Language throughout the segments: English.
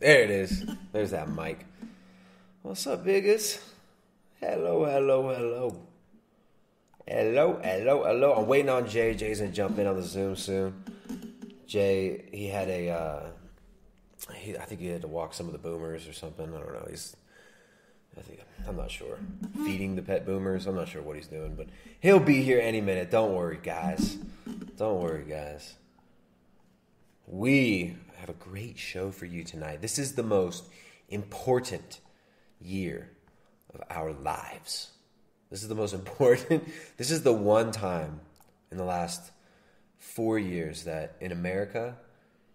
There it is. There's that mic. What's up, biggest? Hello, hello, hello. Hello, hello, hello. I'm waiting on Jay. Jay's gonna jump in on the Zoom soon. Jay, he had a, uh, he, I think he had to walk some of the boomers or something. I don't know. He's, I think, I'm not sure. Feeding the pet boomers. I'm not sure what he's doing, but he'll be here any minute. Don't worry, guys. Don't worry, guys. We have a great show for you tonight. This is the most important year of our lives. This is the most important. This is the one time in the last four years that in America,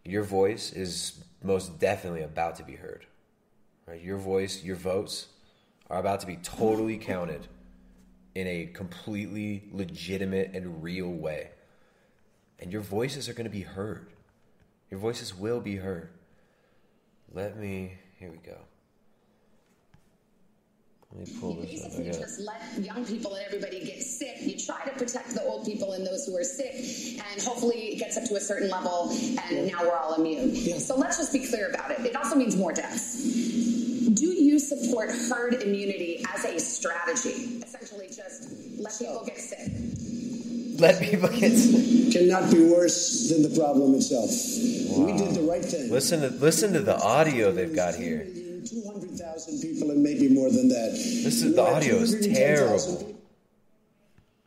your voice is most definitely about to be heard. Right? Your voice, your votes are about to be totally counted in a completely legitimate and real way. And your voices are going to be heard. Your voices will be heard. Let me, here we go. Let me pull this up. I Basically, got just let young people and everybody get sick. You try to protect the old people and those who are sick, and hopefully it gets up to a certain level, and now we're all immune. So let's just be clear about it. It also means more deaths. Do you support herd immunity as a strategy? Essentially, just let people get sick. Let people get sick. cannot be worse than the problem itself. We did the right thing. Listen to listen to the audio they've got here. 200,000 people and maybe more than that. This is the audio is terrible.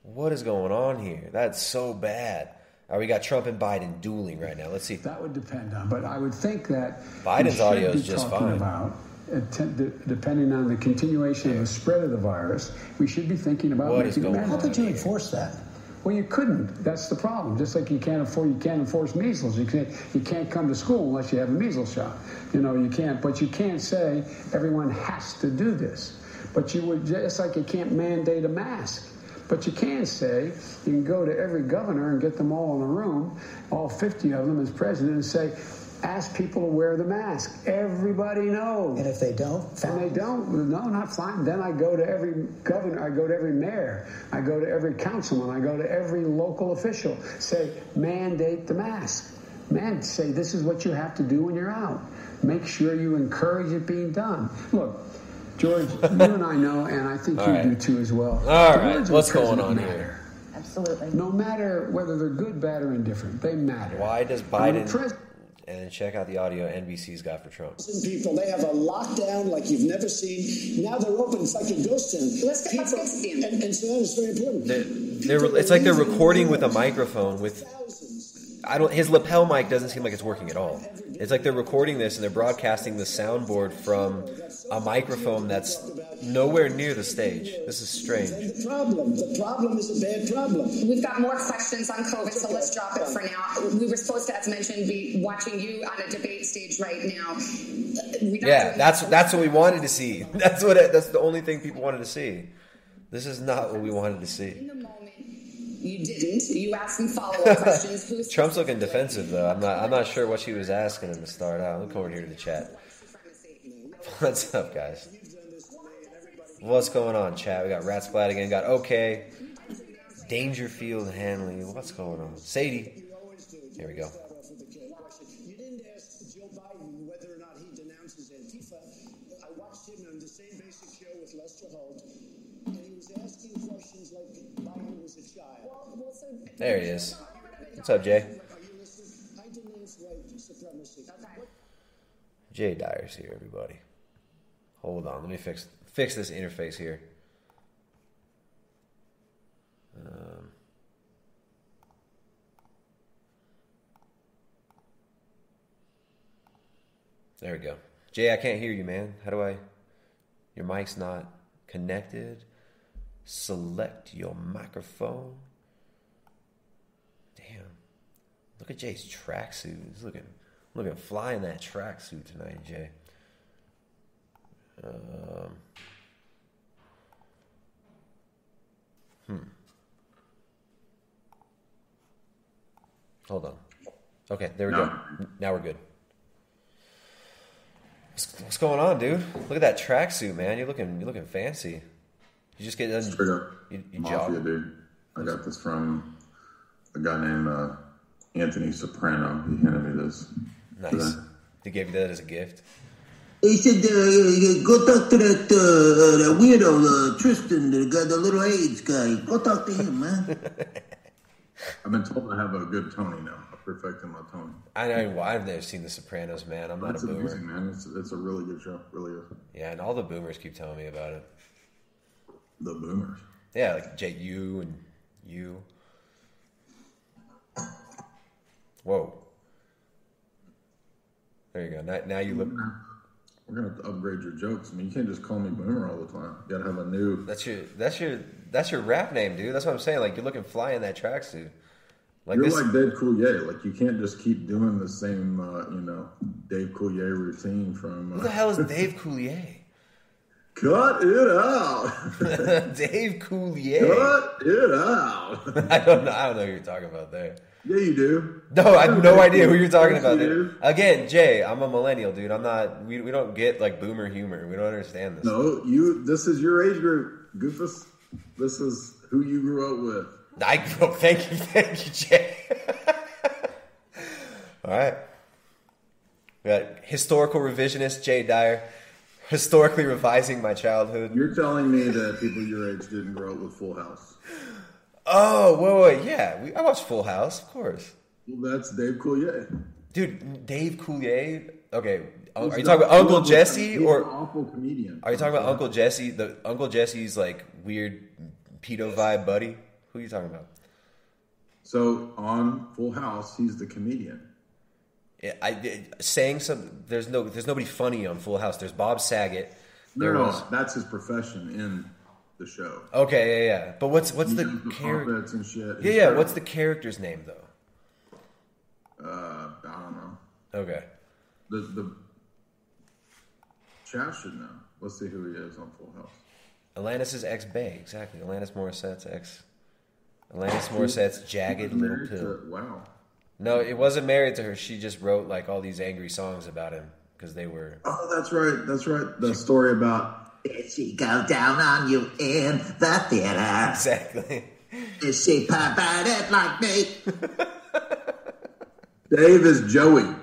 What is going on here? That's so bad. All right, we got Trump and Biden dueling right now. Let's see. That would depend on, but I would think that Biden's audio is just fine. About, uh, te- de- depending on the continuation of the spread of the virus, we should be thinking about What is making going on How could you enforce that? Well, you couldn't. That's the problem. Just like you can't afford, you can't enforce measles. You can't, you can't come to school unless you have a measles shot. You know, you can't. But you can't say everyone has to do this. But you would just like you can't mandate a mask. But you can say you can go to every governor and get them all in a room, all 50 of them as president, and say, ask people to wear the mask. Everybody knows. And if they don't, And they don't. No, not fine. Then I go to every governor. I go to every mayor. I go to every councilman. I go to every local official. Say, mandate the mask. Man, say this is what you have to do when you're out. Make sure you encourage it being done. Look, George, you and I know, and I think All you right. do too as well. All The right, words of the what's going on matter. here? Absolutely. No matter whether they're good, bad, or indifferent, they matter. Why does And when the Biden pres- and check out the audio NBC's got for Trump? people, they have a lockdown like you've never seen. Now they're open. It's like a ghost town. Let's get- let's to the end. And, and so that is very important. They're, they're, it's like they're recording with a microphone with I don't his lapel mic doesn't seem like it's working at all. It's like they're recording this and they're broadcasting the soundboard from a microphone that's nowhere near the stage. This is strange. The problem, the problem is a bad problem. We've got more questions on COVID, so let's drop it for now. We were supposed to, as mentioned, be watching you on a debate stage right now. Yeah, that's that's what we wanted to see. That's what it, that's the only thing people wanted to see. This is not what we wanted to In see. the moment, you didn't. You asked some follow-up questions. Trump's looking defensive though. I'm not I'm not sure what she was asking him to start out. Look over here to the chat. What's up, guys? What's going on, chat? We got Rat Splat again. Got okay. Dangerfield Hanley. What's going on? Sadie. Here we go. Biden whether or not he denounces Antifa. I watched him on the same basic show with Lester Holt, and he was asking questions. There he is. What's up, Jay? Jay Dyer's here, everybody. Hold on, let me fix fix this interface here. Um, there we go. Jay, I can't hear you, man. How do I? Your mic's not connected. Select your microphone. Damn. Look at Jay's tracksuit. He's looking Looking fly in that tracksuit tonight, Jay. Um, hmm. Hold on. Okay, there we go. Now we're good. What's, what's going on, dude? Look at that tracksuit, man. You're looking, you're looking fancy. You just get done. Straight up You, you mafia, jog. dude. I got this from a guy named uh, Anthony Soprano. He handed me this. Nice. They gave you that as a gift. He said, uh, go talk to that, uh, that weirdo, uh, Tristan, the guy, the little AIDS guy. Go talk to him, man. I've been told I have a good Tony now. I perfected my Tony. I know. Well, I've never seen The Sopranos, man. I'm not It's a boomer. amazing, man. It's, it's a really good show. Really is. Yeah, and all the boomers keep telling me about it. The Boomers. Yeah, like J U and you. Whoa. There you go. Now, now you look. We're gonna have to upgrade your jokes. I mean, you can't just call me Boomer all the time. You gotta have a new. That's your. That's your. That's your rap name, dude. That's what I'm saying. Like you're looking fly in that tracksuit. Like You're this. like Dave Coulier. Like you can't just keep doing the same, uh, you know, Dave Coulier routine from. who the Uh, hell is Dave Coulier? Cut it out. Dave Coulier. Cut it out. I don't know. I don't know who you're talking about there. Yeah, you do. No, I have no idea who you're talking about. Dude. Again, Jay, I'm a millennial, dude. I'm not. We, we don't get like boomer humor. We don't understand this. No, you. This is your age group, Goofus. This is who you grew up with. I grew up. thank you, thank you, Jay. All right. We got historical revisionist Jay Dyer, historically revising my childhood. You're telling me that people your age didn't grow up with Full House. Oh, wait, wait, yeah. We, I watched Full House, of course. Well, that's Dave Coulier. Dude, Dave Coulier. Okay, oh, are He's you talking about Uncle Jesse or awful comedian? are you talking about Uncle Jesse? The Uncle Jesse's like weird pedo vibe buddy. Who are you talking about? So on Full House, he's the comedian. Yeah, I saying some. There's no. There's nobody funny on Full House. There's Bob Saget. No, There no, was. that's his profession in the show. Okay, yeah, yeah. But what's what's He the the character? and shit. Yeah, yeah. terrible. What's the character's name though? Uh, I don't know. Okay. The the chat should know. Let's see who he is on Full House. Alanis' ex Bay, exactly. Alanis Morissette's ex. Alanis Morissette's jagged little pill. to- wow. No, it wasn't married to her. She just wrote like all these angry songs about him because they were. Oh, that's right. That's right. The story about Did she go down on you in the theater? Exactly. Did she pop at like me? Dave is Joey.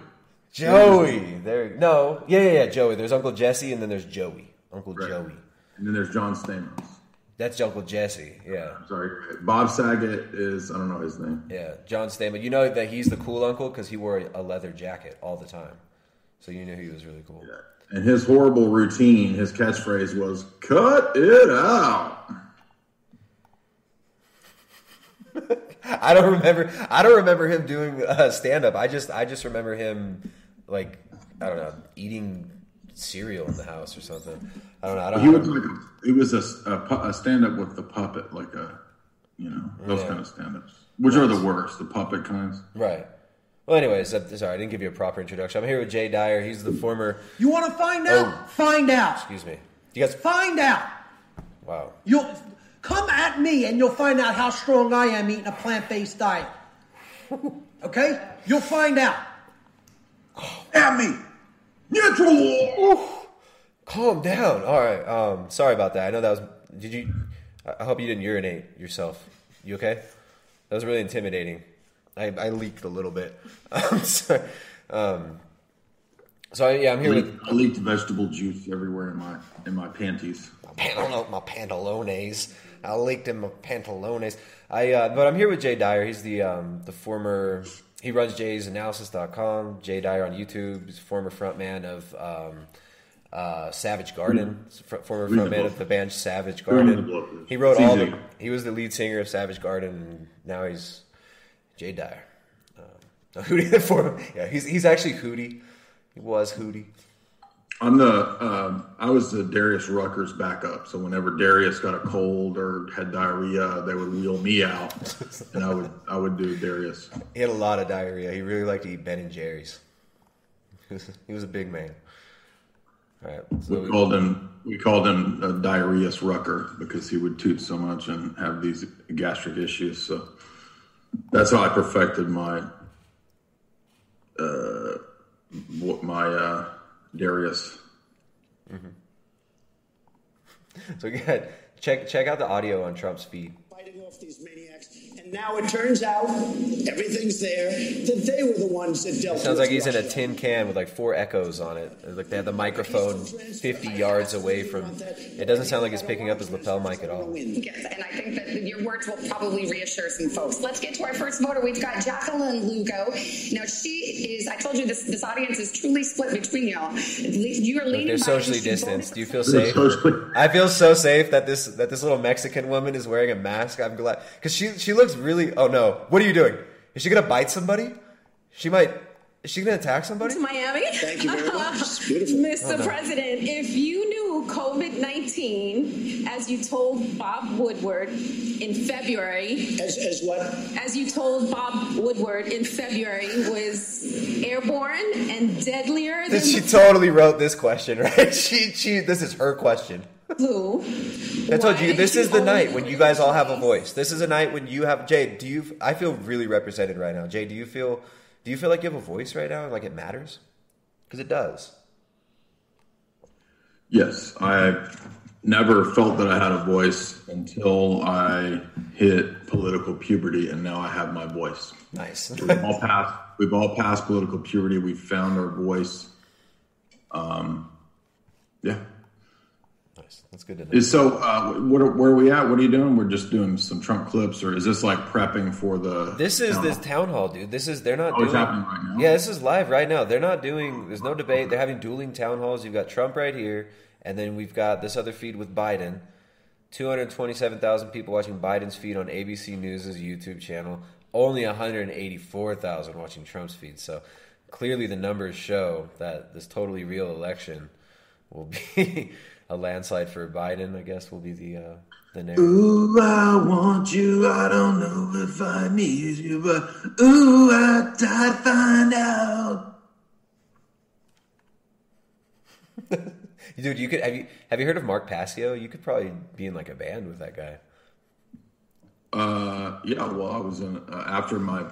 Joey. There. No. Yeah, yeah, yeah. Joey. There's Uncle Jesse, and then there's Joey. Uncle Right. Joey. And then there's John Stamos. That's Uncle Jesse. Yeah. I'm sorry. Bob Saget is I don't know his name. Yeah. John Stamos. You know that he's the cool uncle because he wore a leather jacket all the time. So you knew he was really cool. And his horrible routine, his catchphrase was "Cut it out." I don't remember. I don't remember him doing uh, stand up. I just, I just remember him like, I don't know, eating cereal in the house or something. I don't know. I don't. He was like a, he was a, a, a stand up with the puppet, like a you know those Yeah. kind of stand ups, which are the worst, the puppet kinds. right. Well, anyways, sorry, I didn't give you a proper introduction. I'm here with Jay Dyer. He's the former. You want to find out? Oh. Find out. Excuse me. You guys. Find out. Wow. You'll come at me and you'll find out how strong I am eating a plant-based diet. Okay? You'll find out. At me, neutral. Calm down. All right. Um, sorry about that. I know that was. Did you? I hope you didn't urinate yourself. You okay? That was really intimidating. I, I leaked a little bit. I'm. Um, so yeah, I'm I here with I leaked vegetable juice everywhere in my in my panties. My, pantalo- my pantalones. I leaked in my pantalones. I uh, but I'm here with Jay Dyer. He's the um, the former. He runs jaysanalysis.com. Jay Dyer on YouTube. He's former frontman of um, uh, Savage Garden. Former frontman of the band Savage Garden. He wrote all the. He was the lead singer of Savage Garden. And now he's Jay Dyer. Um, Hootie for yeah. He's he's actually Hootie. He was Hootie. I'm the um, I was the Darius Rucker's backup. So whenever Darius got a cold or had diarrhea, they would wheel me out, and I would I would do Darius. He had a lot of diarrhea. He really liked to eat Ben and Jerry's. he was a big man. All right. We So called him we called him a diarrheous rucker because he would toot so much and have these gastric issues. So that's how I perfected my uh, what my uh, Darius. so good. Check check out the audio on Trump's feed. fighting off these maniacs. And now it turns out everything's there that they were the ones that dealt. It sounds with like he's in a tin can with like four echoes on it. Like they have the microphone 50 yards away from. It doesn't sound like he's picking up his lapel mic at all. Yes, and I think that your words will probably reassure some folks. Let's get to our first voter. We've got Jacqueline Lugo. Now she is. I told you this. This audience is truly split between y'all. You are leaning. They're socially distanced. Do you feel safe? I feel so safe that this that this little Mexican woman is wearing a mask. I'm glad because she she looks really. Oh no! What are you doing? Is she gonna bite somebody? She might. Is she gonna attack somebody? to Miami. Thank you very much. Mr. Oh, no. President, if you knew COVID 19, as you told Bob Woodward in February, As, as what? as you told Bob Woodward in February, was airborne and deadlier than she the totally wrote this question, right? She she. This is her question. Flu. I told you this is the night when you guys all have a voice. This is a night when you have Jay. Do you? I feel really represented right now. Jay, do you feel? Do you feel like you have a voice right now? Like it matters? Because it does. Yes, I never felt that I had a voice until I hit political puberty, and now I have my voice. Nice. we've all passed. We've all passed political puberty. We've found our voice. Um, yeah. That's good to know. So. Uh, what are, where are we at? What are you doing? We're just doing some Trump clips, or is this like prepping for the? This is town this hall? town hall, dude. This is they're not Oh, doing. it's happening right now? Yeah, this is live right now. They're not doing. There's no debate. They're having dueling town halls. You've got Trump right here, and then we've got this other feed with Biden. 227,000 people watching Biden's feed on ABC News' YouTube channel. Only 184,000 watching Trump's feed. So clearly the numbers show that this totally real election will be a landslide for Biden. I guess will be the uh, the narrative. Ooh, I want you. I don't know if I need you, but ooh, I try to find out. Dude, you could have you have you heard of Mark Passio? You could probably be in like a band with that guy. Uh, yeah. Well, I was in uh, after my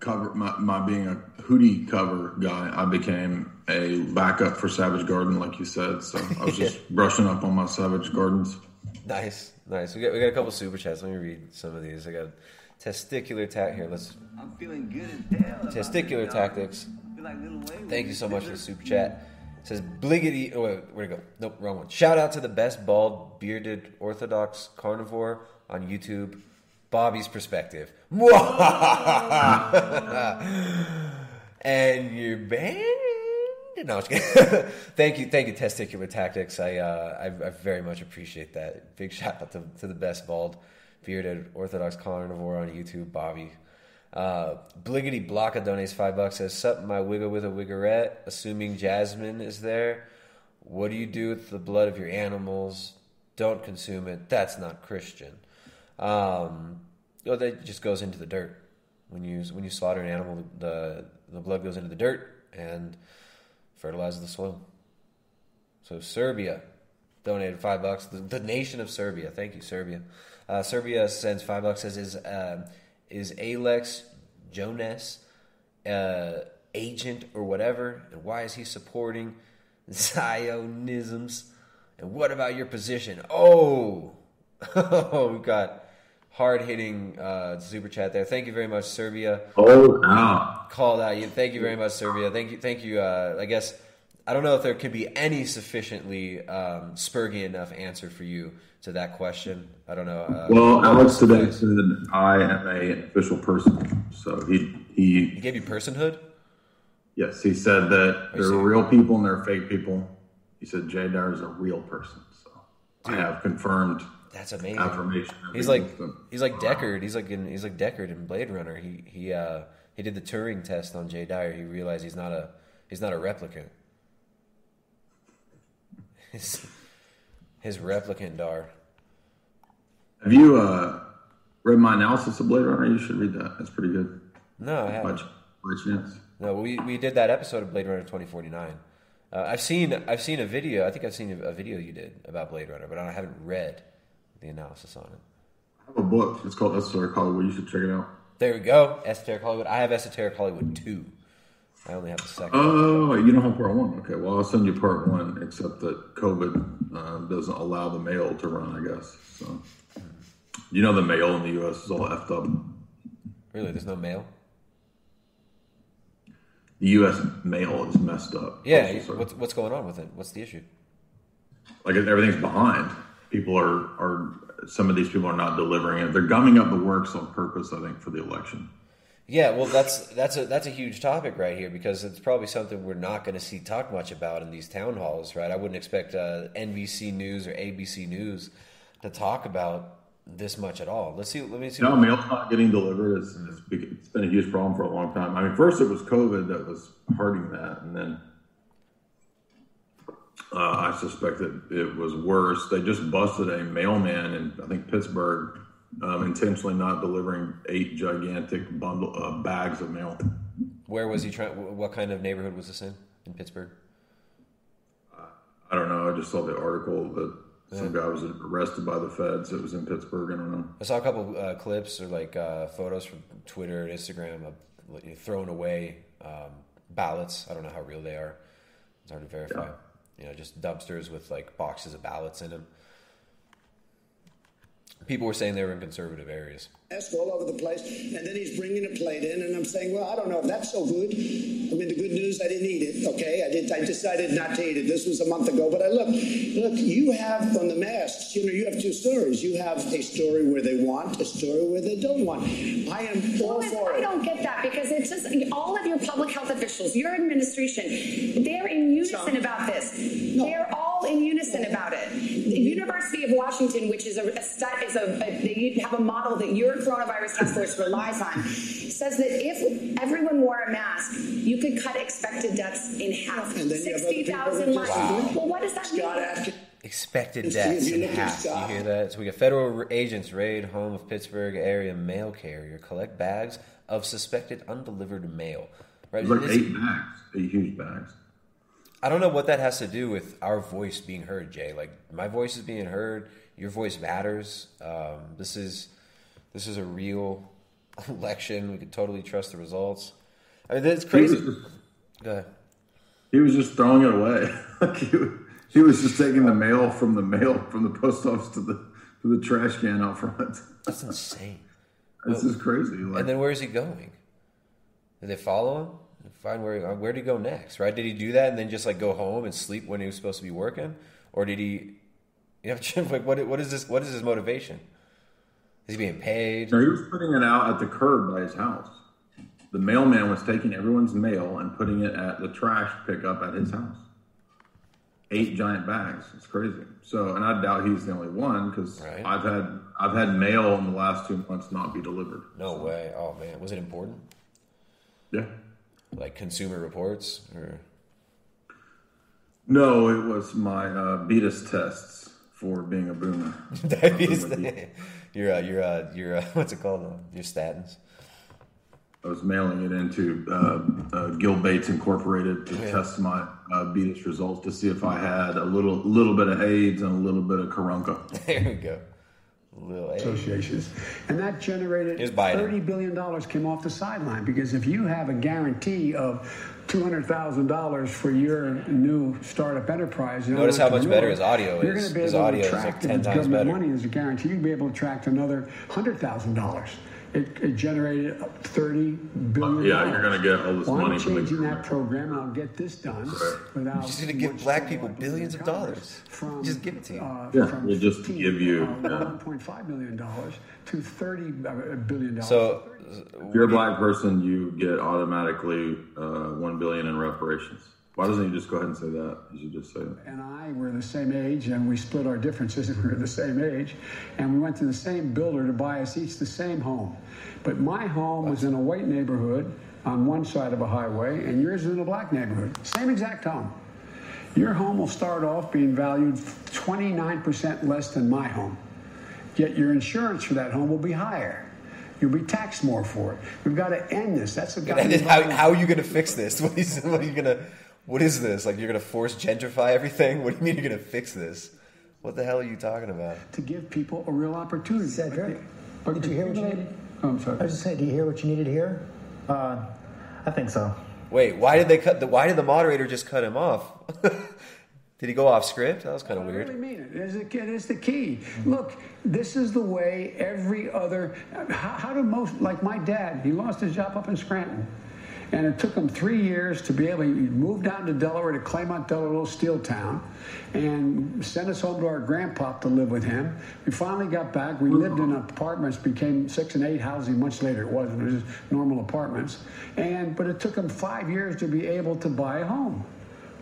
cover, my, my being a Hootie cover guy. I became a backup for Savage Garden, like you said. So I was just brushing up on my Savage Gardens. Nice, nice. We got we got a couple super chats. Let me read some of these. I got testicular tac here. Let's I'm feeling good as hell. testicular tactics. Like Thank you so much for the super chat. It says Bliggity. Oh, wait, where'd it go? Nope, wrong one. Shout out to the best bald bearded Orthodox carnivore on YouTube. Bobby's perspective. and you're banned. No, I'm thank you, thank you, testicular tactics. I, uh, I, I very much appreciate that. Big shout out to, to the best bald bearded Orthodox carnivore on YouTube, Bobby. Uh, Bliggity Blocka donates five bucks. Says, "Sup, my wigger with a wiggerette." Assuming Jasmine is there, what do you do with the blood of your animals? Don't consume it. That's not Christian. Um, oh, that just goes into the dirt. When you when you slaughter an animal, the the blood goes into the dirt and fertilizes the soil. So Serbia donated five bucks. The, the nation of Serbia. Thank you, Serbia. Uh, Serbia sends five bucks. Says is um, is Alex Jones's uh, agent or whatever, and why is he supporting Zionisms? And what about your position? Oh, we got hard hitting uh, super chat there. Thank you very much, Serbia. Oh, wow. Called out you. Thank you very much, Serbia. Thank you. Thank you. Uh, I guess I don't know if there could be any sufficiently um, spurgy enough answer for you to that question. I don't know. Uh, Well, Alex today said I am a official person. So he he he gave you personhood. yes, he said that there are real people and there are fake people. He said Jay is a real person. So I have confirmed That's amazing. affirmation. He's like he's like Deckard. He's like in, he's like Deckard in Blade Runner. He he uh, he did the Turing test on Jay Dyer. He realized he's not a he's not a replicant. His, his replicant Dar. Have you uh, read my analysis of Blade Runner? You should read that. That's pretty good. No, I haven't. by chance. No, we, we did that episode of Blade Runner 2049. Uh, I've seen I've seen a video. I think I've seen a video you did about Blade Runner, but I haven't read the analysis on it. I have a book. It's called Esoteric Hollywood. You should check it out. There we go. Esoteric Hollywood. I have Esoteric Hollywood 2. I only have the second. Oh, you don't have part one. Okay, well, I'll send you part one, except that COVID uh, doesn't allow the mail to run, I guess. So, you know, the mail in the U.S. is all effed up. Really? There's no mail? The U.S. mail is messed up. Yeah. What's, what's going on with it? What's the issue? like everything's behind. People are are some of these people are not delivering it. They're gumming up the works on purpose, I think, for the election. Yeah, well, that's that's a that's a huge topic right here because it's probably something we're not going to see talk much about in these town halls, right? I wouldn't expect uh, NBC News or ABC News to talk about this much at all. Let's see. Let me see. No, mail's not getting delivered. It's, it's, it's been a huge problem for a long time. I mean, first it was COVID that was hurting that, and then uh, I suspect that it was worse. They just busted a mailman in I think Pittsburgh, um, intentionally not delivering eight gigantic bundle uh, bags of mail. Where was he trying? What kind of neighborhood was this in? In Pittsburgh? I don't know. I just saw the article that some guy was arrested by the feds. It was in Pittsburgh. I don't know. I saw a couple uh, clips or like uh, photos from Twitter and Instagram of throwing away um, ballots. I don't know how real they are. It's hard to verify. You know, just dumpsters with like boxes of ballots in them. People were saying they were in conservative areas. Ask all over the place, and then he's bringing a plate in, and I'm saying, well, I don't know if that's so good. I mean, the good news, I didn't eat it. Okay, I did. I decided not to eat it. This was a month ago, but I look, look. You have on the masks. You know, you have two stories. You have a story where they want, a story where they don't want. I am all Louis, for I it. don't get that because it's just all of your public health officials, your administration, they're in unison about this. They're all in unison about it. The University of Washington, which is a, a is a, a they have a model that your coronavirus task force relies on, says that if everyone wore a mask, you could cut expected deaths in half. And then you have other Sixty people thousand that lives. just- Well, what does that Scott mean? Atlas. Expected deaths in look at half. You hear that? So we got federal agents raid home of Pittsburgh area mail carrier, collect bags of suspected undelivered mail. Right? Like This- eight bags, eight huge bags. I don't know what that has to do with our voice being heard, Jay. Like my voice is being heard. Your voice matters. Um, this is this is a real election. We can totally trust the results. I mean, it's crazy. He was, Go ahead. he was just throwing it away. like he, he was just taking the mail from the mail from the post office to the to the trash can out front. That's insane. This is crazy. Like, And then where is he going? Did they follow him? Find where uh, where did he go next? Right? Did he do that and then just like go home and sleep when he was supposed to be working, or did he? You know, like what what is this? What is his motivation? Is he being paid? No, he was putting it out at the curb by his house. The mailman was taking everyone's mail and putting it at the trash pickup at his house. Eight giant bags. It's crazy. So, and I doubt he's the only one because Right. I've had I've had mail in the last two months not be delivered. No way. Oh man, was it important? Yeah. Like Consumer Reports or No, it was my uh, Beatus tests for being a boomer. diabetes? You. your uh, your uh, your uh, what's it called? Uh, your statins. I was mailing it into uh, uh, Gil Bates Incorporated to Yeah. test my uh, Beatus results to see if I had a little little bit of AIDS and a little bit of Carunca. There we go. Associations. And that generated $30 billion came off the sideline because if you have a guarantee of $200,000 for your new startup enterprise, Notice how much better his audio is. You're going to be His able audio to is like attract, 10 if it's times better. money as a guarantee, you'll be able to attract another $100,000. It, it generated $30 billion. Yeah, you're gonna get all this well, money I'm from the changing that program and I'll get this done without. He's gonna give black people billions of dollars. From, Just give it to you. Uh, Yeah, from we'll just 15, give you, uh, yeah. 1.5 million dollars to 30 uh, dollars. So If you're a black person, you get automatically uh, one billion in reparations. Why doesn't he just go ahead and say that? You should just say that. and I were the same age, and we split our differences. We were the same age, and we went to the same builder to buy us each the same home. But my home was in a white neighborhood on one side of a highway, and yours is in a black neighborhood. Same exact home. Your home will start off being valued 29% less than my home. Yet your insurance for that home will be higher. You'll be taxed more for it. We've got to end this. That's the And then how, how are you going to fix this? What is, what are you going to? What is this? Like you're going to force gentrify everything? What do you mean you're going to fix this? What the hell are you talking about? to give people a real opportunity. Cedric, Like did you hear what you needed? Oh, I'm sorry. I was just saying, do you hear what you needed to hear? Uh, I think so. Wait, why did they cut? The, why did the moderator just cut him off? did he go off script? That was kind of weird. I weird. really mean it. It is, the, it is the key. Look, this is the way every other. How, how do most, like my dad, he lost his job up in Scranton. And it took him three years to be able to move down to Delaware to Claymont, Delaware, little steel town, and send us home to our grandpa to live with him. We finally got back. We lived in apartments, became six and eight housing much later. It wasn't, it was just normal apartments. And But it took him five years to be able to buy a home.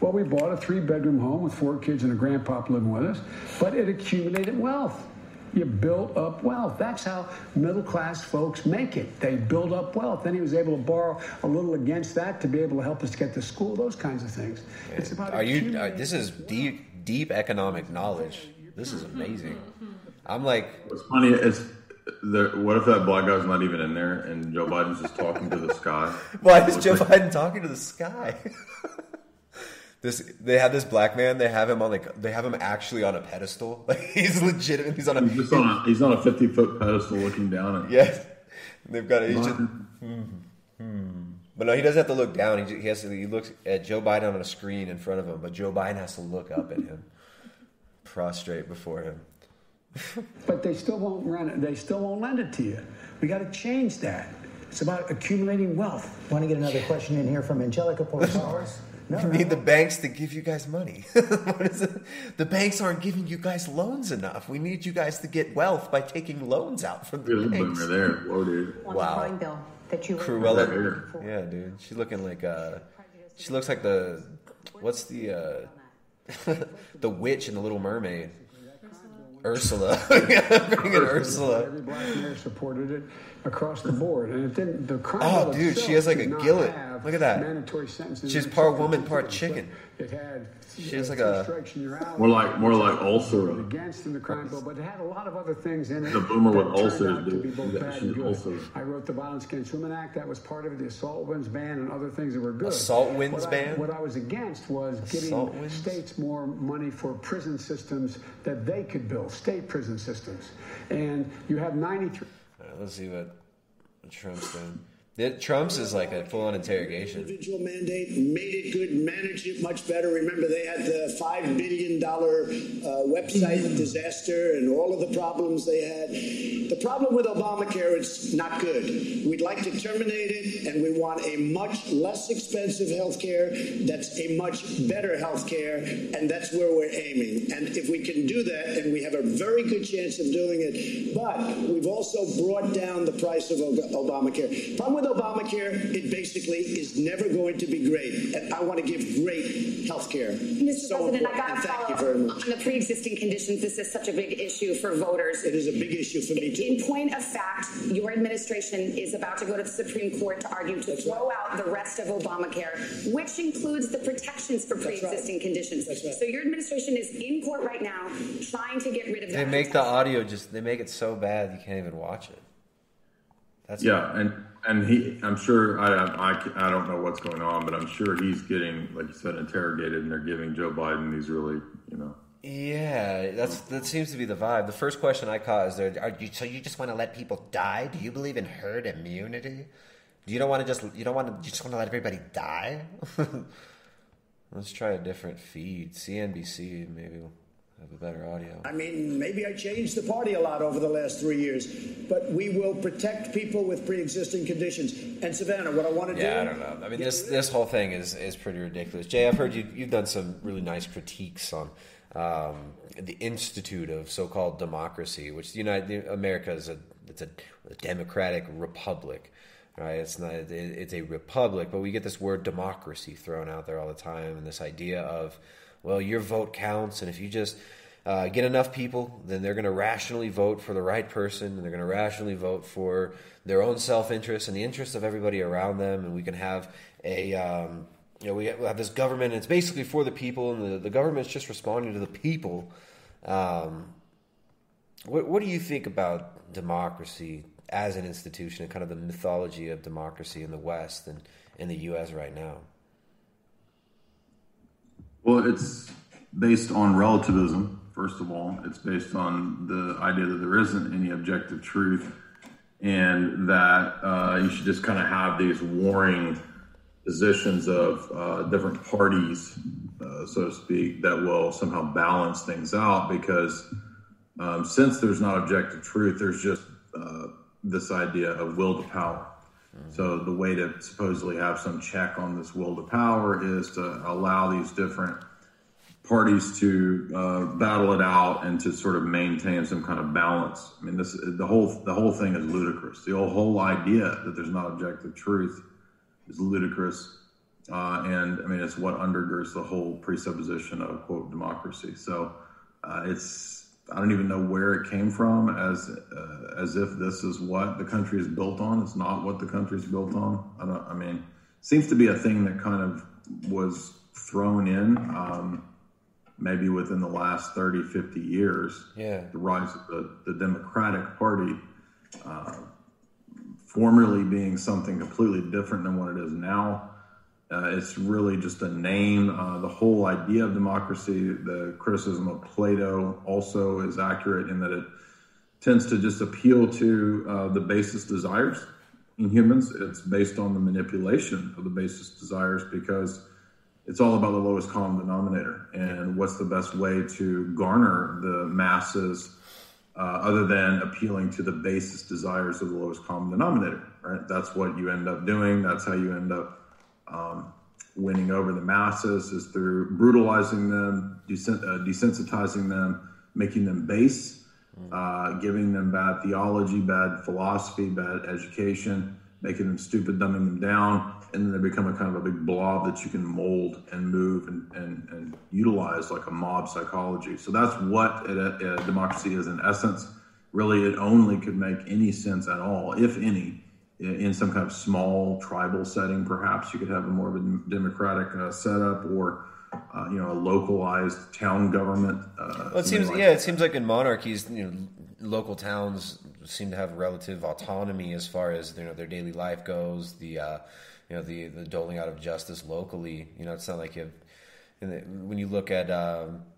Well, we bought a three bedroom home with four kids and a grandpa living with us, but it accumulated wealth. You build up wealth. That's how middle class folks make it. They build up wealth. Then he was able to borrow a little against that to be able to help us get to school, those kinds of things. It's about Are you? Uh, Are, this is deep, deep economic knowledge. This is amazing. I'm like, It's funny. It's the, what if that black guy's not even in there and Joe Biden's just talking to the sky? why is Joe Biden talking to the sky? this they have this black man. They have him on like they have him actually on a pedestal. Like he's legitimate. He's on a He's just on a, he's on a 50 foot pedestal looking down at Yes, they've got. He's just, hmm, hmm. But no, he doesn't have to look down. He, ju- he has to. He looks at Joe Biden on a screen in front of him, but Joe Biden has to look up at him, prostrate before him. but they still won't rent it. They still won't lend it to you. We got to change that. It's about accumulating wealth. Want to get another question in here from Angelica Portales? No, You need the banks to give you guys money. what is it? The banks aren't giving you guys loans enough. We need you guys to get wealth by taking loans out from the There's a banks. boomer there. Whoa, dude. Wow. bill that you Cruella. Right Yeah, dude. She's looking like uh she looks like the what's the uh the witch in the Little Mermaid. Ursula. Bring in Ursula. Every black mayor supported it across the board, and it didn't. The crime Oh, dude, she has like a not gillet. Have Look at that. Mandatory sentences. She's part woman, part chicken. It had. She has uh, like a- strikes and. More like more like ulcer. against in the crime bill, but it had a lot of other things in it. The boomer with that turned ulcers, out to dude. be both Yeah, bad she's and good. ulcers. I wrote the Violence Against Women Act. That was part of it. The assault weapons ban and other things that were good. Assault winds what I- ban? what I was against was giving Assault winds? states more money for prison systems that they could build, state prison systems. And you have 93. All right, let's see what Trump's doing. The- Trump's is like a full on interrogation. individual mandate, made it good, managed it much better. Remember, they had the five billion dollar uh, website disaster and all of the problems they had. The problem with Obamacare, it's not good. We'd like to terminate it, and we want a much less expensive health care that's a much better health care, and that's where we're aiming. And if we can do that, and we have a very good chance of doing it, but we've also brought down the price of Ob- Obamacare. Problem with Obamacare, it basically is never going to be great, and I want to give great health care. Mr. So President, I important, got and to thank you very much. on the pre-existing conditions. This is such a big issue for voters. It is a big issue for me too. In point of fact, your administration is about to go to the Supreme Court to argue to throw out the rest of Obamacare, which includes the protections for pre-existing conditions. So your administration is in court right now trying to get rid of They that. make the audio just they make it so bad you can't even watch it. That's Yeah, and and he, I'm sure I, I I don't know what's going on, but I'm sure he's getting, like you said, interrogated, and they're giving Joe Biden these really, you know, Yeah, that's that seems to be the vibe. The first question I caught is there. Are you, so you just want to let people die? Do you believe in herd immunity? Do you don't want to just you don't want to you just want to let everybody die? Let's try a different feed. CNBC maybe have a better audio. I mean, maybe I changed the party a lot over the last three years, but we will protect people with pre-existing conditions. And Savannah, what I want to do. Yeah, I don't know. I mean, this this whole thing is is pretty ridiculous. Jay, I've heard you you've done some really nice critiques on um, the Institute of so-called democracy, which the United America is a it's a, a democratic republic. Right, it's not. it- It's a republic, but we get this word democracy thrown out there all the time, and this idea of, well, your vote counts, and if you just uh, get enough people, then they're going to rationally vote for the right person, and they're going to rationally vote for their own self interest and the interest of everybody around them, and we can have a. Um, you know, we have, this government, and it's basically for the people, and the, the government's just responding to the people. Um, what, what do you think about democracy as an institution and kind of the mythology of democracy in the West and in the U.S. right now? Well, it's based on relativism, first of all. It's based on the idea that there isn't any objective truth and that uh, you should just kind of have these warring positions of uh, different parties, uh, so to speak, that will somehow balance things out because um, since there's not objective truth, there's just uh, this idea of will to power. So the way to supposedly have some check on this will to power is to allow these different parties to uh, battle it out and to sort of maintain some kind of balance. I mean, this the whole the whole thing is ludicrous. The whole, whole idea that there's not objective truth is ludicrous, uh, and I mean it's what undergirds the whole presupposition of quote democracy. So uh, it's I don't even know where it came from as uh, as if this is what the country is built on. It's not what the country is built on. I don't. I mean, seems to be a thing that kind of was thrown in. Um, maybe within the last 30, 50 years, Yeah. the rise of the, the Democratic Party, uh, formerly being something completely different than what it is now. Uh, it's really just a name. Uh, the whole idea of democracy, the criticism of Plato also is accurate in that it tends to just appeal to uh, the basest desires in humans. It's based on the manipulation of the basest desires because it's all about the lowest common denominator and what's the best way to garner the masses uh, other than appealing to the basest desires of the lowest common denominator right that's what you end up doing that's how you end up um, winning over the masses is through brutalizing them uh, desensitizing them making them base uh, giving them bad theology bad philosophy bad education making them stupid dumbing them down and then they become a kind of a big blob that you can mold and move and, and, and utilize like a mob psychology. So that's what a democracy is in essence. Really, it only could make any sense at all, if any, in some kind of small tribal setting. Perhaps you could have a more of a democratic uh, setup, or uh, you know, a localized town government. Uh, Well, it seems like yeah, it seems like in monarchies, you know, local towns seem to have relative autonomy as far as you know their daily life goes. The uh, you know the the doling out of justice locally. You know, it's not like you. The, when you look at um, uh,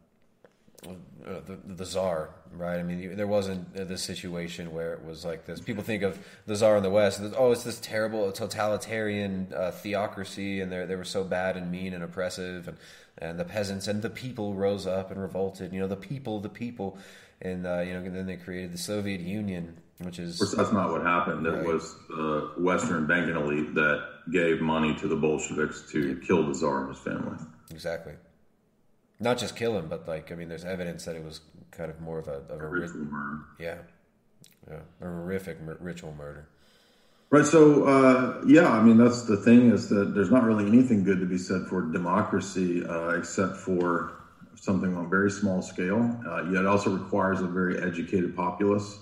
the, the czar, right? I mean, there wasn't this situation where it was like this. People think of the czar in the West. Oh, it's this terrible totalitarian uh, theocracy, and they they were so bad and mean and oppressive, and and the peasants and the people rose up and revolted. You know, the people, the people, and uh, you know, and then they created the Soviet Union, which is Of course, that's not what happened. It was the Western banking elite that gave money to the Bolsheviks to kill the czar and his family. exactly not just kill him, but like I mean, there's evidence that it was kind of more of a, of a, ri- ritual murder. Yeah, yeah, a horrific ritual murder. Right. So, uh, yeah, I mean, that's the thing is that there's not really anything good to be said for democracy uh, except for something on a very small scale. Uh, yet it also requires a very educated populace.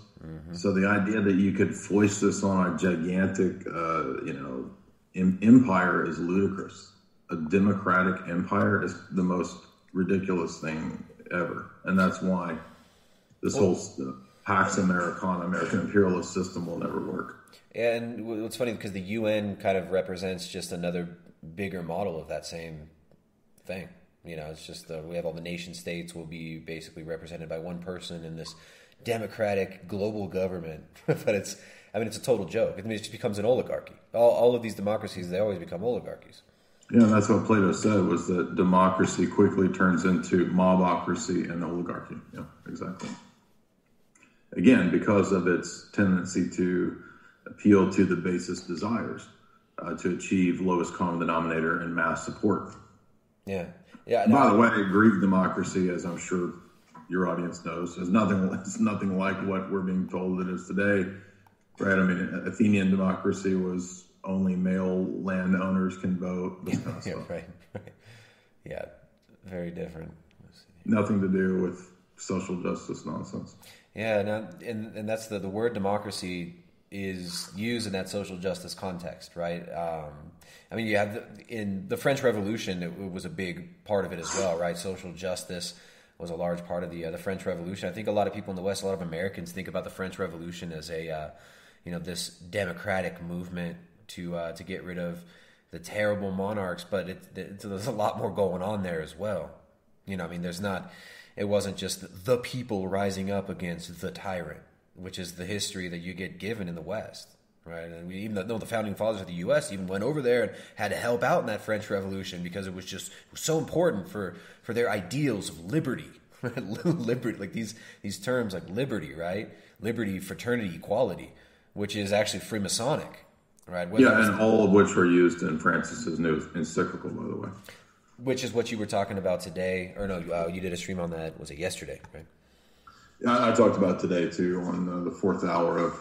So the idea that you could foist this on a gigantic, uh, you know, em- empire is ludicrous. A democratic empire is the most ridiculous thing ever, and that's why this whole uh, Pax Americana, American imperialist system, will never work. And it's funny because the UN kind of represents just another bigger model of that same thing. You know, it's just uh, we have all the nation states will be basically represented by one person in this democratic global government, but it's I mean it's a total joke. I mean it just becomes an oligarchy. All, all of these democracies they always become oligarchies. Yeah, that's what Plato said was that democracy quickly turns into mobocracy and oligarchy. Yeah, exactly. Again, because of its tendency to appeal to the basest desires uh, to achieve lowest common denominator and mass support. Yeah, yeah. By the way, Greek democracy, as I'm sure your audience knows, is nothing. It's nothing like what we're being told it is today, right? I mean, Athenian democracy was only male landowners can vote. This kind of stuff. right, right. Yeah, very different. Nothing to do with social justice nonsense. Yeah, no, and and that's the the word democracy is used in that social justice context, right? Um, I mean, you have the, in the French Revolution, it, was a big part of it as well, right? Social justice was a large part of the uh, the French Revolution. I think a lot of people in the West, a lot of Americans, think about the French Revolution as a uh, you know this democratic movement to uh, to get rid of the terrible monarchs, but it, it, there's a lot more going on there as well. You know, I mean, there's not. It wasn't just the people rising up against the tyrant, which is the history that you get given in the West, right? And we even though the founding fathers of the U.S. even went over there and had to help out in that French Revolution because it was just it was so important for for their ideals of liberty, liberty, like these these terms like liberty, right? Liberty, fraternity, equality, which is actually Freemasonic, right? Whether Yeah, and all of which were used in Francis's new encyclical, by the way. which is what you were talking about today, or no, uh, you did a stream on that. Was it yesterday? Right? I, I talked about today too on uh, the fourth hour of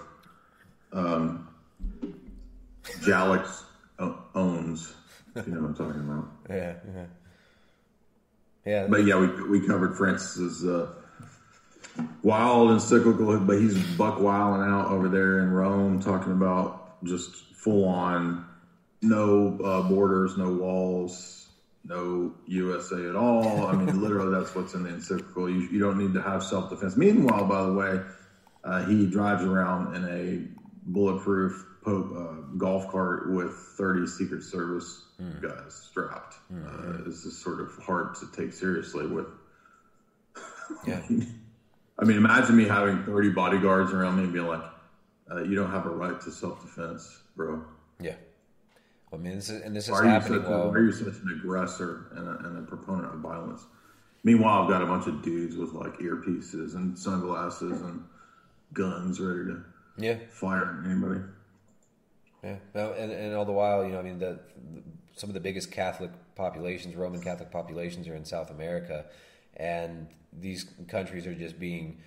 um, Jalix o- owns. If you know what I'm talking about. Yeah, yeah, yeah. But yeah, we we covered Francis's uh, wild encyclical, but he's buck wilding out over there in Rome, talking about just full on no uh, borders, no walls, no USA at all. I mean, literally, that's what's in the encyclical. You, you don't need to have self defense. Meanwhile, by the way, uh, he drives around in a bulletproof Pope uh, golf cart with 30 Secret Service guys strapped. Uh, this is sort of hard to take seriously with. Yeah. I mean, imagine me having 30 bodyguards around me and being like, uh, you don't have a right to self defense, bro. Yeah. I mean, this is and this is Why happening such, while why are you such an aggressor and a, and a proponent of violence? Meanwhile, I've got a bunch of dudes with like earpieces and sunglasses and guns ready to Yeah. fire at anybody. Yeah, well, and, and all the while, you know, I mean, the, the some of the biggest Catholic populations, Roman Catholic populations, are in South America, and these countries are just being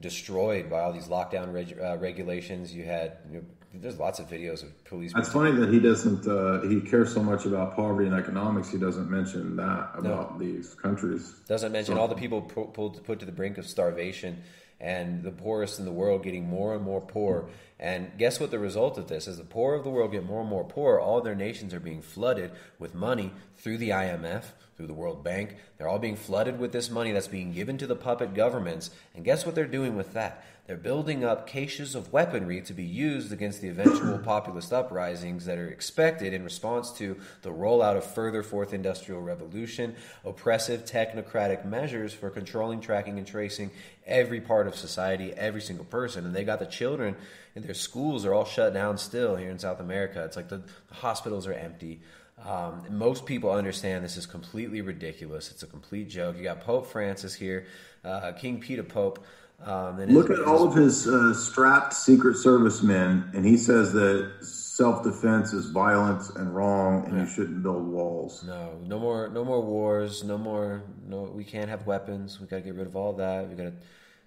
destroyed by all these lockdown reg, uh, regulations. You had, you know, there's lots of videos of police. It's funny that he doesn't. Uh, he cares so much about poverty and economics. He doesn't mention that about these countries. Doesn't mention So- all the people pu- pulled put to the brink of starvation, and the poorest in the world getting more and more poor. And guess what? The result of this is the poor of the world get more and more poor. All their nations are being flooded with money through the IMF, through the World Bank. They're all being flooded with this money that's being given to the puppet governments. And guess what they're doing with that? They're building up caches of weaponry to be used against the eventual populist uprisings that are expected in response to the rollout of further fourth industrial revolution, oppressive technocratic measures for controlling, tracking, and tracing every part of society, every single person. And they got the children in their schools are all shut down still here in South America. It's like the, the hospitals are empty. Um, most people understand this is completely ridiculous. It's a complete joke. You got Pope Francis here, uh, King Peter Pope. Um, and Look at all of his uh, strapped Secret Service men, and he says that self defense is violence and wrong, and you shouldn't build walls. No, no more, no more wars. No more. No, we can't have weapons. We got to get rid of all that. We got to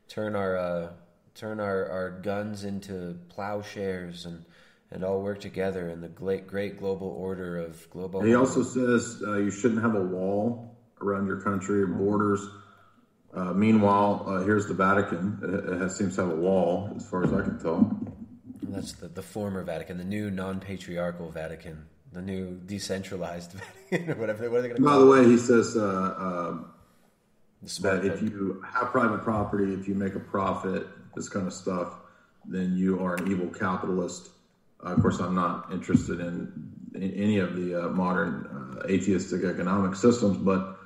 turn our uh, turn our, our guns into plowshares and and all work together in the great great global order of global. And he also says uh, you shouldn't have a wall around your country or borders. Uh, meanwhile, uh, here's the Vatican. It, has, seems to have a wall, as far as I can tell. That's the, the former Vatican, the new non-patriarchal Vatican, the new decentralized Vatican, or whatever. What are they going to By the way, he says uh, uh, that if you have private property, if you make a profit, this kind of stuff, then you are an evil capitalist. Uh, of course, I'm not interested in, in any of the uh, modern uh, atheistic economic systems, but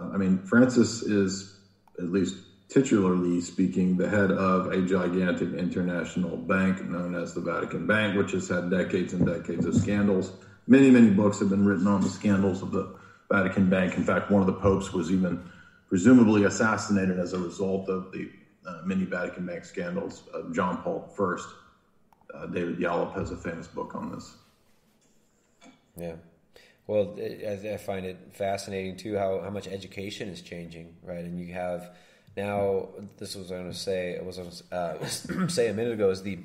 uh, I mean, Francis is, at least titularly speaking, the head of a gigantic international bank known as the Vatican Bank, which has had decades and decades of scandals. Many, many books have been written on the scandals of the Vatican Bank. In fact, one of the popes was even presumably assassinated as a result of the uh, many Vatican Bank scandals. Uh, John Paul I, uh, David Yallop has a famous book on this. Yeah. Well, I, find it fascinating too how, how much education is changing, right? And you have now this was I was going to say. Was uh, say a minute ago is the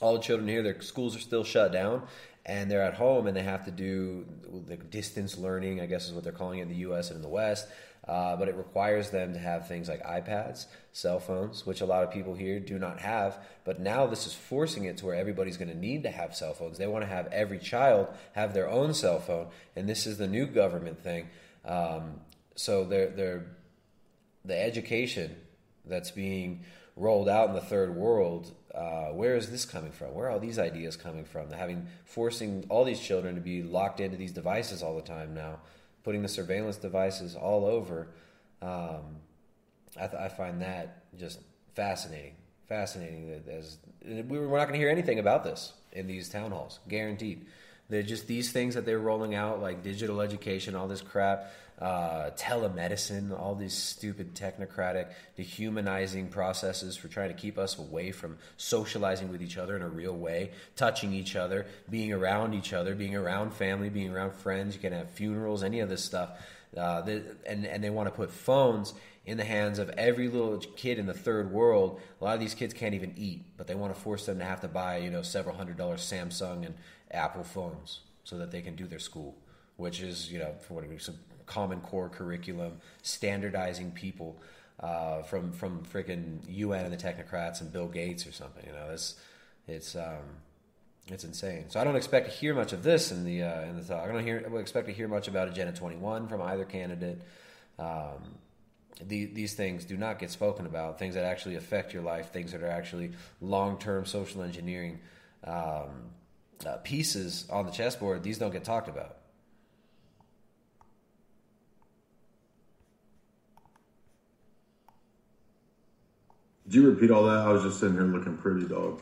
all the children here their schools are still shut down and they're at home and they have to do the distance learning. I guess is what they're calling it in the U.S. and in the West. Uh, but it requires them to have things like iPads, cell phones, which a lot of people here do not have. But now this is forcing it to where everybody's going to need to have cell phones. They want to have every child have their own cell phone, and this is the new government thing. Um, so they're they're the education that's being rolled out in the third world, uh, where is this coming from? Where are all these ideas coming from? Having forcing all these children to be locked into these devices all the time now, putting the surveillance devices all over. Um, I, th- I find that just fascinating, fascinating. That as we were, we're not going to hear anything about this in these town halls, guaranteed. They're just these things that they're rolling out, like digital education, all this crap, uh, telemedicine, all these stupid technocratic, dehumanizing processes for trying to keep us away from socializing with each other in a real way, touching each other, being around each other, being around family, being around friends. You can have funerals, any of this stuff. Uh, the, and, and they want to put phones in the hands of every little kid in the third world. A lot of these kids can't even eat, but they want to force them to have to buy, you know, several hundred dollar Samsung and Apple phones so that they can do their school, which is, you know, for what a common core curriculum, standardizing people uh, from from freaking UN and the technocrats and Bill Gates or something. You know, it's it's um, it's insane. So I don't expect to hear much of this in the uh, in the talk. I don't hear. I expect to hear much about Agenda 21 from either candidate. Um, the, these things do not get spoken about. Things that actually affect your life. Things that are actually long term social engineering um, uh, pieces on the chessboard. These don't get talked about. Did you repeat all that? I was just sitting here looking pretty, dog.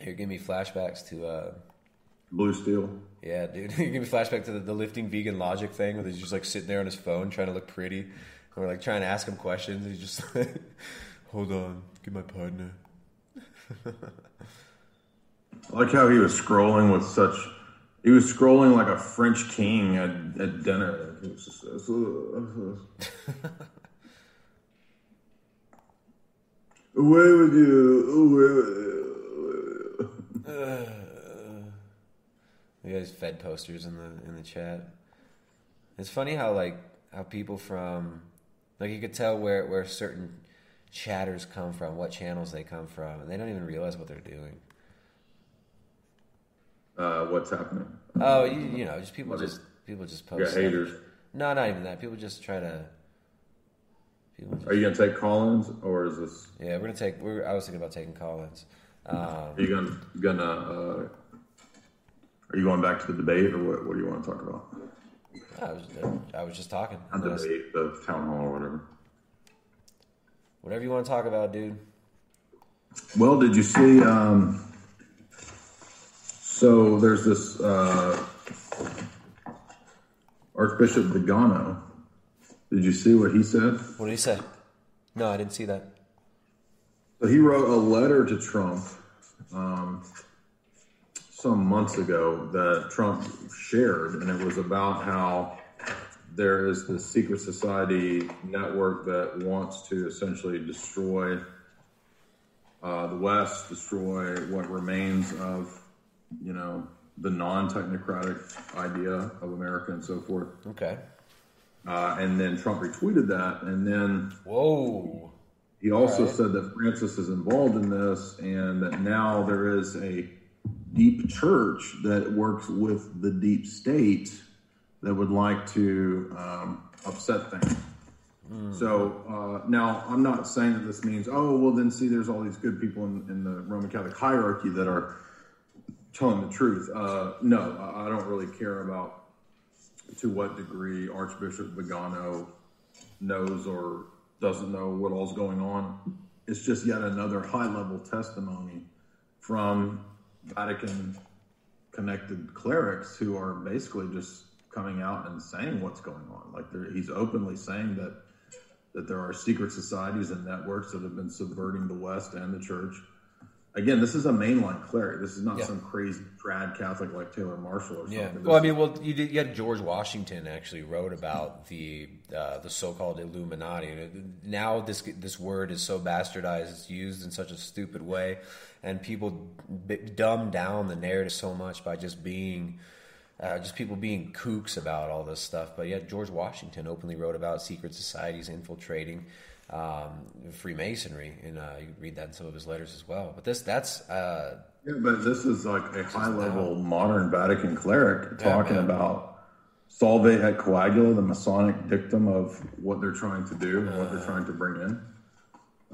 Here, give me flashbacks to uh, Blue Steel. Yeah, dude. give me flashback to the, the lifting vegan logic thing where he's just like sitting there on his phone trying to look pretty. And we're like trying to ask him questions. And he's just like, hold on, get my partner. I like how he was scrolling with such. He was scrolling like a French king at, at dinner. He was just, Away with you! Away with you! You guys fed posters in the in the chat. It's funny how like how people from like you could tell where where certain chatters come from, what channels they come from, and they don't even realize what they're doing. Uh, what's happening? Oh, you, you know, just people What just is- people just You post. got haters. stuff. No, not even that. People just try to. Are you gonna take Collins or is this? yeah, we're gonna take. We're, I was thinking about taking Collins. Um, Are you gonna gonna? Uh, are you going back to the debate or what? What do you want to talk about? I was I was just talking. Not the debate, the town hall or whatever. Whatever you want to talk about, dude. Well, did you see? Um, so there's this uh, Archbishop Vigano. Did you see what he said? What did he say? No, I didn't see that. So he wrote a letter to Trump um, some months ago that Trump shared, and it was about how there is this secret society network that wants to essentially destroy uh, the West, destroy what remains of, you know, the non-technocratic idea of America and so forth. Okay. Uh, and then Trump retweeted that, and then whoa, he also right. said that Francis is involved in this, and that now there is a deep church that works with the deep state that would like to um, upset things. So uh, now I'm not saying that this means, oh, well, then see, there's all these good people in, in the Roman Catholic hierarchy that are telling the truth. Uh, no, I don't really care about to what degree Archbishop Vigano knows or doesn't know what all's going on. It's just yet another high level testimony from Vatican connected clerics who are basically just coming out and saying what's going on. Like he's openly saying that that there are secret societies and networks that have been subverting the West and the church. Again, this is a mainline cleric. This is not Yeah. some crazy trad Catholic like Taylor Marshall or something. Yeah. Well, I mean, well, you did. You had George Washington actually wrote about the uh, the so-called Illuminati. And Now this this word is so bastardized; it's used in such a stupid way, and people b- dumb down the narrative so much by just being. Uh, just people being kooks about all this stuff, but yet George Washington openly wrote about secret societies infiltrating um, Freemasonry, and uh, you read that in some of his letters as well. But this, that's uh, Yeah, but this is like a high level modern Vatican cleric talking man. about Solve et Coagula, the Masonic dictum of what they're trying to do and what they're trying to bring in.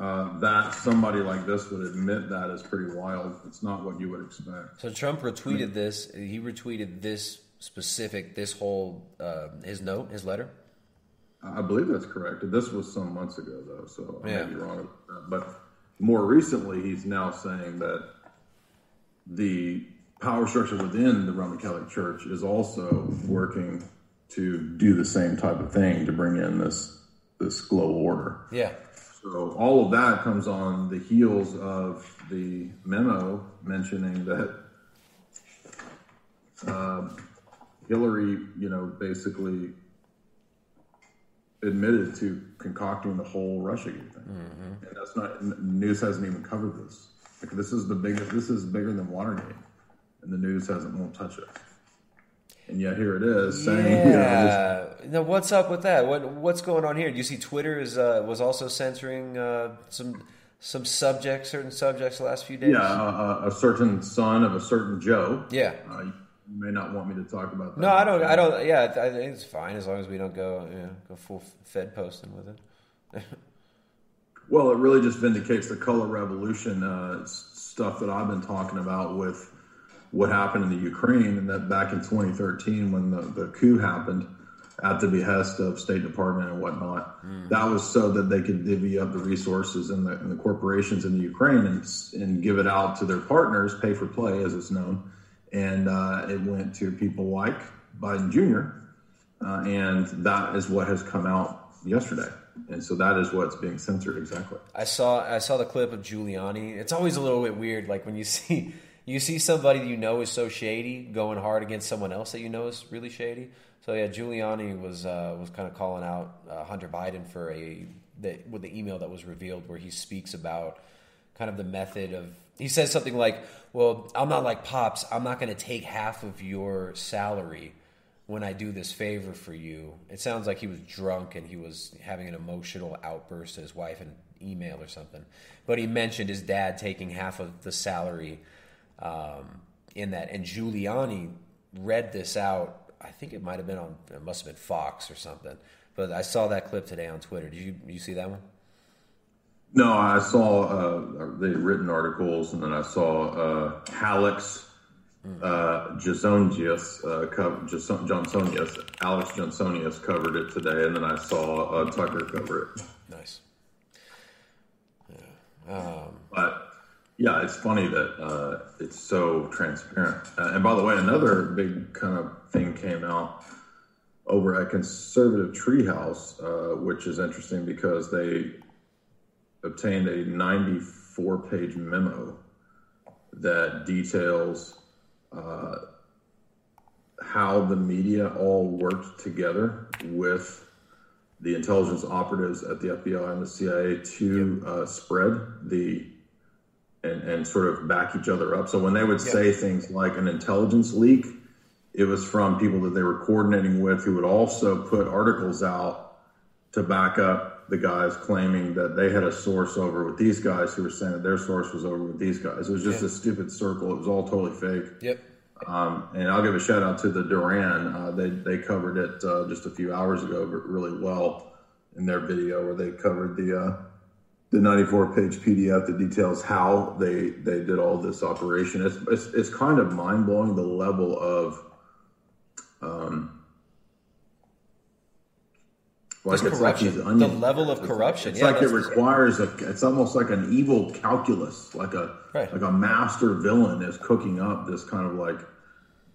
uh, that somebody like this would admit that is pretty wild. It's not what you would expect. So Trump retweeted this. He retweeted this specific, this whole uh, his note, his letter. I believe that's correct. This was some months ago, though, so I Yeah. may be wrong. But more recently, he's now saying that the power structure within the Roman Catholic Church is also working to do the same type of thing to bring in this this global order. Yeah. So all of that comes on the heels of the memo mentioning that uh, Hillary, you know, basically admitted to concocting the whole Russiagate thing, Mm-hmm. and that's not news hasn't even covered this. Like this is the biggest. This is bigger than Watergate, and the news hasn't won't touch it. And yet here it is saying, you know, Yeah. Now, what's up with that? What what's going on here? Do you see Twitter is uh, was also censoring uh, some some subjects, certain subjects, the last few days? yeah, a, a- a certain son of a certain Joe. Yeah. You may not want me to talk about that. No, I don't. I don't. Yeah, I think it's fine as long as we don't go you know, go full Fed posting with it. Well, it really just vindicates the color revolution uh, stuff that I've been talking about with what happened in the Ukraine, and that back in 2013 when the, the coup happened at the behest of State Department and whatnot, that was so that they could divvy up the resources and the, the corporations in the Ukraine and, and give it out to their partners, pay for play as it's known, and uh, it went to people like Biden Jr. Uh, and that is what has come out yesterday. And so that is what's being censored exactly. I saw I saw the clip of Giuliani. It's always a little bit weird, like when you see you see somebody you know is so shady going hard against someone else that you know is really shady. So yeah, Giuliani was uh, was kind of calling out uh, Hunter Biden for a the, with the email that was revealed where he speaks about kind of the method of he says something like, "Well, I'm not like pops. I'm not going to take half of your salary." when I do this favor for you. It sounds like he was drunk and he was having an emotional outburst to his wife in email or something. But he mentioned his dad taking half of the salary um, in that. And Giuliani read this out. I think it might have been on, it must have been Fox or something. But I saw that clip today on Twitter. Did you you see that one? No, I saw uh, the written articles, and then I saw uh, Alex uh, Jasonius, uh, co- Jason- Johnsonius, Alex Johnsonius covered it today, and then I saw uh, Tucker cover it. Nice. Um, But yeah, it's funny that uh, it's so transparent. Uh, and by the way, another big kind of thing came out over at Conservative Treehouse, uh, which is interesting because they obtained a 94 page memo that details uh, how the media all worked together with the intelligence operatives at the FBI and the CIA to uh, spread the and, and sort of back each other up. So when they would say things like an intelligence leak, it was from people that they were coordinating with who would also put articles out to back up the guys claiming that they had a source over with these guys who were saying that their source was over with these guys. It was just Yeah. a stupid circle. It was all totally fake. Yep. Um, and I'll give a shout out to the Duran. Uh, they they covered it uh, just a few hours ago, but really well in their video where they covered the uh, the 94 page PDF that details how they they did all this operation. It's it's, it's kind of mind blowing the level of um, like Just it's corruption. these onion- The level of corruption. It's Yeah, like it requires a. It's almost like an evil calculus, like a Right. like a master villain is cooking up this kind of like,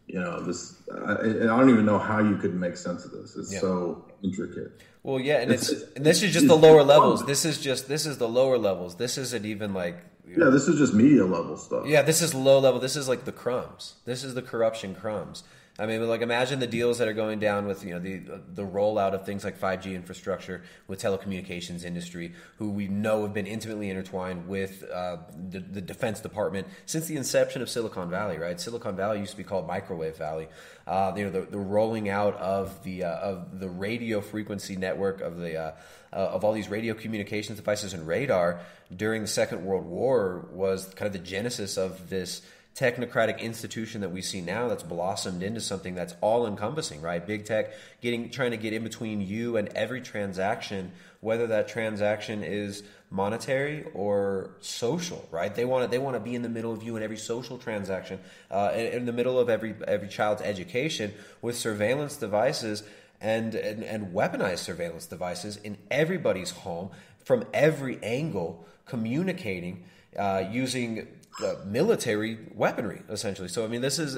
you know, this. I, I don't even know how you could make sense of this. It's Yeah. so intricate. Well, yeah, and it's, It's- and this is just the lower levels. This is just this is the lower levels. This isn't even like Yeah, this is just media level stuff. yeah, this is low level. This is like the crumbs. This is the corruption crumbs. I mean, like imagine the deals that are going down with you know the the rollout of things like 5G infrastructure with telecommunications industry, who we know have been intimately intertwined with uh, the, the Defense Department since the inception of Silicon Valley. Right, Silicon Valley used to be called Microwave Valley. Uh, you know, the, the rolling out of the uh, of the radio frequency network of the uh, uh, of all these radio communications devices and radar during the Second World War was kind of the genesis of this technocratic institution that we see now that's blossomed into something that's all encompassing, right? Big tech getting trying to get in between you and every transaction, whether that transaction is monetary or social, right? They want to they want to be in the middle of you in every social transaction, uh, in, in the middle of every every child's education with surveillance devices and, and and weaponized surveillance devices in everybody's home from every angle, communicating uh, using uh, military weaponry, essentially. So I mean, this is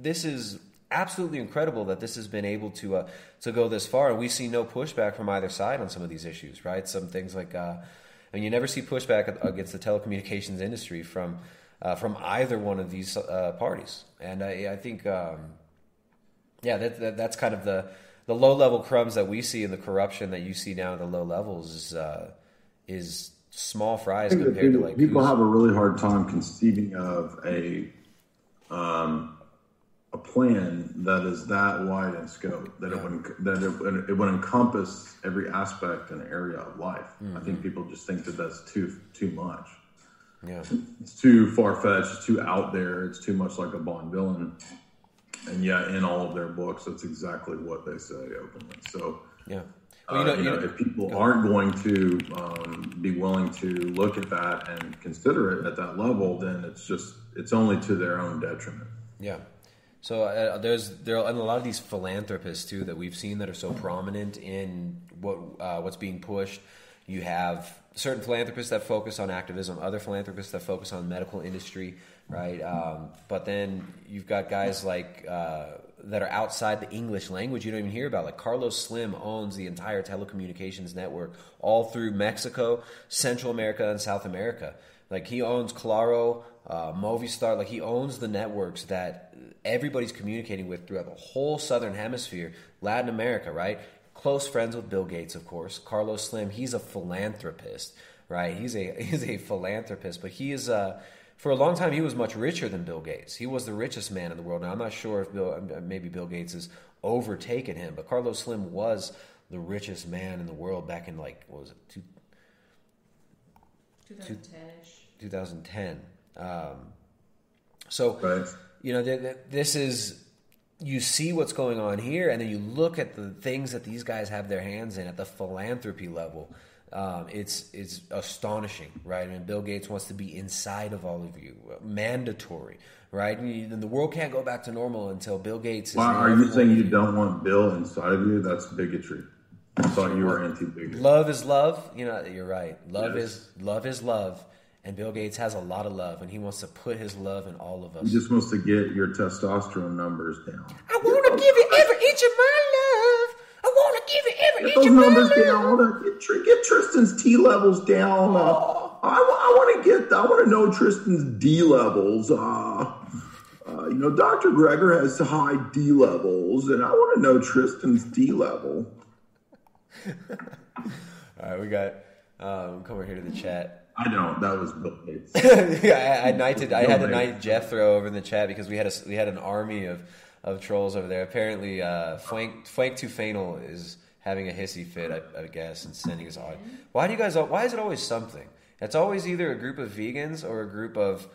this is absolutely incredible that this has been able to uh, to go this far, and we see no pushback from either side on some of these issues. Right? Some things like, uh, and you never see pushback against the telecommunications industry from uh, from either one of these uh, parties, and I, I think, um, yeah, that, that, that's kind of the the low level crumbs that we see and the corruption that you see down at the low levels is uh, is small fries I think that compared people, to like people who's- have a really hard time conceiving of a um, a plan that is that wide in scope that it would that it, would- it would encompass every aspect and area of life. I think people just think that that's too too much. Yeah, It's too far fetched. It's too out there. It's too much like a Bond villain. And yet, in all of their books, that's exactly what they say openly. So, yeah. Uh, you know, if people aren't going to um, be willing to look at that and consider it at that level, then it's just it's only to their own detriment. Yeah. So uh, there's there are and a lot of these philanthropists too that we've seen that are so prominent in what uh, what's being pushed. You have certain philanthropists that focus on activism, other philanthropists that focus on medical industry, right? Um, but then you've got guys like uh, that are outside the English language you don't even hear about. Like Carlos Slim owns the entire telecommunications network all through Mexico, Central America, and South America. Like he owns Claro, uh, Movistar. Like he owns the networks that everybody's communicating with throughout the whole southern hemisphere, Latin America, right? Close friends with Bill Gates, of course. Carlos Slim, he's a philanthropist, right? He's a he's a philanthropist, but he is uh, for a long time he was much richer than Bill Gates. He was the richest man in the world. Now I'm not sure if Bill maybe Bill Gates has overtaken him, but Carlos Slim was the richest man in the world back in like what was it? Two, 2010-ish. 2010. Um, so, you know, th- th- this is you see what's going on here, and then you look at the things that these guys have their hands in at the philanthropy level. Um, it's it's astonishing, right? Mean, Bill Gates wants to be inside of all of you, mandatory, right? And, the world can't go back to normal until Bill Gates is. Why in are you saying you don't want Bill inside of you? That's bigotry. I thought you were anti-bigotry. Love is love. You know, you're right. Love Yes. is love is love, and Bill Gates has a lot of love, and he wants to put his love in all of us. He just wants to get your testosterone numbers down. I want to give you every inch of my Get those of numbers down. Get, Tr- get Tristan's T levels down. Uh, I, want to get. I want to know Tristan's D levels. Uh, uh, you know, Dr. Greger has high D levels, and I want to know Tristan's D level. All right, we got. Um, come over here to the chat. I don't. That was Bill Gates. yeah, I, I knighted. I had to knight Jethro over in the chat because we had a we had an army of, of trolls over there. Apparently, uh, Flank Flank Tufano is having a hissy fit, I, I guess, and sending us odd. Why do you guys? Why is it always something? It's always either a group of vegans or a group of.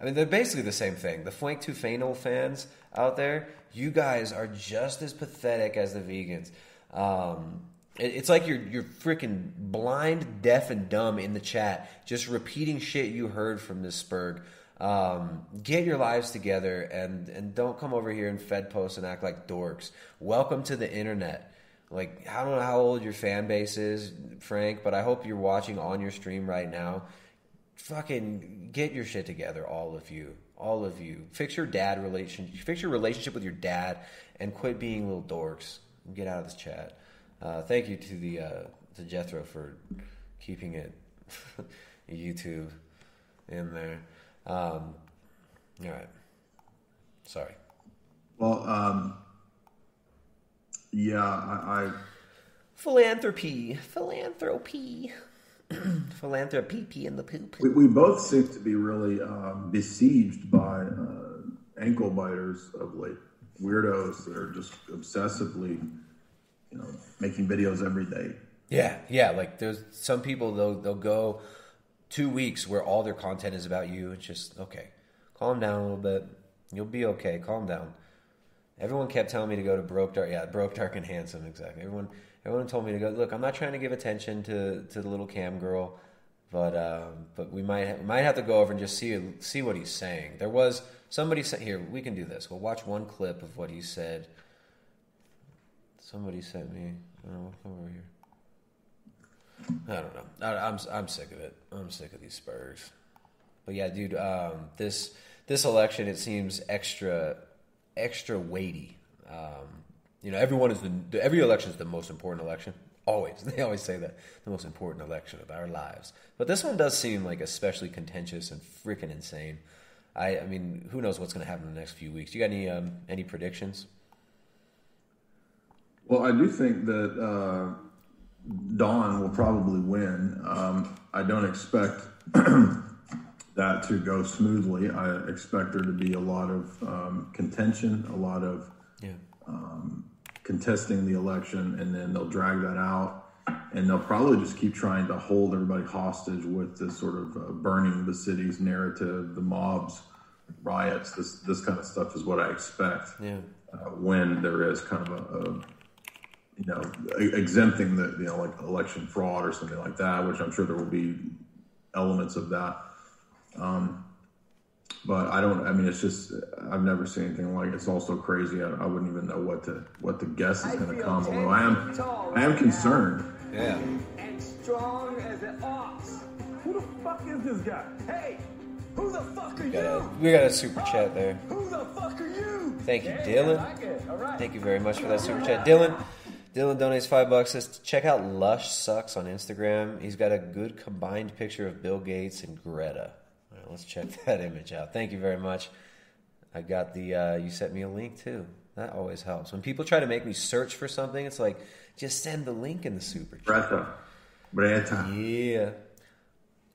I mean, they're basically the same thing. The Flank Tufano fans out there, you guys are just as pathetic as the vegans. Um, it- it's like you're you're freaking blind, deaf, and dumb in the chat, just repeating shit you heard from this Spurg. Um, get your lives together and and don't come over here and fed post and act like dorks. Welcome to the internet. Like I don't know how old your fan base is, Frank, but I hope you're watching on your stream right now. Fucking get your shit together, all of you, all of you. Fix your dad relation, fix your relationship with your dad, and quit being little dorks. Get out of this chat. Uh, thank you to the uh, to Jethro for keeping it YouTube in there. Um, all right, sorry. Well, um, yeah, I, I Philanthropy, philanthropy, philanthropy, pee in the poop. we, we both seem to be really um, besieged by uh, ankle biters of late. Weirdos that are just obsessively, you know, making videos every day. Yeah, yeah. Like there's some people they'll they'll go two weeks where all their content is about you. It's just okay, Calm down a little bit. You'll be okay. Calm down. Everyone kept telling me to go to Broke Dark. Yeah, Broke Dark and Handsome. Exactly. Everyone, everyone told me to go. Look, I'm not trying to give attention to, to the little cam girl, but um, but we might might have to go over and just see see what he's saying. There was somebody said here. We can do this. We'll watch one clip of what he said. Somebody sent me. Come over here. I don't know. I, I'm I'm sick of it. I'm sick of these Spurs. But yeah, dude, um, this this election it seems extra extra weighty. Um, you know, everyone is the every election is the most important election. Always, they always say that the most important election of our lives. But this one does seem like especially contentious and freaking insane. I, I mean, who knows what's going to happen in the next few weeks? You got any um, any predictions? Well, I do think that uh, Dawn will probably win. Um, I don't expect that to go smoothly. I expect there to be a lot of um, contention, a lot of Yeah. um, contesting the election, and then they'll drag that out. And they'll probably just keep trying to hold everybody hostage with this sort of uh, burning the cities narrative, the mobs, riots. This this kind of stuff is what I expect Yeah. uh, when there is kind of a, a you know exempting the you know like election fraud or something like that, which I'm sure there will be elements of that. Um, but I don't. I mean, it's just I've never seen anything like it. It's all so crazy. I, I wouldn't even know what to what the guess is going to come. Although I am I am concerned. Yeah. And strong as an ox. Who the fuck is this guy? Hey, who the fuck are We got a, you? we got a super chat there. Who the fuck are you? Thank you, Yeah, Dylan. I like it. All right. Thank you very much for that super chat, Dylan. Dylan donates five bucks. Says check out Lush Sucks on Instagram. He's got a good combined picture of Bill Gates and Greta. Right, let's check that image out. Thank you very much. I got the. Uh, you sent me a link too. That always helps. When people try to make me search for something, it's like just send the link in the super chat. Greta. Yeah.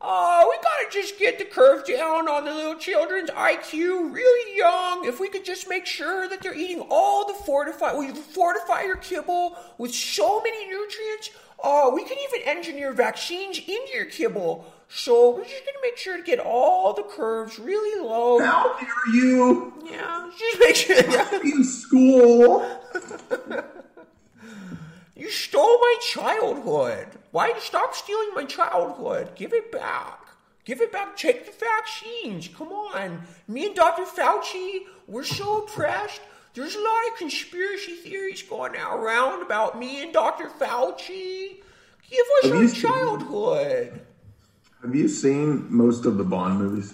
Oh, we gotta just get the curve down on the little children's IQ really young. If we could just make sure that they're eating all the fortify, well, you fortify your kibble with so many nutrients. Oh, we can even engineer vaccines into your kibble. So we're just gonna make sure to get all the curves really low. How dare you? Yeah, just make sure. in school. You stole my childhood. Why stop stealing my childhood? Give it back. Give it back. Take the vaccines. Come on. Me and Dr. Fauci, we're so oppressed. There's a lot of conspiracy theories going around about me and Dr. Fauci. Give us Have our seen- childhood. Have you seen most of the Bond movies?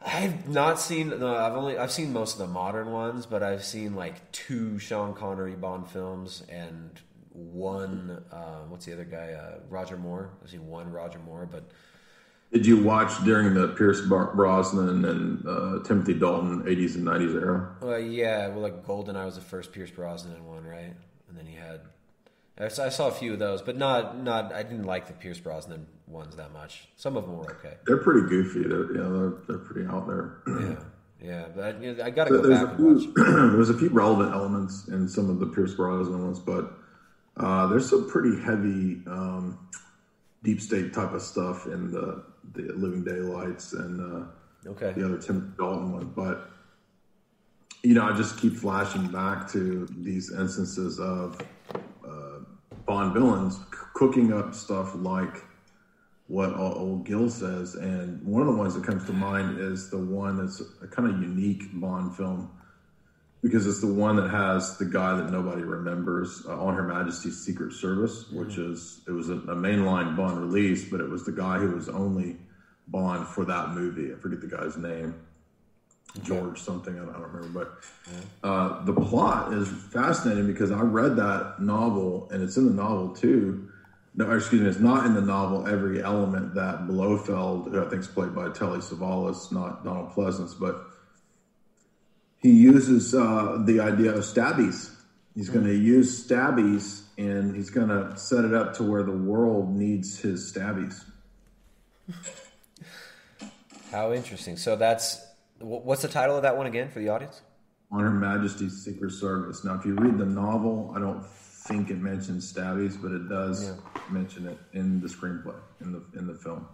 I've not seen. No, I've only. I've seen most of the modern ones, but I've seen like two Sean Connery Bond films and one. Uh, what's the other guy? Uh, Roger Moore. I've seen one Roger Moore, but Did you watch during the Pierce Brosnan and uh, Timothy Dalton 80s and 90s era? well, yeah. Well, like Goldeneye was the first Pierce Brosnan one, right? And then he had. I saw, I saw a few of those, but not not. I didn't like the Pierce Brosnan ones that much. Some of them were okay. They're pretty goofy. They're, yeah, they're, they're pretty out there. Yeah, yeah. But I, you know, I got to go There's back a and watch. few, there's a few relevant elements in some of the Pierce Brosnan ones, but uh, there's some pretty heavy um, deep state type of stuff in the, the Living Daylights and uh, Okay. the other Tim Dalton one. But you know, I just keep flashing back to these instances of uh, Bond villains c- cooking up stuff like what old Gil says, and one of the ones that comes to mind is the one that's a kind of unique Bond film because it's the one that has the guy that nobody remembers uh, on Her Majesty's Secret Service, which is it was a, a mainline Bond release, but it was the guy who was only Bond for that movie. I forget the guy's name, George something. I don't, I don't remember, but uh, the plot is fascinating because I read that novel, and it's in the novel too. No, excuse me, it's not in the novel every element that Blofeld, who I think is played by Telly Savalas, not Donald Pleasence, but he uses uh, the idea of stabbies. He's going to use stabbies, and he's going to set it up to where the world needs his stabbies. How interesting. So that's what's the title of that one again for the audience? on Her Majesty's Secret Service. Now, if you read the novel, I don't think it mentions stabbies, but it does mention it in the screenplay in the in the film.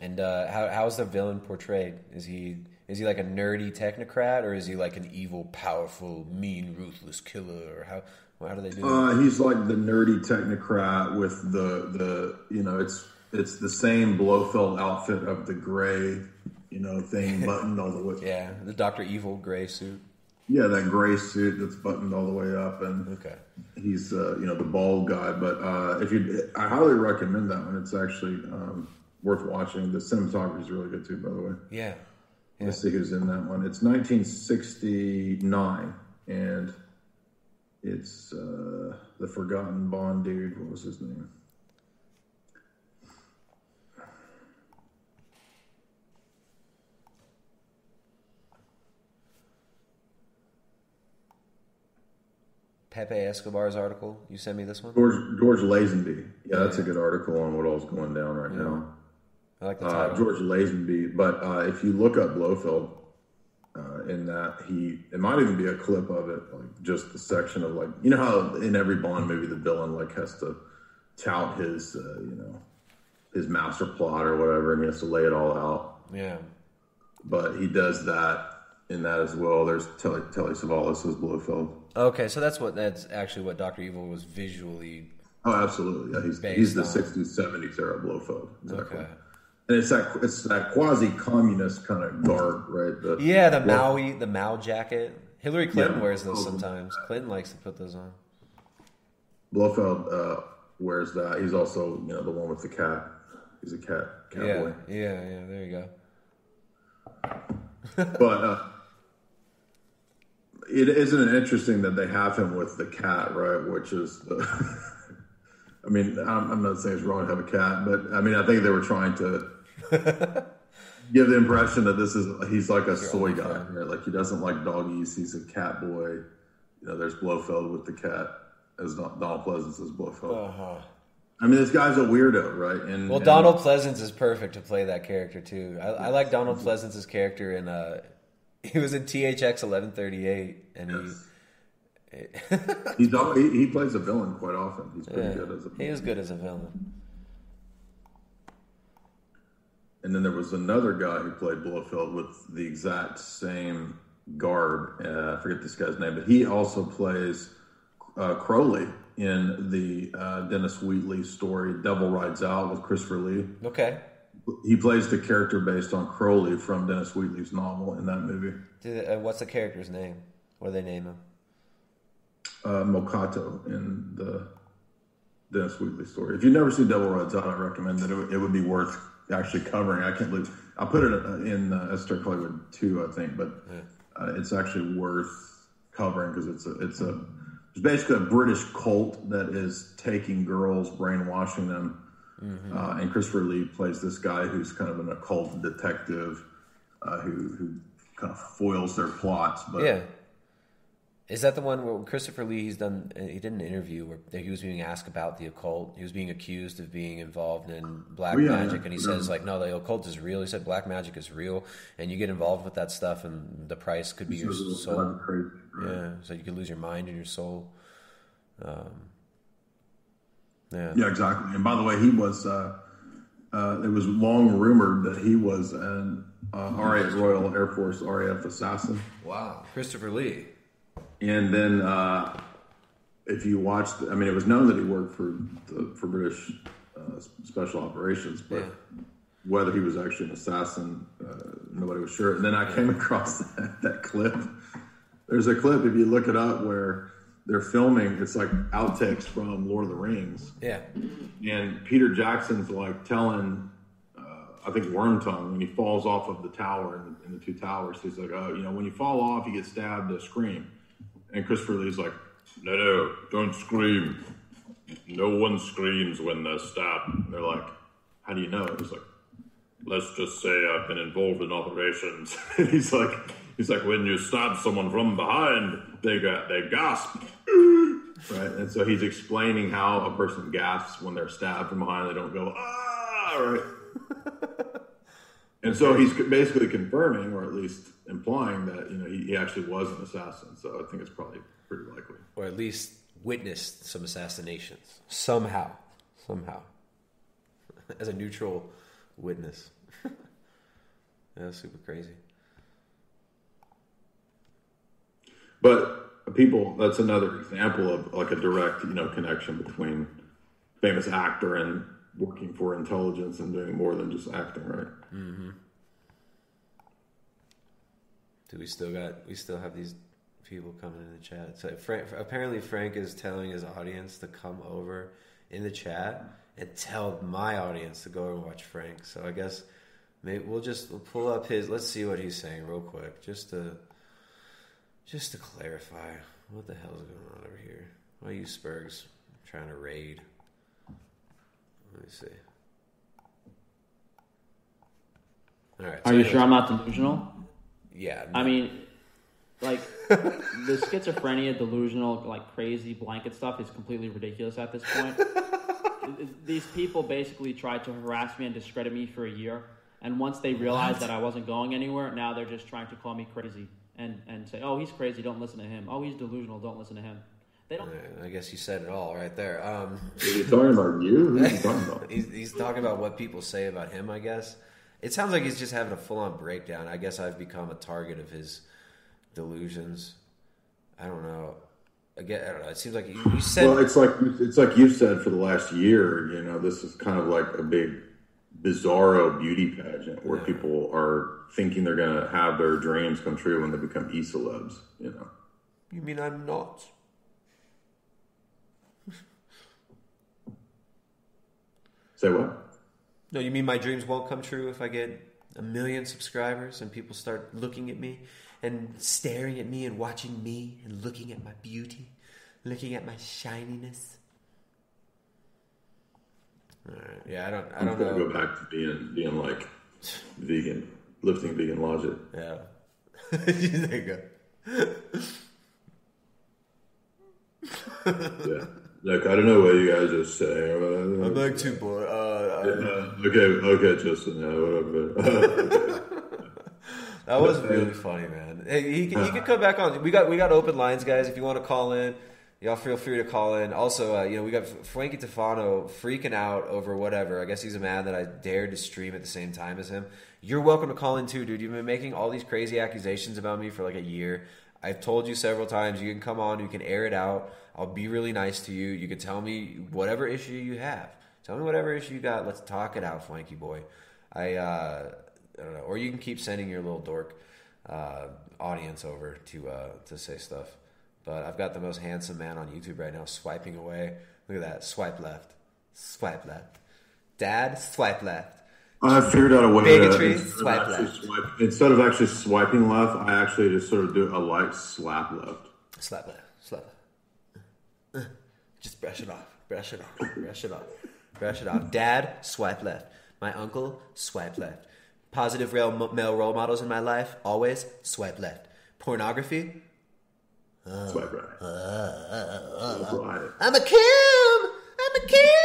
And uh, how how's the villain portrayed? Is he is he like a nerdy technocrat, or is he like an evil, powerful, mean, ruthless killer? Or how how do they do? that? Uh, he's like the nerdy technocrat with the the you know it's it's the same Blofeld outfit of the gray you know thing buttoned all the way. yeah, the Doctor Evil gray suit. Yeah, that gray suit that's buttoned all the way up, and Okay. he's uh, you know the bald guy. But uh, if you, I highly recommend that one. It's actually um, worth watching. The cinematography is really good too, by the way. Yeah. Let's see who's in that one. It's 1969, and it's uh, the forgotten Bond dude. What was his name? Pepe Escobar's article. You sent me this one. George George Lazenby. Yeah, that's a good article on what all's going down right now. I like the Uh, title. George Lazenby. But uh, if you look up Blofeld, uh, in that he, it might even be a clip of it, like just the section of like, you know how in every Bond movie the villain like has to tout his, uh, you know, his master plot or whatever, and he has to lay it all out. Yeah. But he does that in that as well. There's Telly, Telly Savalas as Blofeld. Okay, so that's what that's actually what Doctor Evil was visually. Oh, absolutely. Yeah, he's he's the on- '60s, '70s era Blofeld. Exactly. Okay. And it's that it's that quasi communist kind of garb, right? The- Yeah, the Well, Maui, the Mao jacket. Hillary Clinton Yeah. wears those sometimes. Clinton likes to put those on. Blofeld uh, wears that. He's also you know the one with the cat. He's a cat cowboy. Yeah, yeah, yeah. There you go. but uh, it isn't it interesting that they have him with the cat, right? Which is, the, I mean, I'm, I'm not saying it's wrong to have a cat, but I mean, I think they were trying to give the impression that this is he's like a soy guy, right? Like he doesn't like doggies. He's a cat boy. You know, there's Blofeld with the cat as Donald Pleasence as Blofeld. Uh-huh. I mean, this guy's a weirdo, right? And Well, and- Donald Pleasence is perfect to play that character too. I, I like Donald Pleasence's character in. Uh, he was in THX eleven thirty eight, and he. He's he, he plays a villain quite often. He's pretty Yeah, good as a he is good as a villain. And then there was another guy who played Blofeld with the exact same garb. Uh, I forget this guy's name, but he also plays uh, Crowley in the uh, Dennis Wheatley story "Devil Rides Out" with Christopher Lee. Okay. He plays the character based on Crowley from Dennis Wheatley's novel in that movie. Did, uh, what's the character's name? What do they name him? Uh, Mocata in the Dennis Wheatley story. If you've never seen Devil Rides Out, I recommend that it, it would be worth actually covering. I can't believe I put it uh, in uh, Esoteric Hollywood too, I think, but uh, it's actually worth covering because it's a it's a it's basically a British cult that is taking girls, brainwashing them, uh, and Christopher Lee plays this guy who's kind of an occult detective uh, who who kind of foils their plots. But yeah. Is that the one where Christopher Lee? He's done. uh, He did an interview where he was being asked about the occult. He was being accused of being involved in black Oh, yeah, magic, yeah. and he Yeah. says like, "No, the occult is real." He said, "Black magic is real, and you get involved with that stuff, and the price could be He your soul." crazy, right? Yeah, so you could lose your mind and your soul. Um, yeah. Yeah, exactly. And by the way, he was. Uh, uh, it was long rumored that he was an uh, RAF Royal Air Force RAF assassin. Wow, Christopher Lee. And then, uh, if you watched, I mean, it was known that he worked for the, for British uh, Special Operations, but whether he was actually an assassin, uh, nobody was sure. And then I came across that, that clip. There's a clip if you look it up where they're filming. It's like outtakes from Lord of the Rings. Yeah. And Peter Jackson's like telling, uh, I think Wormtongue, when he falls off of the tower in the, in the two towers, he's like, oh, you know, when you fall off, you get stabbed, to scream. And Christopher Lee's like, no, no, don't scream. No one screams when they're stabbed. And they're like, how do you know? He's like, let's just say I've been involved in operations. and he's like, he's like, when you stab someone from behind, they got they gasp. Right, and so he's explaining how a person gasps when they're stabbed from behind. They don't go ah, right. and so he's basically confirming, or at least implying, that you know he, he actually was an assassin. So I think it's probably pretty likely. or at least witnessed some assassinations somehow, somehow, as a neutral witness. That's super crazy. But people, that's another example of like a direct, you know, connection between famous actor and working for intelligence and doing more than just acting, right? Mm-hmm. Do we still got? We still have these people coming in the chat. So Frank, apparently Frank is telling his audience to come over in the chat and tell my audience to go and watch Frank. So I guess maybe we'll just we'll pull up his. Let's see what he's saying real quick, just to just to clarify what the hell's going on over here. Why you Spurgs trying to raid? Let me see. All right. Are so you sure I'm not delusional? Yeah. I mean, like the schizophrenia, delusional, like crazy blanket stuff is completely ridiculous at this point. These people basically tried to harass me and discredit me for a year, and once they realized What? that I wasn't going anywhere, now they're just trying to call me crazy and and say, "Oh, he's crazy. Don't listen to him. Oh, he's delusional. Don't listen to him." They don't. I guess you said it all right there. Um, Is he talking about you? Who's he talking about? he's, he's talking about what people say about him. I guess it sounds like he's just having a full-on breakdown. I guess I've become a target of his delusions. I don't know. Again, I don't know. It seems like you, you said. well, it's like it's like you've said for the last year. You know, this is kind of like a big bizarro beauty pageant where people are thinking they're going to have their dreams come true when they become e celebs. You know, you mean I'm not? Say what? No, you mean my dreams won't come true if I get a million subscribers and people start looking at me and staring at me and watching me and looking at my beauty, looking at my shininess. All right. Yeah, I don't. I don't know. go back to being being like vegan, lifting vegan logic. Yeah. there you go. yeah. Like I don't know what you guys are saying. I'm like too bored. Uh, I- Yeah, okay, okay, Justin. Yeah, whatever. That was really funny, man. Hey, he, can- he can come back on. We got we got open lines, guys. If you want to call in, y'all feel free to call in. Also, uh, you know, we got Frankie Tufano freaking out over whatever. I guess he's mad that I dared to stream at the same time as him. You're welcome to call in too, dude. You've been making all these crazy accusations about me for like a year. I've told you several times you can come on, you can air it out. I'll be really nice to you. You can tell me whatever issue you have. Tell me whatever issue you got. Let's talk it out, Frankie boy. I uh, I don't know. Or you can keep sending your little dork uh, audience over to uh, to say stuff. But I've got the most handsome man on YouTube right now swiping away. Look at that. Swipe left. Swipe left. Dad, swipe left. I figured out a way Bigotry, to swipe left. swipe, instead of actually swiping left, I actually just sort of do a light slap left. Slap left. Slap left. Uh, Just brush it off. Brush it off. Brush it off. Brush it off. Dad, swipe left. My uncle, swipe left. Positive real male role models in my life, always swipe left. Pornography, Swipe right. uh, uh, uh, uh Right. I'm a Kim. I'm a Kim.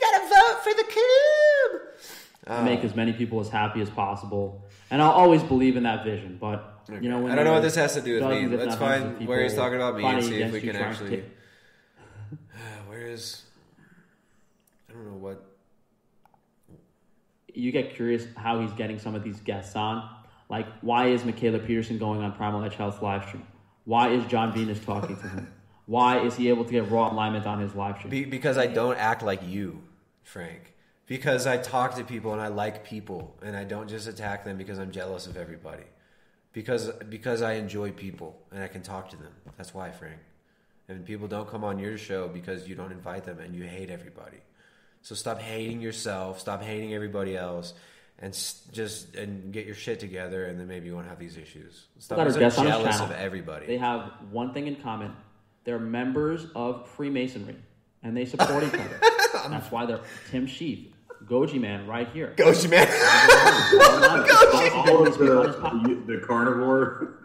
You gotta vote for the Kim. to uh. make as many people as happy as possible. And I'll always believe in that vision. But you know, when I don't know what this has to do with me. Let's find where he's talking about me and fighting see if we can actually. take- Where is? I don't know what. you get curious how he's getting some of these guests on. Like, why is Mikhaila Peterson going on Primal Edge Health live stream? Why is Jon Venus talking to him? Why is he able to get raw alignment on his live stream? Be, because I don't act like you, Frank. Because I talk to people and I like people, and I don't just attack them because I'm jealous of everybody. Because because I enjoy people and I can talk to them. That's why, Frank. And people don't come on your show because you don't invite them and you hate everybody. So stop hating yourself, stop hating everybody else, and just and get your shit together, and then maybe you won't have these issues. Stop being guests so on his jealous channel. of everybody. They have one thing in common: they're members of Freemasonry, and they support each other. That's why they're Tim Shieff, Goji Man, right here. Goji Man. All these people on his the, the carnivore.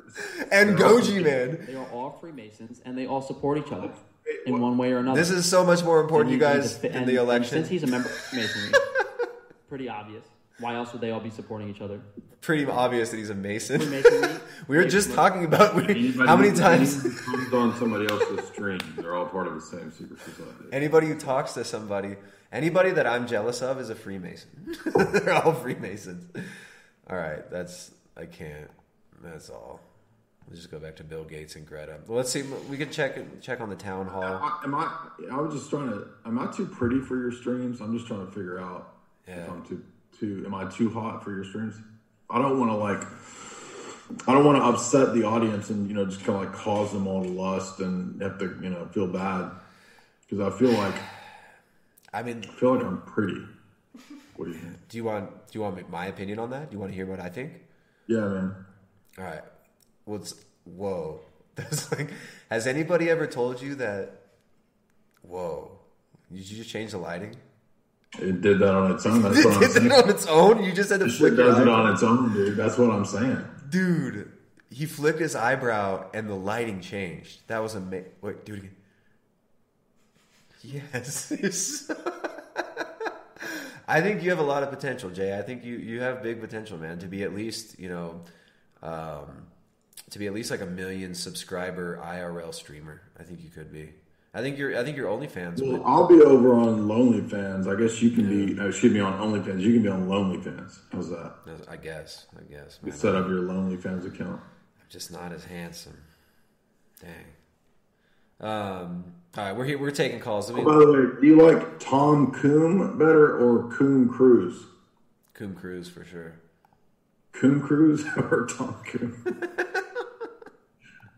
And Goji Man. They are all Freemasons, and they all support each other in one way or another. This is so much more important, And you guys, he's a fi- than and- the election. since he's a member of Masonry, pretty obvious. Why else would they all be supporting each other? Pretty obvious that he's a Mason. Freemasonry. we were just talking about we, Anybody how many who- times comes on somebody else's stream, they're all part of the same secret society. anybody who talks to somebody, anybody that I'm jealous of is a Freemason. They're all Freemasons. All right, that's I can't. That's all. Let's just go back to Bill Gates and Greta. Well, let's see. We can check check on the town hall. I, am I? I was just trying to. Am I too pretty for your streams? I'm just trying to figure out Yeah. if I'm too too. Am I too hot for your streams? I don't want to like. I don't want to upset the audience and you know just kind of like cause them all to lust and have to you know feel bad because I feel like I mean, I feel like I'm pretty. What do you think? Do you want Do you want my opinion on that? Do you want to hear what I think? Yeah, man. All right. What's whoa? That's like. Has anybody ever told you that? Whoa! Did you just change the lighting? It did that on its own. That's It what I'm did saying. on its own. You just had to This flick shit does it on its own, dude. That's what I'm saying. Dude, he flicked his eyebrow and the lighting changed. That was amazing. Wait, do it again. Yes. I think you have a lot of potential, Jay. I think you, you have big potential, man, to be at least, you know, um, to be at least like a million subscriber IRL streamer. I think you could be. I think you're I think your OnlyFans Well, would I'll be over on Lonely Fans. I guess you can be. Uh, excuse me, on OnlyFans. You can be on Lonely Fans. How's that? I guess. I guess. You set up your Lonely Fans account. I'm just not as handsome. Dang. Um, all right, we're here. We're taking calls. Oh, by the way, do you like Tom Coom better or Coom Cruise? Coom Cruise for sure. Coom Cruise or Tom Coom?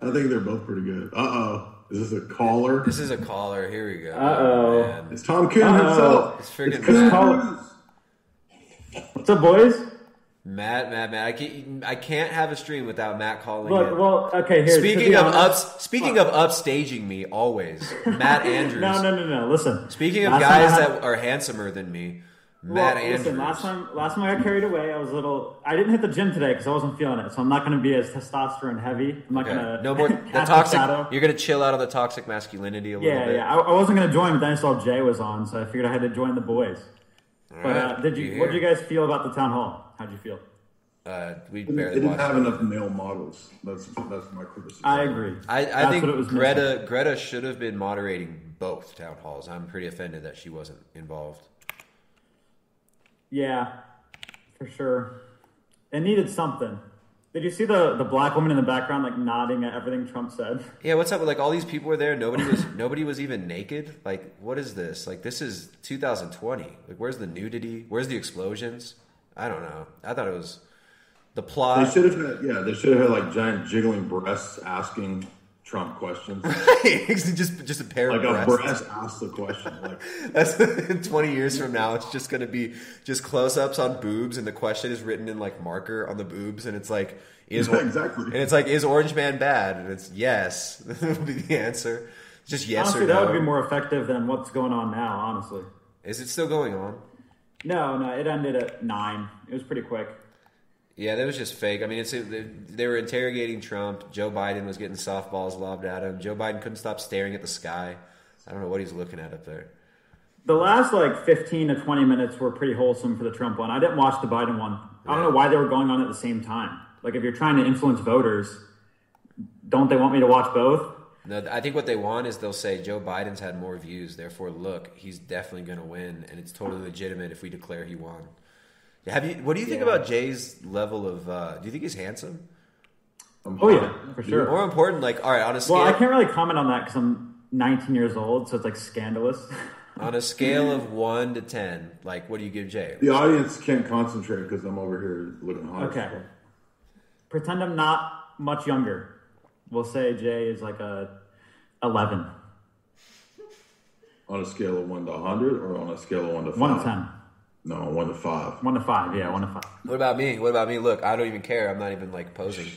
I think they're both pretty good. Uh oh. Is this a caller? This is a caller. Here we go. Uh-oh. It's Tom Coom Uh-oh. himself. It's friggin' Coom Matt. What's up, boys? Matt, Matt, Matt. I can't. I can't have a stream without Matt calling Look, in. well, okay, here. Speaking of honest- ups, speaking of upstaging me, always Matt Andrews. No, no, no, no. Listen. Speaking of guys had- that are handsomer than me, Well, Andrews. listen, last time, last time I got carried away, I was a little. I didn't hit the gym today because I wasn't feeling it, so I'm not going to be as testosterone heavy. I'm not Okay. going to. No more the toxic. You're gonna chill out on the toxic masculinity a little Yeah, bit. yeah. I, I wasn't going to join, but then I saw Jay was on, so I figured I had to join the boys. All but uh, did you? you What did you guys feel about the town hall? How'd you feel? Uh, we It barely didn't have it. enough male models. That's that's my criticism. I agree. I, I That's think what it was Greta missing. Greta should have been moderating both town halls. I'm pretty offended that she wasn't involved. Yeah, for sure. It needed something. Did you see the the black woman in the background like nodding at everything Trump said? Yeah, what's up with like all these people were there? Nobody was nobody was even naked. Like, what is this? Like, this is 2020. Like, where's the nudity? Where's the explosions? I don't know. I thought it was the plot. They should have had yeah. They should have had like giant jiggling breasts asking Trump questions. just just a pair like of a breasts. breast asks the question. Like That's 20 years from now. It's just going to be just close ups on boobs, and the question is written in like marker on the boobs, and it's like, is Yeah, exactly. And it's like, is Orange Man bad? And it's yes. That would be the answer. Just yes honestly, or that would be more effective than what's going on now. Honestly, Is it still going on? no, no, it ended at nine. It was pretty quick. Yeah, that was just fake. I mean, it's they, they were interrogating Trump. Joe Biden was getting softballs lobbed at him. Joe Biden couldn't stop staring at the sky. I don't know what he's looking at up there. The last like 15 to 20 minutes were pretty wholesome for the Trump one. I didn't watch the Biden one. I don't know why they were going on at the same time. Like, if you're trying to influence voters, don't they want me to watch both? No, I think what they want is they'll say Joe Biden's had more views, therefore, look, he's definitely going to win, and it's totally legitimate if we declare he won. Have you? What do you think Yeah. about Jay's level of? Uh, do you think he's handsome? Oh, yeah, for sure. More important, like all right, on a scale Well, I can't really comment on that because I'm 19 years old, so it's like scandalous. on a scale of one to ten, like what do you give Jay? the audience can't concentrate because I'm over here looking hot. as Okay. fuck. Pretend I'm not much younger. We'll say Jay is like a 11. On a scale of one to hundred, or on a scale of one to five? One to 10. No, one to five. One to five, yeah, one to five. What about me? What about me? Look, I don't even care. I'm not even like posing.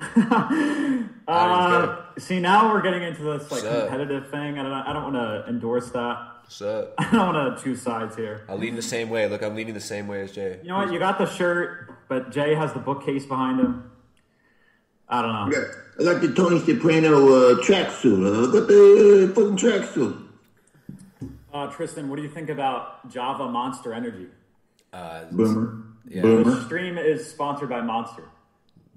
Uh, see, now we're getting into this like Sup? competitive thing. I don't. I don't want to endorse that. So I don't want to choose sides here. I'll lean the same way. Look, I'm leaning the same way as Jay. You know what? You got the shirt, but Jay has the bookcase behind him. I don't know. Yeah, I got the Tony Soprano uh, tracksuit. Uh, I got the uh, fucking tracksuit. Uh, Tristan, what do you think about Java Monster Energy? Uh, Boomer. Yeah. The Boomer. stream is sponsored by Monster.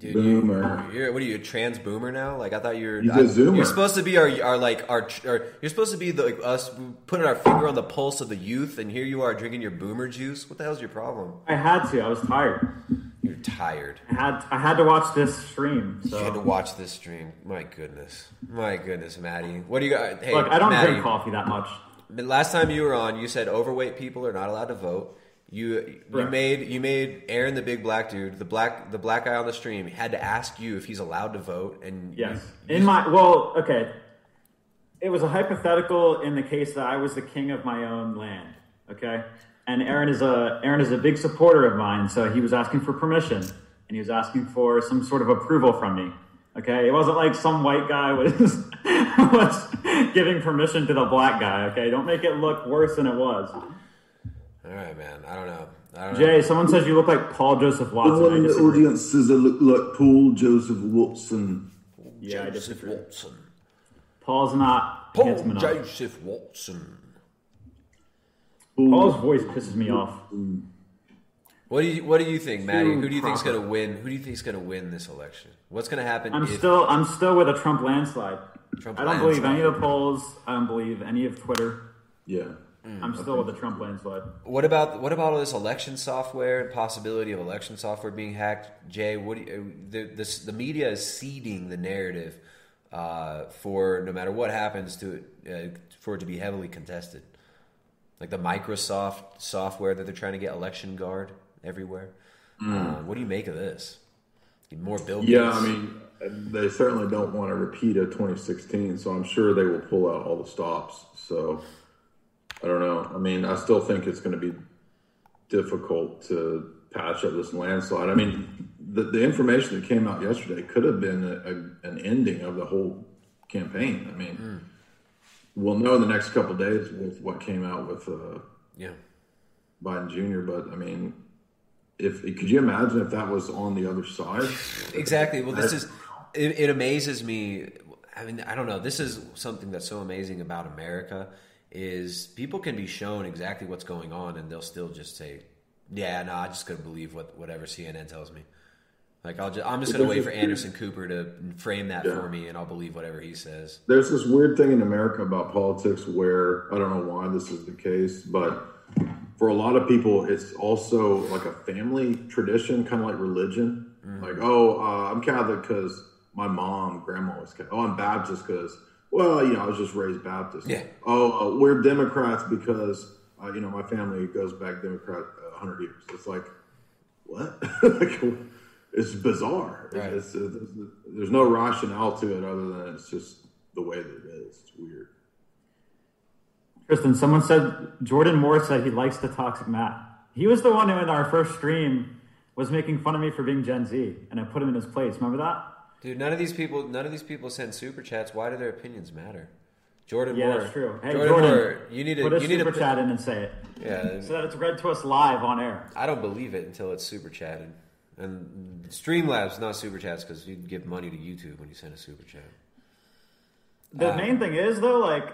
Dude, Boomer. You, you're what are you, a trans boomer now? Like I thought you were. He's a I- zoomer. You're supposed to be our, our like our, our. You're supposed to be the, like us putting our finger on the pulse of the youth, and here you are drinking your boomer juice. What the hell's your problem? I had to. I was tired. You're tired. I had I had to watch this stream. So You had to watch this stream. My goodness. My goodness, Maddie. What do you got? Hey, Look, I don't Maddie, drink coffee that much. Last time you were on, you said overweight people are not allowed to vote. You you Correct. made you made Aaron the big black dude, the black the black guy on the stream, had to ask you if he's allowed to vote, and Yes. In my well, okay. It was a hypothetical in the case that I was the king of my own land. Okay. And Aaron is a Aaron is a big supporter of mine, so he was asking for permission and he was asking for some sort of approval from me. Okay. It wasn't like some white guy was was giving permission to the black guy. Okay. Don't make it look worse than it was. All right, man. I don't know. I don't Jay, know. someone says you look like Paul Joseph Watson. Someone I in the audience says I look like Paul Joseph Watson. Yeah, I Joseph disagree. Watson. Paul's not Paul. Joseph Watson. Paul's voice pisses me off. What do you What do you think, Maddie? Who do you think's proper. going to win? Who do you think's going to win this election? What's going to happen? I'm if still I'm still with a Trump landslide. Trump I don't believe any of the polls. I don't believe any of Twitter. Yeah. I'm still with the Trump landslide. What about what about all this election software possibility of election software being hacked? Jay, what do you, the this, the media is seeding the narrative uh, for no matter what happens to it, uh, for it to be heavily contested, like the Microsoft software that they're trying to get ElectionGuard everywhere. Mm. Uh, what do you make of this? More Bill Yeah, I mean, they certainly don't want to repeat a 2016, so I'm sure they will pull out all the stops. So I don't know. I mean, I still think it's going to be difficult to patch up this landslide. I mean, the, the information that came out yesterday could have been a, a, an ending of the whole campaign. I mean, we'll know in the next couple of days with what came out with uh, yeah. Biden Jr. But I mean, if could you imagine if that was on the other side? Exactly. Well, this is it, it amazes me. I mean, I don't know. This is something that's so amazing about America is people can be shown exactly what's going on and they'll still just say, "Yeah, no, I just gonna believe what whatever CNN tells me." Like I'll just, I'm just gonna wait for Anderson Cooper to frame that Yeah. for me, and I'll believe whatever he says. There's this weird thing in America about politics where I don't know why this is the case, but for a lot of people, it's also like a family tradition, kind of like religion. Like, oh, uh, I'm Catholic because my mom, grandma was Catholic. Oh, I'm Baptist because, well, you know, I was just raised Baptist. Yeah. Oh, uh, we're Democrats because, uh, you know, my family goes back Democrat uh, 100 years. It's like, what? like, it's bizarre. Right. It's, it's, there's, there's no rationale to it other than it's just the way that it is. It's weird. Tristan, someone said Jordan Moore said he likes the toxic Matt. He was the one who in our first stream was making fun of me for being Gen Z, and I put him in his place. Remember that? Dude, none of these people, none of these people send super chats. Why do their opinions matter? Jordan Moore. Yeah, Moore, that's true. Hey, Jordan, Jordan, Moore, you need to put a you need super to chat in and say it. Yeah, so that it's read to us live on air. I don't believe it until it's super chatted. And Streamlabs not super chats because you give money to YouTube when you send a super chat. The Uh, main thing is though, like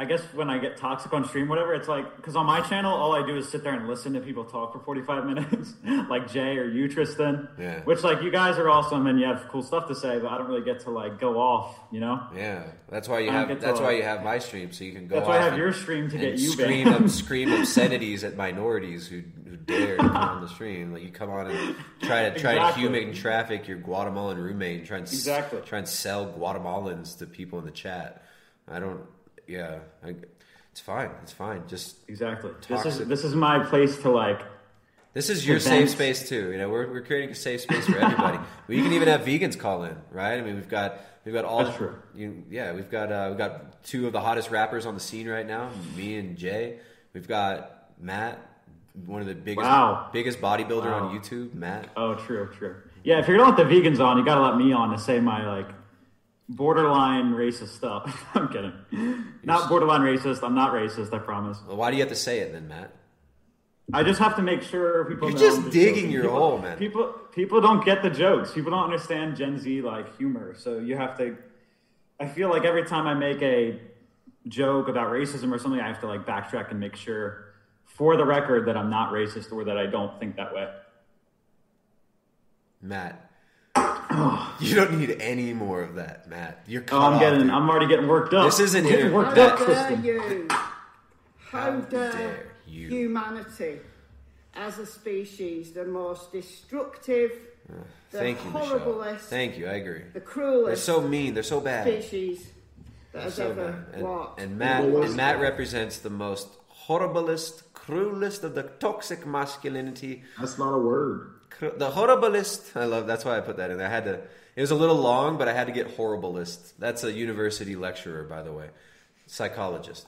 I guess when I get toxic on stream, whatever, it's like because on my channel, all I do is sit there and listen to people talk for forty five minutes, like Jay or you, Tristan. Yeah. Which like you guys are awesome and you have cool stuff to say, but I don't really get to like go off, you know. Yeah, that's why you have get to, that's why like- you have my stream so you can go. That's why I have and- your stream to get you scream ob- scream obscenities at minorities who who dare to come on the stream. Like you come on and try to try Exactly. to human traffic your Guatemalan roommate and try and s- Exactly. try and sell Guatemalans to people in the chat. I don't. Yeah, I, it's fine. It's fine. Just exactly. This is this is my place to like. This is your Events. safe space too. You know, we're, we're creating a safe space for everybody. we can even have vegans call in, right? I mean, we've got we've got all That's true. You, yeah, we've got uh, we've got two of the hottest rappers on the scene right now, me and Jay. We've got Matt, one of the biggest Wow. biggest bodybuilder Wow. on YouTube. Matt. Oh, true, true. Yeah, if you're gonna let the vegans on, you gotta let me on to say my like borderline racist stuff. I'm kidding. Not borderline racist. I'm not racist. I promise. Well, why do you have to say it then, Matt? I just have to make sure people. You're just digging your people, hole, man. People, people don't get the jokes. People don't understand Gen Z like humor. So you have to. I feel like every time I make a joke about racism or something, I have to like backtrack and make sure, for the record, that I'm not racist or that I don't think that way. Matt. you don't need any more of that, Matt. You're oh, cut Oh, I'm off, getting. dude. I'm already getting worked up. This isn't getting inter- worked that- up, How dare Tristan. you? How, How dare, dare you. humanity? as a species, the most destructive, uh, the Thank you, Michelle. horriblest, Thank you. I agree. the cruelest They're so mean. They're so bad. species that has so ever bad. And, walked. and Matt and Matt represents the most horriblest, cruelest of the toxic masculinity. That's not a word. The horriblest. I love. That's why I put that in. there. I had to. It was a little long, but I had to get horriblest. That's a university lecturer, by the way, psychologist.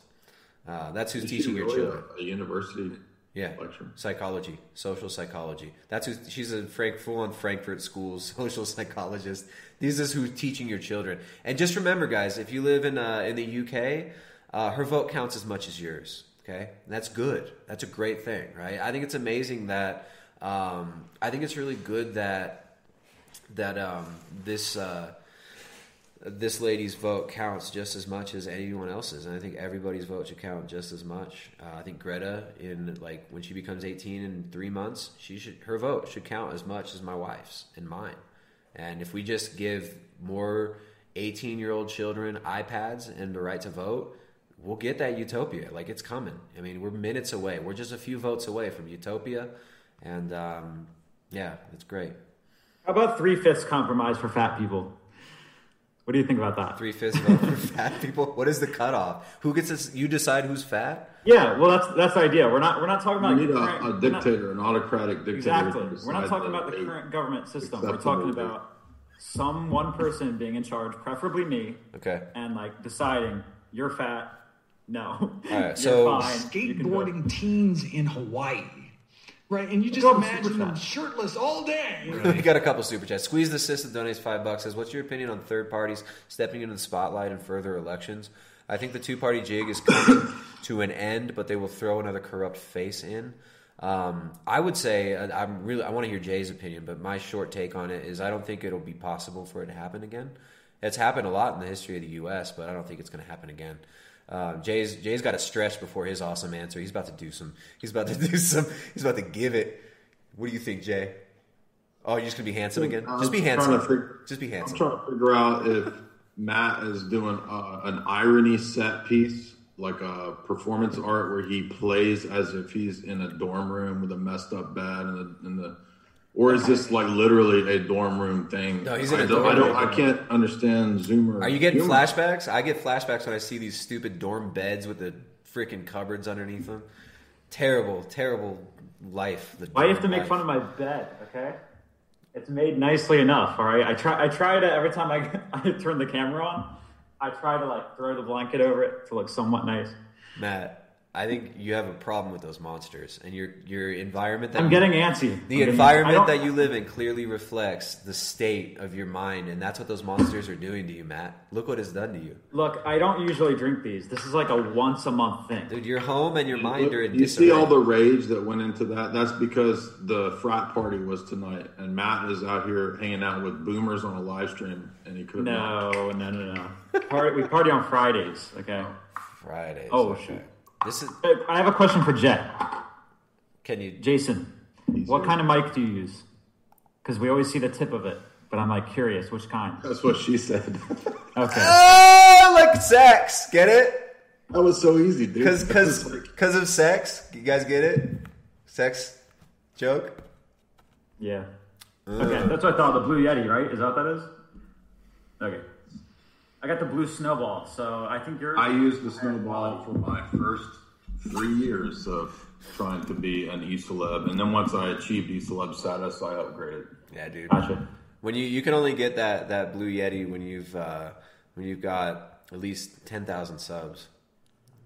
Uh, that's who's Is teaching your children. A, a university Yeah, lecturer. psychology, social psychology. That's who she's a Frank full on Frankfurt School social psychologist. This is who's teaching your children. And just remember, guys, if you live in uh, in the UK, uh, her vote counts as much as yours. Okay, and that's good. That's a great thing, right? I think it's amazing that. Um, I think it's really good that that um, this. Uh, this lady's vote counts just as much as anyone else's, and I think everybody's vote should count just as much. Uh, I think Greta, in like when she becomes eighteen in three months, she should her vote should count as much as my wife's and mine. And if we just give more eighteen-year-old children iPads and the right to vote, we'll get that utopia. Like it's coming. I mean, we're minutes away. We're just a few votes away from utopia, and um, yeah, it's great. How about three fifths compromise for fat people? What do you think about that? Three fifths vote for fat people. What is the cutoff? Who gets this? You decide who's fat. Yeah, well, that's that's the idea. We're not we're not talking about You need current- a, a we're not- dictator, an autocratic dictator. Exactly. We're not talking about the current government system. We're talking about some one person being in charge, preferably me, Okay. and like deciding you're fat. No. All right, so- fine. You can vote. skateboarding teens in Hawaii. Right, and you just Go to imagine them shirtless all day. We got a couple super chats. Squeeze the system donates five bucks. Says, "What's your opinion on third parties stepping into the spotlight in further elections? I think the two party jig is coming to an end, but they will throw another corrupt face in. Um, I would say uh, I'm really I want to hear Jay's opinion, but my short take on it is I don't think it'll be possible for it to happen again. It's happened a lot in the history of the U.S., but I don't think it's going to happen again. Uh, Jay's Jay's got a stretch before his awesome answer. He's about to do some. He's about to do some. He's about to give it. What do you think, Jay? Oh, you're just gonna be handsome again? I'm Just be handsome. Just be handsome. I'm trying to figure out if Matt is doing uh, an irony set piece, like a performance art where he plays as if he's in a dorm room with a messed up bed and the, and the or is this like literally a dorm room thing? No, he's in I a don't, dorm I don't. room. I can't understand Zoomer. Are you getting humor. flashbacks? I get flashbacks when I see these stupid dorm beds with the freaking cupboards underneath them. Terrible, terrible life. The Why do you have to dorm make life. fun of my bed? Okay, it's made nicely enough. All right, I try. I try to every time I I turn the camera on, I try to like throw the blanket over it to look somewhat nice. Matt, I think you have a problem with those monsters, and your your environment. That I'm you- getting antsy. I'm The getting- environment don't- that you live in clearly reflects the state of your mind, and that's what those monsters are doing to you, Matt. Look what it's done to you, Look, I don't usually drink these. This is like a once a month thing. dude. Your home and your mind are in You see all the rage that went into that. That's because the frat party was tonight, and Matt is out here hanging out with boomers on a live stream, and he couldn't. No, no, no, no. Party, we party on Fridays. Okay. Fridays. Oh okay. shit. This is. I have a question for Jet. Can you, Jason? What kind of mic do you use? Because we always see the tip of it, but I'm like curious, which kind? That's what she said. Okay. Oh, like sex. Get it? That was so easy, dude. Because because because of sex. You guys get it? Sex joke. Yeah. Uh. Okay, that's what I thought. The Blue Yeti, right? Is that what that is? Okay. I got the blue snowball, so I think you're. I used the snowball for my first three years of trying to be an e celeb, and then once I achieved e celeb status, I upgraded. Yeah, dude. Gotcha. When you you can only get that that blue yeti when you've uh, when you've got at least ten thousand subs.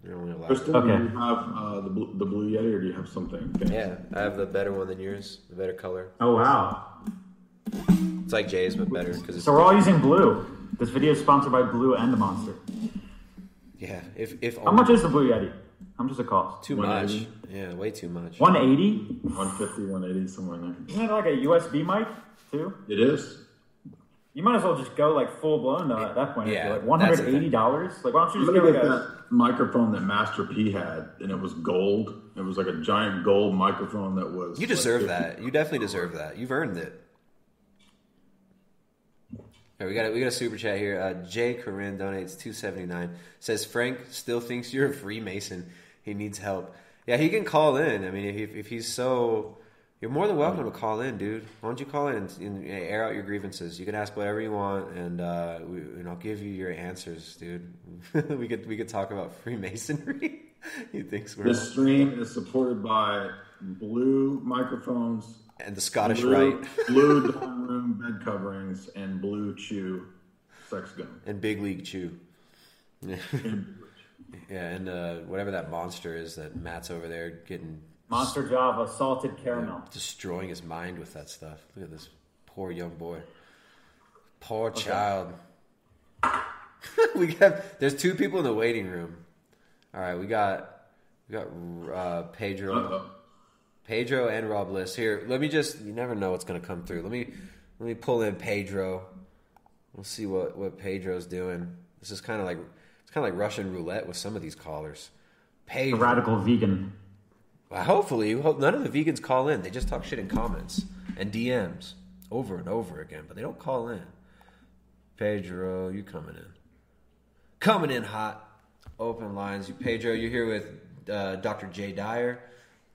You're only allowed. Kristen, do you have uh, the, blue, the blue yeti, or do you have something? Yeah, I have the better one than yours. The better color. Oh wow! It's like Jay's, but better because it's. So we're all using blue. This video is sponsored by Blue and the Monster. Yeah, if if How much is the Blue Yeti? How much does it cost? too much? Yeah, way too much. 180? 150, 180, somewhere in there. Isn't it like a USB mic too? It is. You might as well just go like full blown though at that point. Yeah, Yeah, like that's the $180. Like why don't you I'm just gonna go get like a that microphone that Master P had, and it was gold. It was like a giant gold microphone that was. You deserve that. You definitely deserve that. You've earned it. Right, we got a, we got a super chat here. Uh, Jay Corinne donates two seventy nine. Says Frank still thinks you're a Freemason. He needs help. Yeah, he can call in. I mean, if, if he's so, you're more than welcome to call in, dude. Why don't you call in and, and air out your grievances? You can ask whatever you want, and uh, we, and I'll give you your answers, dude. we could we could talk about Freemasonry. he thinks we're This stream is supported by blue microphones and the Scottish blue, Rite. blue dorm room bed coverings, and blue chew sex gun. and Big League Chew. yeah, and uh, whatever that monster is that Matt's over there getting Monster Java, salted caramel. destroying his mind with that stuff. Look at this poor young boy. Poor child. we have there's two people in the waiting room. All right, we got we got uh, Pedro, Uh-oh. Pedro and Rob Bliss here. Let me just you never know what's gonna come through. Let me let me pull in Pedro. We'll see what what Pedro's doing. This is kind of like it's kind of like Russian roulette with some of these callers. Pedro. radical vegan. Well, hopefully, hope none of the vegans call in. They just talk shit in comments and DMs over and over again, but they don't call in. Pedro, you coming in? Coming in hot. Open lines. You, Pedro, you're here with uh, Dr. Jay Dyer,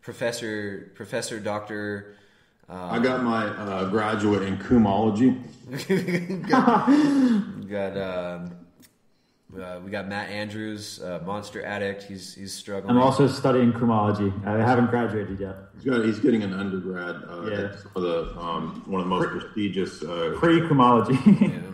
Professor Professor Doctor. Uh, I got my uh, graduate in cumology. we got um, uh, we got Matt Andrews, uh, monster addict. He's he's struggling. I'm also studying chromology. I haven't graduated yet. He's got he's getting an undergrad uh, Yeah. at some of the um, one of the most prestigious uh, Pre chromology.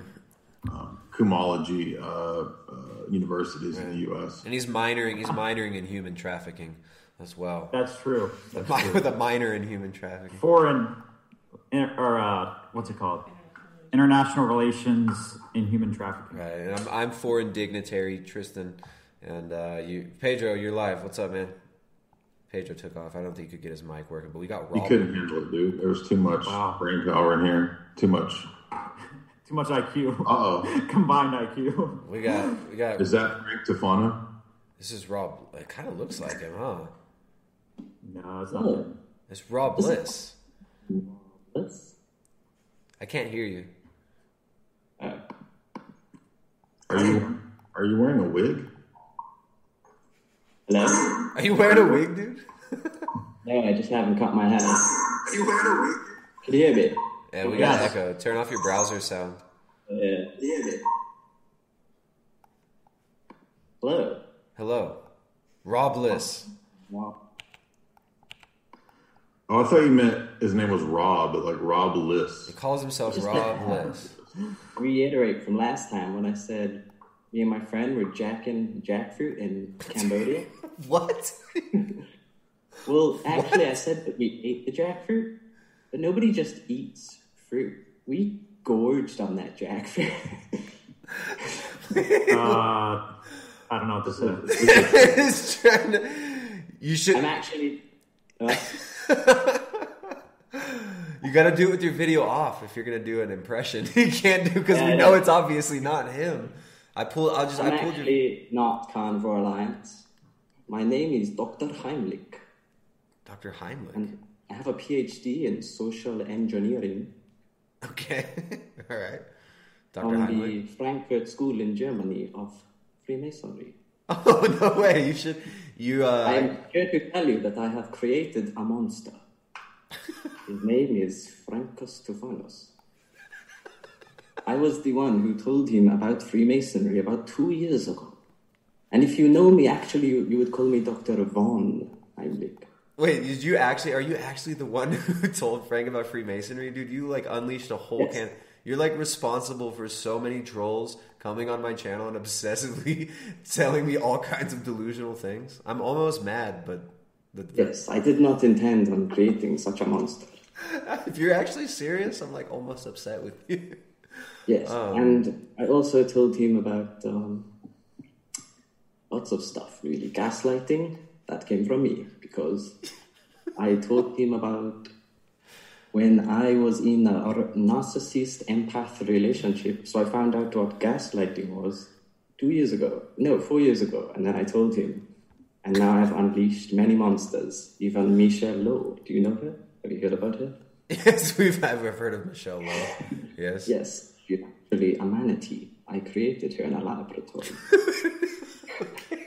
um, cumology uh, uh, universities in the U.S. and he's minoring. He's minoring in human trafficking as well. That's true. That's Mi- true. with a minor in human trafficking. Foreign, or uh, what's it called? International relations in human trafficking. Right, and I'm, I'm foreign dignitary Tristan, and uh, you Pedro, you're live. What's up, man? Pedro took off. I don't think he could get his mic working, but we got He couldn't handle it, dude. There was too much brain power in here. Too much. Too much IQ. Uh oh. Combined IQ. We got we got. Is that Frank Tufano? This is Rob. It kind of looks like him, huh? No, it's not. Oh. him. It's Rob Bliss. Bliss? I can't hear you. Uh, are you are you wearing a wig? Hello? Are you wearing a wig, dude? No, I just haven't cut my hair. Are you wearing a wig? Can you hear me? Yeah, oh, we got Yes. echo. Turn off your browser sound. Oh, yeah. Damn it. Hello. Hello, Rob Bliss. Wow. Oh, I thought you meant his name was Rob, but like Rob Liss. He calls himself Rob to Reiterate from last time when I said me and my friend were jacking jackfruit in Cambodia. what? well, actually, I said that we ate the jackfruit, but nobody just eats fruit. We gorged on that jackfruit. Uh, I don't know what to say. He's trying to. You should. I'm actually. uh, You got to do it with your video off if you're gonna do an impression. you can't do because Yeah, we know it's obviously not him. I pull. I'll just. I'm I pulled your. actually not Carnivore Alliance. My name is Dr. Heimlich. Dr. Heimlich. And I have a PhD in social engineering Okay. All right. Dr. from Heimlich. the Frankfurt School in Germany of Freemasonry. Oh no way! You should. You. uh I'm here to tell you that I have created a monster. His name is Francus Tufanos. I was the one who told him about Freemasonry about two years ago. And if you know me, actually, you, you would call me Dr. Von Heimlich. Wait, did you actually? Are you actually the one who told Frank about Freemasonry, dude? You like unleashed a whole Yes. can. You're like responsible for so many trolls coming on my channel and obsessively telling me all kinds of delusional things. I'm almost mad, but the, Yes, I did not intend on creating such a monster. if you're actually serious, I'm like almost upset with you. Yes, Um, and I also told him about um, lots of stuff, really. Gaslighting, that came from me, because I told him about when I was in a narcissist empath relationship. So I found out what gaslighting was two years ago. No, four years ago. And then I told him. And now I've unleashed many monsters, even Michelle Lowe. Do you know her? Have you heard about her? yes, we've ever heard of Michelle Lowe. Yes. Yes, she's actually a manatee. I created her in a laboratory.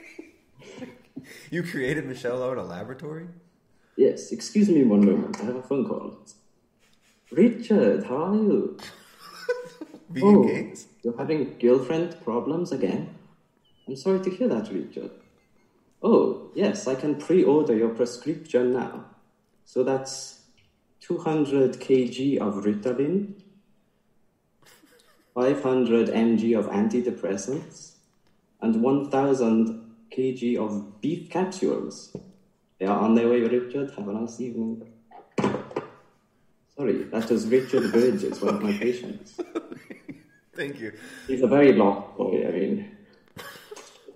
you created Michelle Yeoh in a laboratory? Yes, excuse me one moment. I have a phone call. Richard, how are you? Vegan oh, gains? You're having girlfriend problems again? I'm sorry to hear that, Richard. Oh, yes, I can pre order your prescription now. So that's 200 kg of Ritalin, 500 mg of antidepressants, and 1000 kg of beef capsules. They are on their way, Richard. Have a nice evening. Sorry, that was Richard Bridges, one of my patients. Thank you. He's a very long boy. I mean,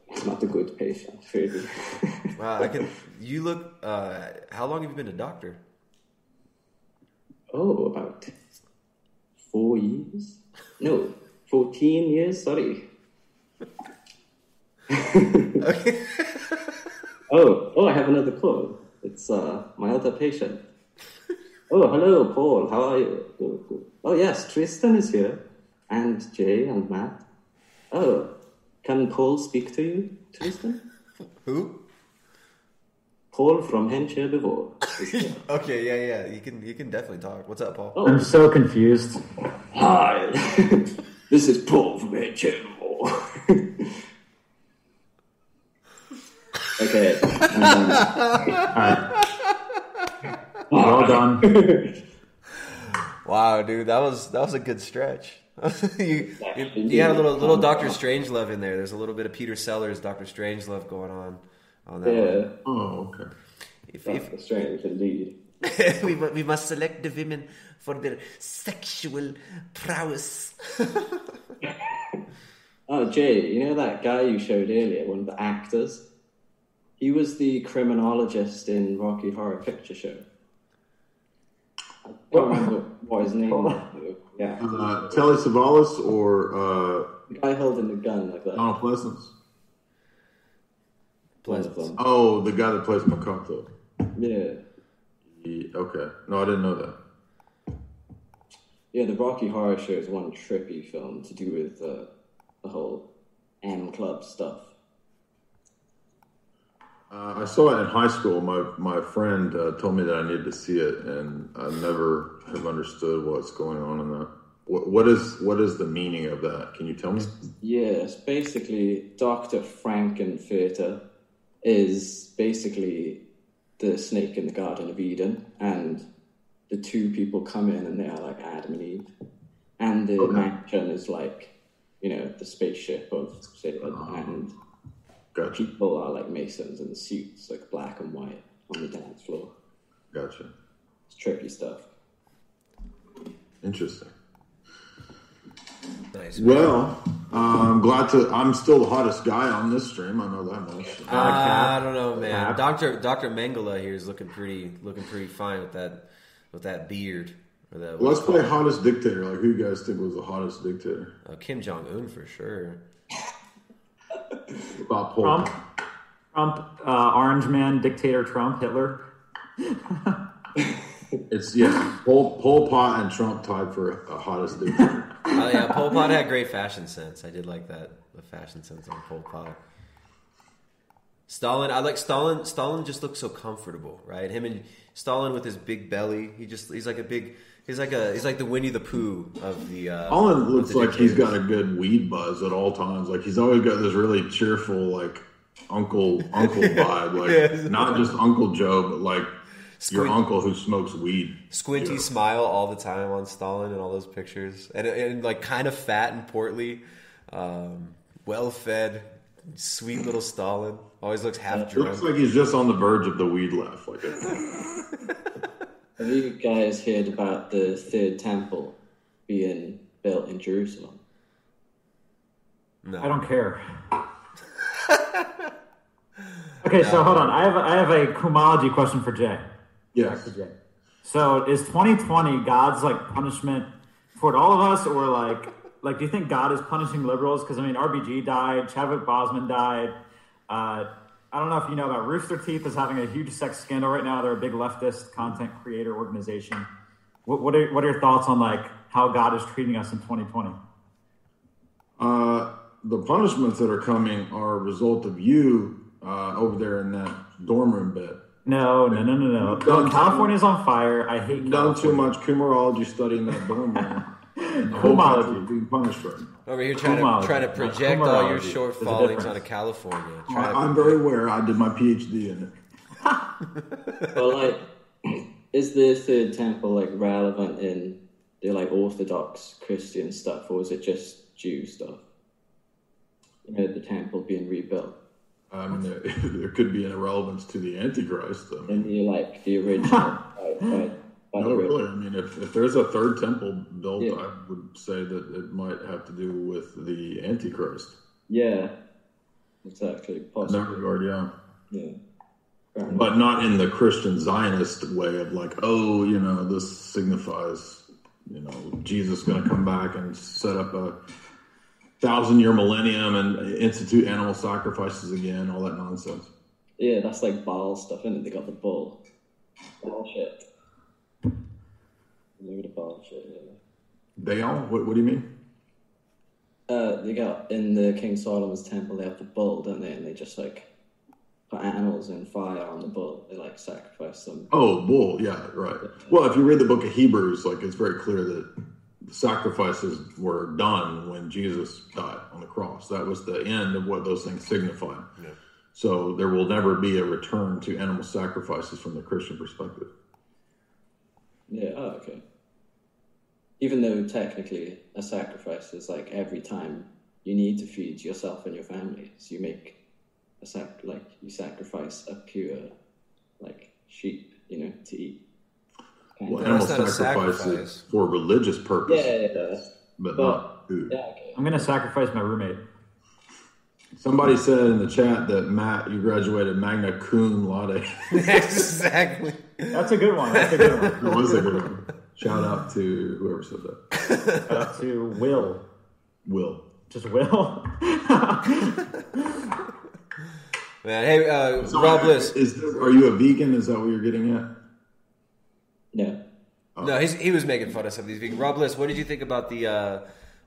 he's not a good patient, really. Wow, I can. You look. Uh, how long have you been a doctor? Oh, about four years? No, 14 years, sorry. Okay. oh, oh, I have another call. It's uh, my other patient. Oh, hello, Paul. How are you? Good, good. Oh, yes, Tristan is here. And Jay and Matt. Oh, can Paul speak to you, Tristan? Who? Paul from Henshire before. okay, yeah, yeah. You can you can definitely talk. What's up, Paul? Oh. I'm so confused. Hi, this is Paul from Henshire before. okay. I'm done. Well done. Wow, dude, that was that was a good stretch. you, you you had a little little Doctor Strangelove in there. There's a little bit of Peter Sellers Doctor Strangelove going on on that. Yeah. one. Oh, okay. If, That's strange indeed. we we must select the women for their sexual prowess. Oh, Jay, you know that guy you showed earlier, one of the actors? He was the criminologist in Rocky Horror Picture Show. Remember what his name was. Yeah. Uh, Telly Savalas or uh, The guy holding the gun like that. Donald Pleasence? Them. Oh, the guy that plays Mocata. Yeah. He- okay. No, I didn't know that. Yeah, the Rocky Horror Show is one trippy film to do with uh, the whole M Club stuff. I saw it in high school. My my friend uh, told me that I needed to see it, and I never have understood what's going on in that. What, what is what is the meaning of that? Can you tell me? Yes, basically, Dr. Frank-N-Furter is basically the snake in the Garden of Eden, and the two people come in and they are like Adam and Eve. And the mansion is like, you know, the spaceship of Satan, and people are like Masons in suits, like black and white, on the dance floor. Gotcha. It's trippy stuff. Interesting. Nice. Well, I'm glad to. I'm still the hottest guy on this stream. I know that much. Uh, I don't know, man. Doctor Doctor Mengele here is looking pretty looking pretty fine with that with that beard. Or that, Let's play hottest dictator. Like, who you guys think was the hottest dictator? Uh, Kim Jong Un for sure. About Pol Trump, Trump, uh, Orange Man, dictator Trump, Hitler. It's yeah, Pol, Pol Pot and Trump tied for a hottest dude. Oh yeah, Pol Pot had great fashion sense. I did like that the fashion sense on Pol Pot. Stalin, I like Stalin. Stalin just looks so comfortable, right? Him and Stalin with his big belly. He just he's like a big. He's like a he's like the Winnie the Pooh of the. Uh, of looks the like he's got a good weed buzz at all times. Like he's always got this really cheerful, like uncle uncle vibe. Like Yeah. not just Uncle Joe, but like your uncle who smokes weed. squinty Yeah. smile all the time on Stalin and all those pictures, and, and like kind of fat and portly, um, well fed, sweet little Stalin. Always looks half drunk. Looks like he's just on the verge of the weed laugh. Like Have you guys heard about the third temple being built in Jerusalem? No. I don't care. okay, so hold on. I have a, I have a chromology question for Jay. Yes. Back to Jay. So is 2020 God's like punishment toward all of us, or like like do you think God is punishing liberals? Because I mean, RBG died, Chadwick Boseman died. Uh, I don't know if you know about Rooster Teeth is having a huge sex scandal right now. They're a big leftist content creator organization. What, what are what are your thoughts on like how God is treating us in 2020? uh, the punishments that are coming are a result of you uh, over there in that dorm room bed. No, no, no, no, no. California's on fire. I hate Done too much Kumorology study in that dorm room. And the whole being punished for it. Over here trying Kumology. to trying to No, project all your Kumorology. short There's a fallings onto California. I, Trying to I'm very aware. I did my PhD in it. But like, is the third temple like relevant in the like Orthodox Christian stuff, or is it just Jew stuff? You know, the temple being rebuilt. I mean, there, there could be an irrelevance to the Antichrist. I mean, And the like the original. by, by, by no, really. I mean, if, if there's a third temple built, I would say that it might have to do with the Antichrist. Yeah, exactly. In that regard, yeah. Yeah. But not in the Christian Zionist way of like, oh, you know, this signifies, you know, Jesus going to come back and set up a thousand year millennium and institute animal sacrifices again, all that nonsense. Yeah, that's like Baal stuff, isn't it? They got the bull. Baal shit. Load shit, yeah. They all? What, what do you mean? Uh, they got in the King Solomon's temple. They have the bull, don't they? And they just like put animals in fire on the bull. They like sacrifice them. Oh, bull. Yeah, right. Well, if you read the book of Hebrews, like it's very clear that the sacrifices were done when Jesus died on the cross. That was the end of what those things signified. So there will never be a return to animal sacrifices from the Christian perspective. Yeah. Oh, okay. Even though technically a sacrifice is like every time you need to feed yourself and your family, so you make a sac like you sacrifice a pure like sheep, you know, to eat. Kind Well, animal sacrifices sacrifice sacrifice. for religious purpose, Yeah, yeah, yeah. but But- not food. Yeah, okay. I'm gonna sacrifice my roommate. Somebody said in the chat that Matt, you graduated magna cum laude. exactly. That's a good one. That's a good one. it was a good one. Shout out to whoever said that. Shout out to Will. Will. Just Will. Man, hey, uh, So, Rob Bliss. Is are you a vegan? Is that what you're getting at? No. No, he's, he was making fun of some of these vegan. Rob Bliss, what did you think about the? Uh,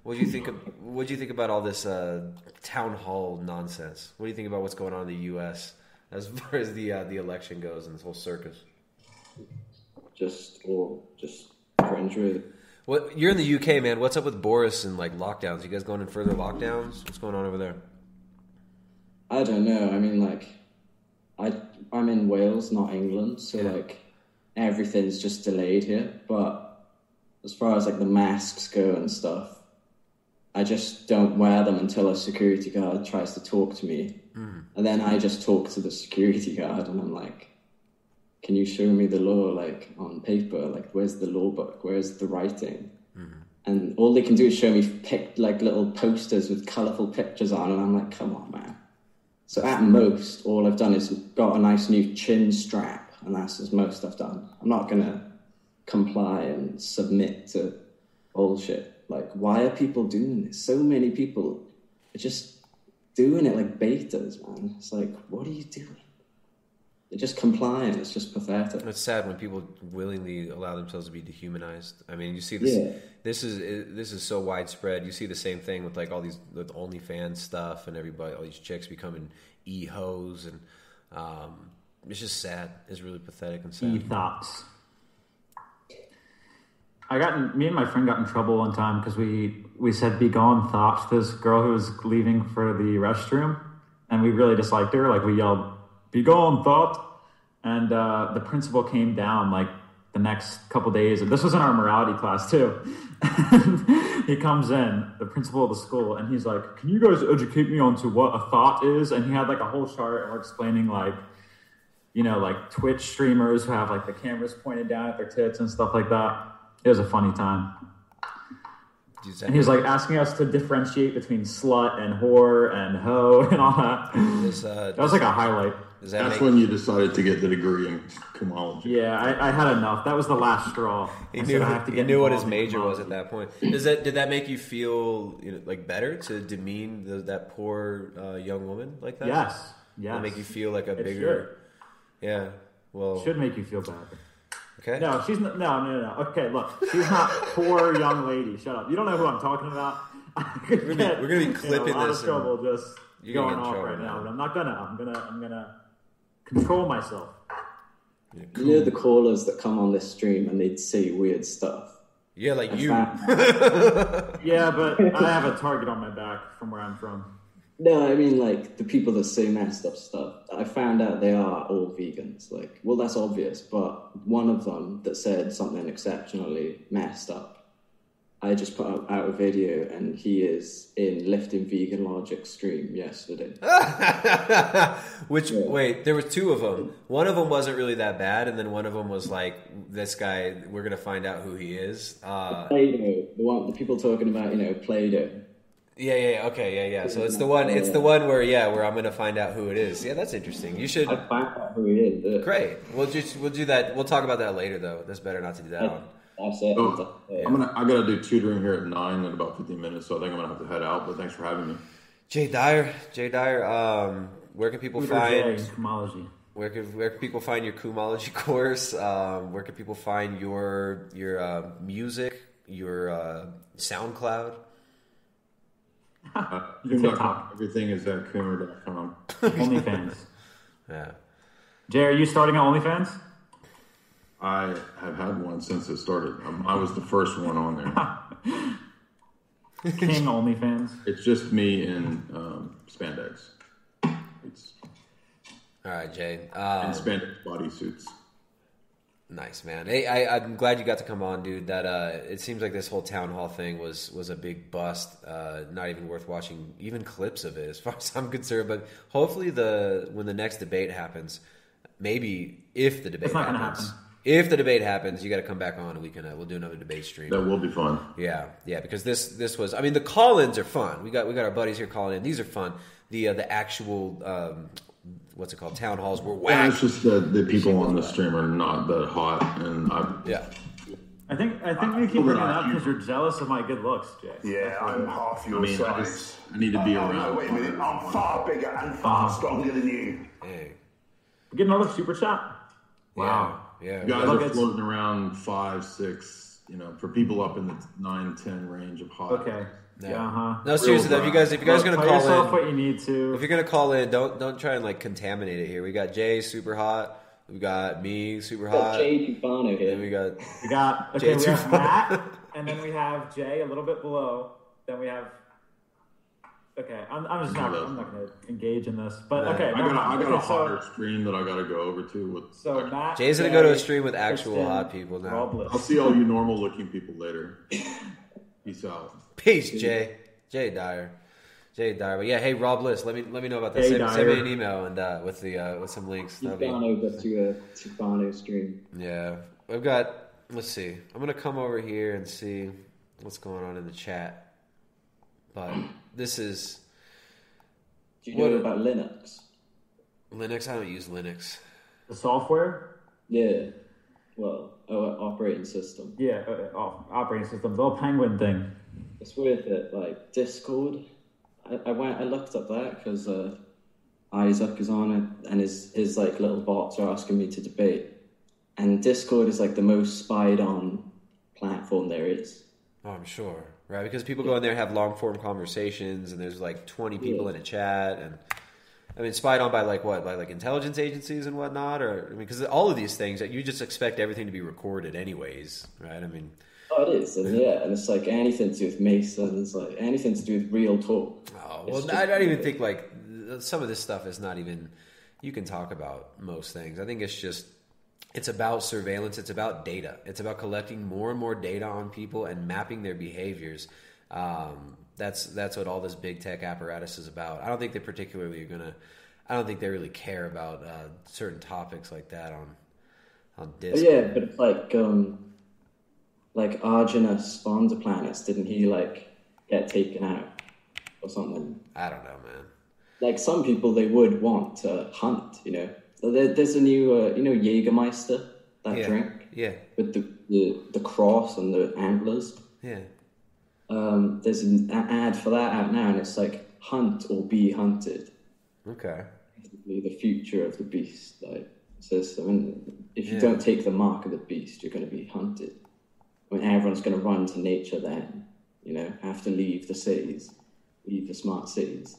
what do you think? Of, what do you think about all this uh, town hall nonsense? What do you think about what's going on in the U.S. as far as the uh, the election goes and this whole circus? Just or just cringe really. What you're in the UK, man? What's up with Boris and like lockdowns? You guys going in further lockdowns? What's going on over there? I don't know. I mean, like, I I'm in Wales, not England, so like everything's just delayed here. But as far as like the masks go and stuff, I just don't wear them until a security guard tries to talk to me, mm. and then I just talk to the security guard, and I'm like, "Can you show me the law, like on paper? Like, where's the law book? Where's the writing?" Mm-hmm. And all they can do is show me pic- like little posters with colourful pictures on, and I'm like, "Come on, man." So at most, all I've done is got a nice new chin strap, and that's as most I've done. I'm not gonna comply and submit to bullshit. Like, why are people doing this? So many people are just doing it like betas, man. It's like, what are you doing? They're just complying. It's just pathetic. It's sad when people willingly allow themselves to be dehumanized. I mean, you see this. Yeah. This is this is so widespread. You see the same thing with like all these with OnlyFans stuff and everybody, all these chicks becoming e hoes, and um, it's just sad. It's really pathetic and sad. E thoughts. I got in, me and my friend got in trouble one time because we we said "be gone" thought to this girl who was leaving for the restroom, and we really disliked her. Like we yelled "be gone" thought, and uh, the principal came down like the next couple days. And this was in our morality class too. he comes in, the principal of the school, and he's like, "Can you guys educate me onto what a thought is?" And he had like a whole chart, and we're explaining like you know, like Twitch streamers who have like the cameras pointed down at their tits and stuff like that. It was a funny time. And he was like asking us to differentiate between slut and whore and hoe and all that. This, uh, that was like a highlight. Does that That's make- when you decided to get the degree in cumology. Yeah, I, I had enough. That was the last straw. He I said knew, I have to he knew what his major was at that point. Does that did that make you feel you know, like better to demean the, that poor uh, young woman like that? Yes, Did yes. that make you feel like a It bigger? Yeah. Well, Should make you feel bad. Okay. No, she's not, no, no, no. Okay, look, she's not poor young lady. Shut up. You don't know who I'm talking about. We're gonna be- we're gonna be in clipping a lot this of trouble and just you're gonna going get in off right now. man. But I'm not gonna. I'm gonna. I'm gonna control myself. You know the callers that come on this stream and they'd say weird stuff. Yeah, like I you. Yeah, but I have a target on my back from where I'm from. No, I mean like the people that say messed up stuff. I found out they are all vegans. Like, well, that's obvious, but one of them that said something exceptionally messed up. I just put out, out a video, and he is in lifting vegan logic stream yesterday. Which wait, there were two of them. One of them wasn't really that bad, and then one of them was like, "This guy, we're gonna find out who he is." Uh, Play-Doh, the one, the people talking about, you know, Play-Doh. yeah, yeah, yeah, okay, yeah, yeah. So it's the one, it's the one where yeah, where I'm gonna find out who it is. Yeah, that's interesting. You should. I found out who he is. Great. We'll just we'll do that. We'll talk about that later, though. That's better not to do that on. That's it. Oh, I'm gonna. I gotta do tutoring here at nine in about 15 minutes, so I think I'm gonna have to head out. But thanks for having me. Jay Dyer, Jay Dyer. Um, where can people Tutor find Jay Kumology. Where can where can people find your Kumology course? Um, where can people find your your uh, music, your uh, SoundCloud? Uh, TikTok. Everything is at coomer.com. OnlyFans. Yeah. Jay, are you starting at OnlyFans? I have had one since it started. Um, I was the first one on there. King OnlyFans. It's just me in um, spandex. It's All right, Jay. in Um, spandex bodysuits. Nice man. Hey, I, I'm glad you got to come on, dude. That uh, it seems like this whole town hall thing was was a big bust. Uh, not even worth watching even clips of it, as far as I'm concerned. But hopefully, the when the next debate happens, maybe if the debate It's not gonna happens, happen. If the debate happens, you got to come back on and we can uh, we'll do another debate stream. That will be fun. Yeah, yeah, because this this was. I mean, the call-ins are fun. We got we got our buddies here calling in. These are fun. The uh, the actual um, what's it called? Town halls were Yeah, whack. it's just that the people on the stream are not that hot, and I yeah. I think I think you keep feel that bringing up because you're jealous of my good looks, Jay. Yeah, I'm half your I mean, I size. just I need to be Oh, no, wait a minute. I'm far bigger and far stronger than you. Hey, We Get another super chat. Wow. yeah. You guys Look, are it's- floating around five, six. You know, for people up in the nine, ten range of hot. Okay. Yeah. Uh huh. No, seriously though, if you guys if you guys are gonna call yourself in, what you need to. if you're gonna call in, don't don't try and like contaminate it here. We got Jay super hot. We got me super Got hot. Jay Tufano here. And we got We got Jay okay. We have Matt, and then we have Jay a little bit below. Then we have. Okay, I'm, I'm just not. I'm not going to engage in this, but No. okay. I never got a, I mind. got a Okay, so- hotter stream that I got to go over to. With So Matt, Jay's gonna go to a stream with actual Kristen, hot people now. Robles. I'll see all you normal looking people later. Peace out. Peace, Jay. Jay Dyer. Jay Dyer. But yeah, hey Rob Bliss, let me let me know about that. Jay Send, send me an email and uh, with the uh, with some links. You've be- gone over to a Tufano stream. Yeah, I've got. Let's see. I'm gonna come over here and see what's going on in the chat. But this is Do you know What- about Linux? Linux. I don't use Linux. The software. Yeah. Well, our operating system. Yeah, uh, uh, operating system. The little penguin thing. It's worth it. Like Discord, I, I went, I looked up that because uh, Isaac is on it, and his his like little bots are asking me to debate. And Discord is like the most spied on platform there is. Oh, I'm sure, right? Because people go in there and have long form conversations, and there's like 20 people Yeah. in a chat, and I mean, spied on by like what, by like intelligence agencies and whatnot, or I mean, because all of these things that you just expect everything to be recorded, anyways, right? I mean, Oh, it is, and yeah, and it's like anything to do with Masons, like anything to do with real talk. oh, well, just- I don't even think like some of this stuff is not even. You can talk about most things. I think it's just it's about surveillance. It's about data. It's about collecting more and more data on people and mapping their behaviors. Um, that's that's what all this big tech apparatus is about. I don't think they particularly are gonna. I don't think they really care about uh, certain topics like that on on Discord. yeah, but it's like um, like Arjuna spawned the planets. Didn't he like get taken out or something? I don't know, man. Like some people, they would want to hunt. You know, there's a new, uh, you know, Jägermeister, that Yeah. drink Yeah, with the, the the cross and the antlers. yeah. Um, there's an ad for that out now, and it's like hunt or be hunted. Okay. The future of the beast. Like says, I mean, if you Yeah. don't take the mark of the beast, you're going to be hunted. I mean, everyone's going to run to nature then. You know, have to leave the cities, leave the smart cities.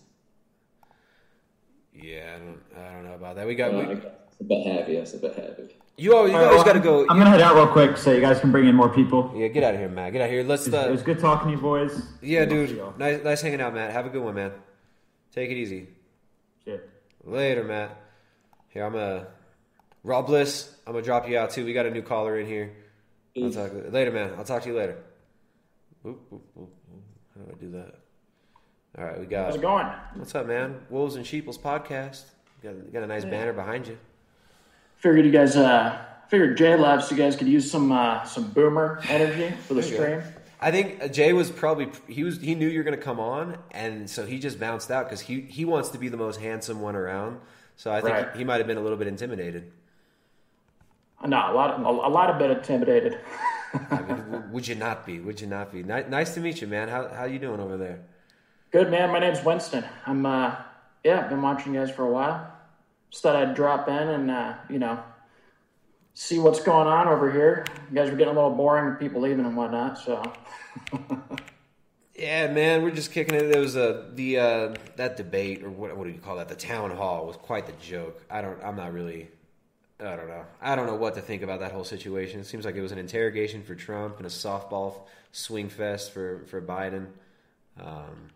Yeah, I don't, I don't know about that. We got Well, we, I guess- a bit heavy. It's a bit heavy. You always, you All right, always well, got to go. I'm gonna head out real quick so you guys can bring in more people. Yeah, get out of here, Matt. Get out of here. Let's. It was, Uh, it was good talking to you, boys. yeah, Good dude. Nice, nice hanging out, Matt. Have a good one, man. Take it easy. Shit. Later, Matt. Here, I'm gonna. Rob Bliss, I'm gonna drop you out too. We got a new caller in here. I'll talk later, man. I'll talk to you later. Oop, oop, oop, oop. How do I do that? All right, we got. How's it going? What's up, man? Wolves and Sheeples podcast. Got, got a nice Yeah. banner behind you. Figured you guys, uh, figured J Labs, you guys could use some uh, some boomer energy for the stream. I think uh, Jay was probably he was he knew you were going to come on, and so he just bounced out because he he wants to be the most handsome one around. So I think Right. he, he might have been a little bit intimidated. No, a lot, a, a lot of bit intimidated. I mean, would you not be? Would you not be? Ni- nice to meet you, man. How how you doing over there? Good man. My name's Winston. I'm uh, yeah, I've been watching you guys for a while. Just thought I'd drop in and uh, you know see what's going on over here. You guys were getting a little boring, with people leaving and whatnot. So Yeah, man, we're just kicking it. There was a the uh, that debate or what what do you call that? The town hall was quite the joke. I don't. I'm not really. I don't know. I don't know what to think about that whole situation. It seems like it was an interrogation for Trump and a softball swing fest for for Biden. Um,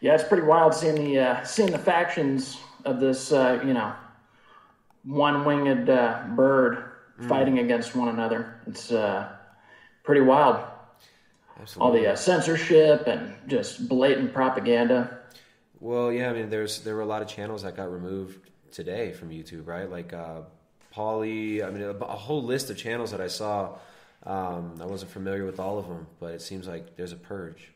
yeah, it's pretty wild seeing the uh, seeing the factions of this uh, you know one winged uh, bird Mm. fighting against one another. It's uh, pretty wild. Absolutely. All the uh, censorship and just blatant propaganda. Well, yeah, I mean, there's there were a lot of channels that got removed today from YouTube, right? Like uh, Polly, I mean, a, a whole list of channels that I saw. Um, I wasn't familiar with all of them, but it seems like there's a purge.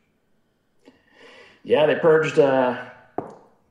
Yeah, they purged. Uh,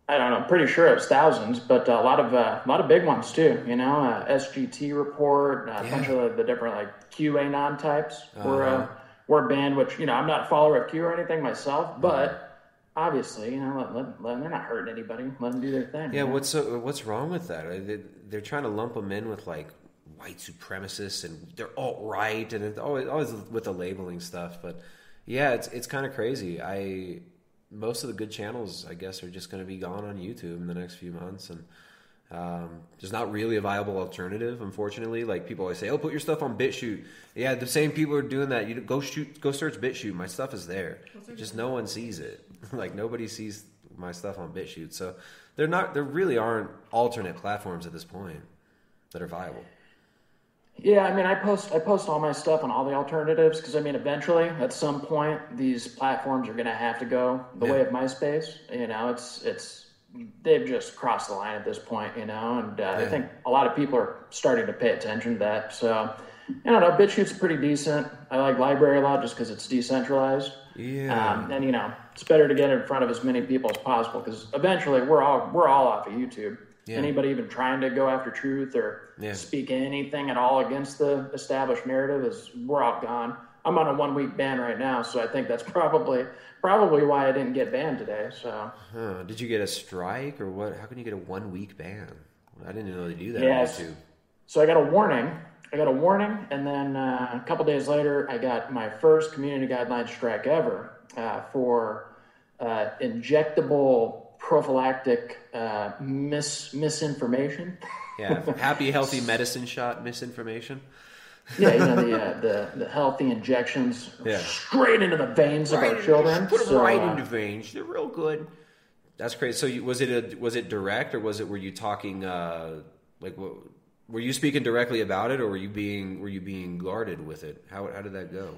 I don't know. I'm pretty sure it was thousands, but a lot of uh, a lot of big ones too. You know, uh, SGT report, uh, a bunch of the, the different like QAnon types were uh, Uh-huh. were banned. Which you know, I'm not a follower of Q or anything myself, but obviously, you know, let, let, let, they're not hurting anybody. Let them do their thing. Yeah, you know? what's so, what's wrong with that? They- They're trying to lump them in with like white supremacists and they're alt right, and it's always always with the labeling stuff. But yeah, it's it's kind of crazy. I most of the good channels, I guess, are just going to be gone on YouTube in the next few months, and um, there's not really a viable alternative, unfortunately. Like people always say, "Oh, put your stuff on BitChute." Yeah, the same people are doing that. You go shoot, go search BitChute. My stuff is there. Just no one sees it. like nobody sees my stuff on BitChute. So they're not. There really aren't alternate platforms at this point that are viable. Yeah, I mean, I post I post all my stuff on all the alternatives because I mean, eventually, at some point, these platforms are going to have to go the way of MySpace. You know, it's it's they've just crossed the line at this point. You know, and uh, I think a lot of people are starting to pay attention to that. So, I don't know. BitChute's pretty decent. I like LBRY a lot just because it's decentralized. Yeah. Um, and you know, it's better to get in front of as many people as possible because eventually we're all we're all off of YouTube. Yeah. Anybody even trying to go after truth or Yeah. speak anything at all against the established narrative is we're all gone. I'm on a one week ban right now, so I think that's probably probably why I didn't get banned today. So Huh. Did you get a strike or what? How can you get a one week ban? I didn't know they do that Yes. on YouTube. So I got a warning. I got a warning, and then uh, a couple days later, I got my first community guideline strike ever uh, for uh, injectable prophylactic uh, mis misinformation. Yeah, happy healthy medicine shot misinformation. yeah, you know the, uh, the the healthy injections Yeah. straight into the veins of our children. Put them So, right uh, into veins. They're real good. That's crazy. So, you, was it a was it direct or was it were you talking uh, like what, were you speaking directly about it or were you being were you being guarded with it? How how did that go?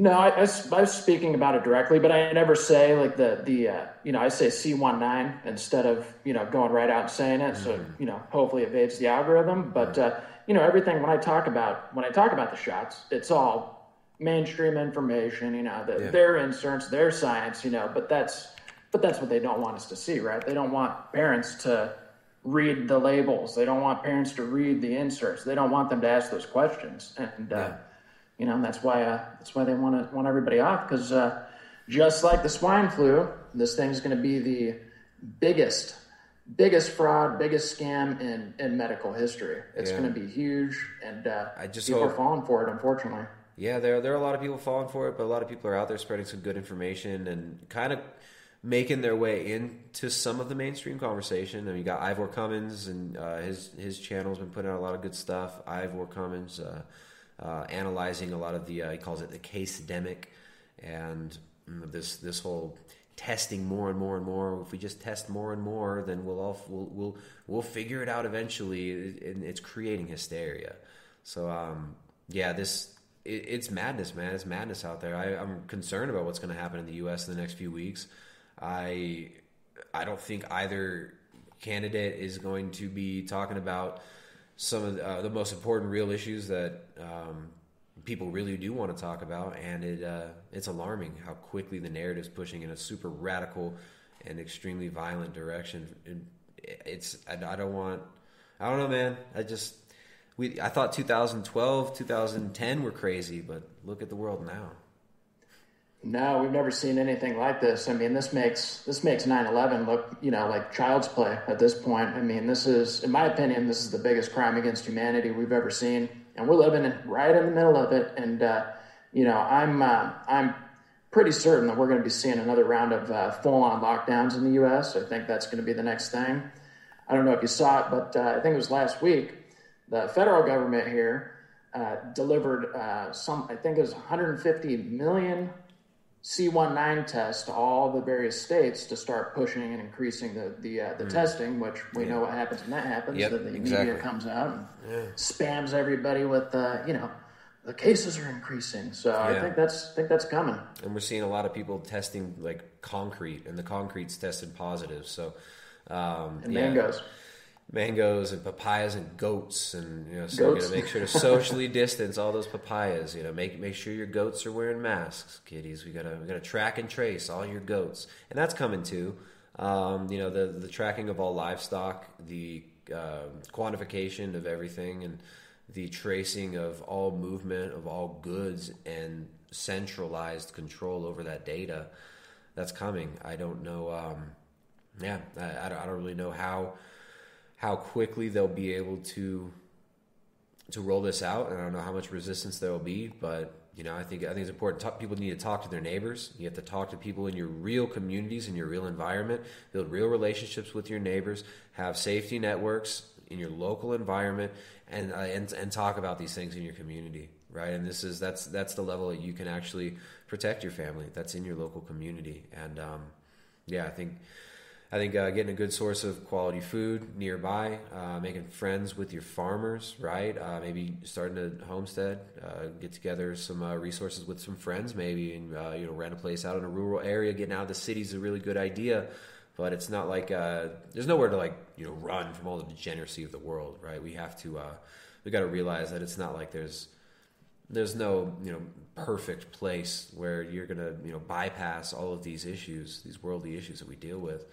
No, I, I was, I was speaking about it directly, but I never say like the the uh, you know I say C19 instead of you know going right out and saying it. So Mm-hmm. you know hopefully it evades the algorithm. But uh, you know everything when I talk about when I talk about the shots, it's all mainstream information. You know the, Yeah. their inserts, their science. You know, but that's but that's what they don't want us to see, right? They don't want parents to read the labels. They don't want parents to read the inserts. They don't want them to ask those questions. And uh, you know that's why uh, that's why they want to want everybody off because uh, just like the swine flu, this thing's going to be the biggest biggest fraud, biggest scam in in medical history. It's Yeah. going to be huge, and uh, I just people hope- are falling for it, unfortunately. Yeah, there there are a lot of people falling for it, but a lot of people are out there spreading some good information and kind of making their way into some of the mainstream conversation. I mean, you got Ivor Cummins and uh, his his channel's been putting out a lot of good stuff. Ivor Cummins uh, uh, analyzing a lot of the uh, he calls it the casedemic and mm, this this whole testing more and more and more. If we just test more and more, then we'll all we'll we'll, we'll figure it out eventually. And it's creating hysteria. So um, yeah, this it, it's madness, man. It's madness out there. I, I'm concerned about what's going to happen in the U.S. in the next few weeks. I I don't think either candidate is going to be talking about some of the, uh, the most important real issues that um, people really do want to talk about, and it uh, it's alarming how quickly the narrative is pushing in a super radical and extremely violent direction. It's I, I don't want I don't know, man. I just we I thought 2012, 2010 were crazy, but look at the world now. No, we've never seen anything like this. I mean, this makes this makes 9/11 look, you know, like child's play at this point. I mean, this is, in my opinion, this is the biggest crime against humanity we've ever seen, and we're living in, right in the middle of it. And uh, you know, I'm uh, I'm pretty certain that we're going to be seeing another round of uh, full-on lockdowns in the U.S. I think that's going to be the next thing. I don't know if you saw it, but uh, I think it was last week. The federal government here uh, delivered uh, some, I think it was 150 million C19 test to all the various states to start pushing and increasing the the, uh, the Mm. testing, which we Yeah. know what happens when that happens. Yep, that the exactly. media comes out and Yeah. spams everybody with, uh, you know, the cases are increasing. So I think that's I think that's coming. and we're seeing a lot of people testing like concrete, and the concrete's tested positive. So, um, And yeah. mangoes. Mangoes, and papayas, and goats, and you know, so we're gonna make sure to socially distance all those papayas. You know, make make sure your goats are wearing masks, kiddies. We gotta we gotta track and trace all your goats, and that's coming too. Um, you know, the the tracking of all livestock, the uh, quantification of everything, and the tracing of all movement of all goods and centralized control over that data that's coming i don't know um, yeah I, I, I don't really know how how quickly they'll be able to to roll this out. And i don't know how much resistance there will be but you know i think i think it's important. Talk, people need to talk to their neighbors. You have to talk to people in your real communities in your real environment. Build real relationships with your neighbors. Have safety networks in your local environment and uh, and and talk about these things in your community right? And this is that's that's the level that you can actually protect your family. That's in your local community. And um, yeah i think I think uh, getting a good source of quality food nearby, uh, making friends with your farmers, right? Uh, maybe starting a homestead, uh, get together some uh, resources with some friends, maybe, and uh, you know, rent a place out in a rural area. Getting out of the city is a really good idea, but it's not like there's nowhere to like you know run from all the degeneracy of the world, right? We have to we got to realize that it's not like there's there's no you know perfect place where you're gonna you know bypass all of these issues, these worldly issues that we deal with.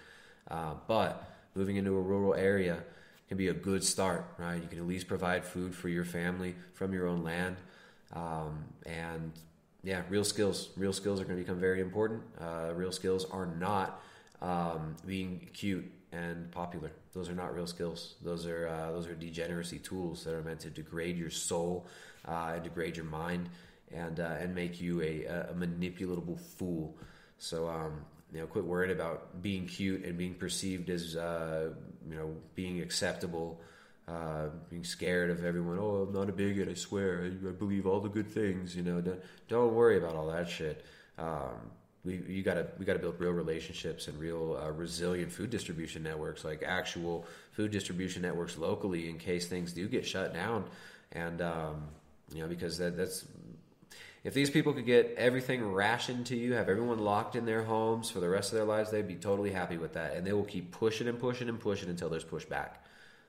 Uh, but moving into a rural area can be a good start, right? You can at least provide food for your family from your own land, um, and yeah, real skills. Real skills are going to become very important. Uh, real skills are not um, being cute and popular. Those are not real skills. Those are uh, those are degeneracy tools that are meant to degrade your soul uh, and degrade your mind and uh, and make you a, a manipulatable fool. So um, you know, quit worrying about being cute and being perceived as uh, you know being acceptable. Uh, being scared of everyone. Oh, I'm not a bigot. I swear. I, I believe all the good things. You know, don't, don't worry about all that shit. Um, we you gotta we gotta build real relationships and real uh, resilient food distribution networks, like actual food distribution networks locally, in case things do get shut down. And um, you know, because that, that's if these people could get everything rationed to you, have everyone locked in their homes for the rest of their lives, they'd be totally happy with that. And they will keep pushing and pushing and pushing until there's pushback.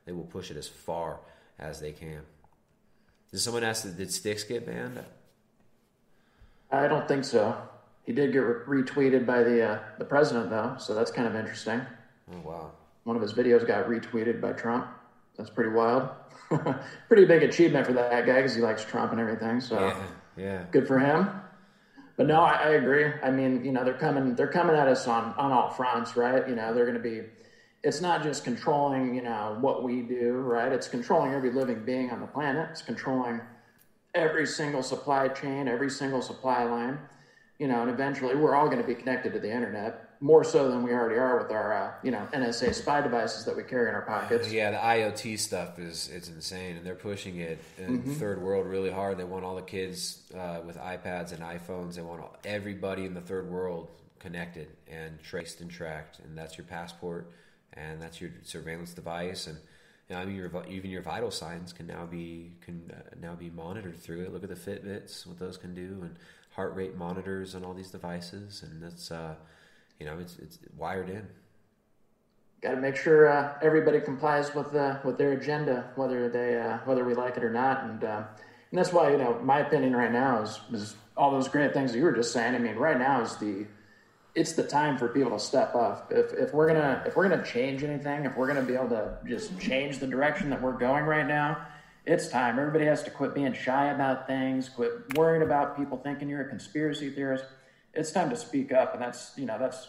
They will push it as far as they can. Did someone ask, did Styx get banned? I don't think so. He did get re- retweeted by the uh, the president though, so that's kind of interesting. Oh wow! One of his videos got retweeted by Trump. That's pretty wild. pretty big achievement for that guy because he likes Trump and everything. So Yeah, yeah. good for him. But no, I, I agree. I mean, you know, they're coming they're coming at us on on all fronts, right? You know, they're going to be. It's not just controlling, you know, what we do, right? It's controlling every living being on the planet. It's controlling every single supply chain, every single supply line, you know, and eventually we're all going to be connected to the internet. More so than we already are with our uh, you know NSA spy devices that we carry in our pockets. Yeah, the IoT stuff is it's insane, and they're pushing it in Mhm. third world really hard. They want all the kids uh, with iPads and iPhones. They want all, everybody in the third world connected and traced and tracked, and that's your passport, and that's your surveillance device, and you know, I mean, your, even your vital signs can now be can uh, now be monitored through it. Look at the Fitbits, what those can do, and heart rate monitors on all these devices, and that's uh, you know it's it's wired in. Got to make sure uh, everybody complies with uh, with their agenda, whether they uh, whether we like it or not, and uh, and that's why you know my opinion right now is is all those great things that you were just saying. I mean, right now is the it's the time for people to step up. If if we're gonna if we're gonna change anything, if we're gonna be able to just change the direction that we're going right now, it's time. Everybody has to quit being shy about things, quit worrying about people thinking you're a conspiracy theorist. It's time to speak up, and that's you know that's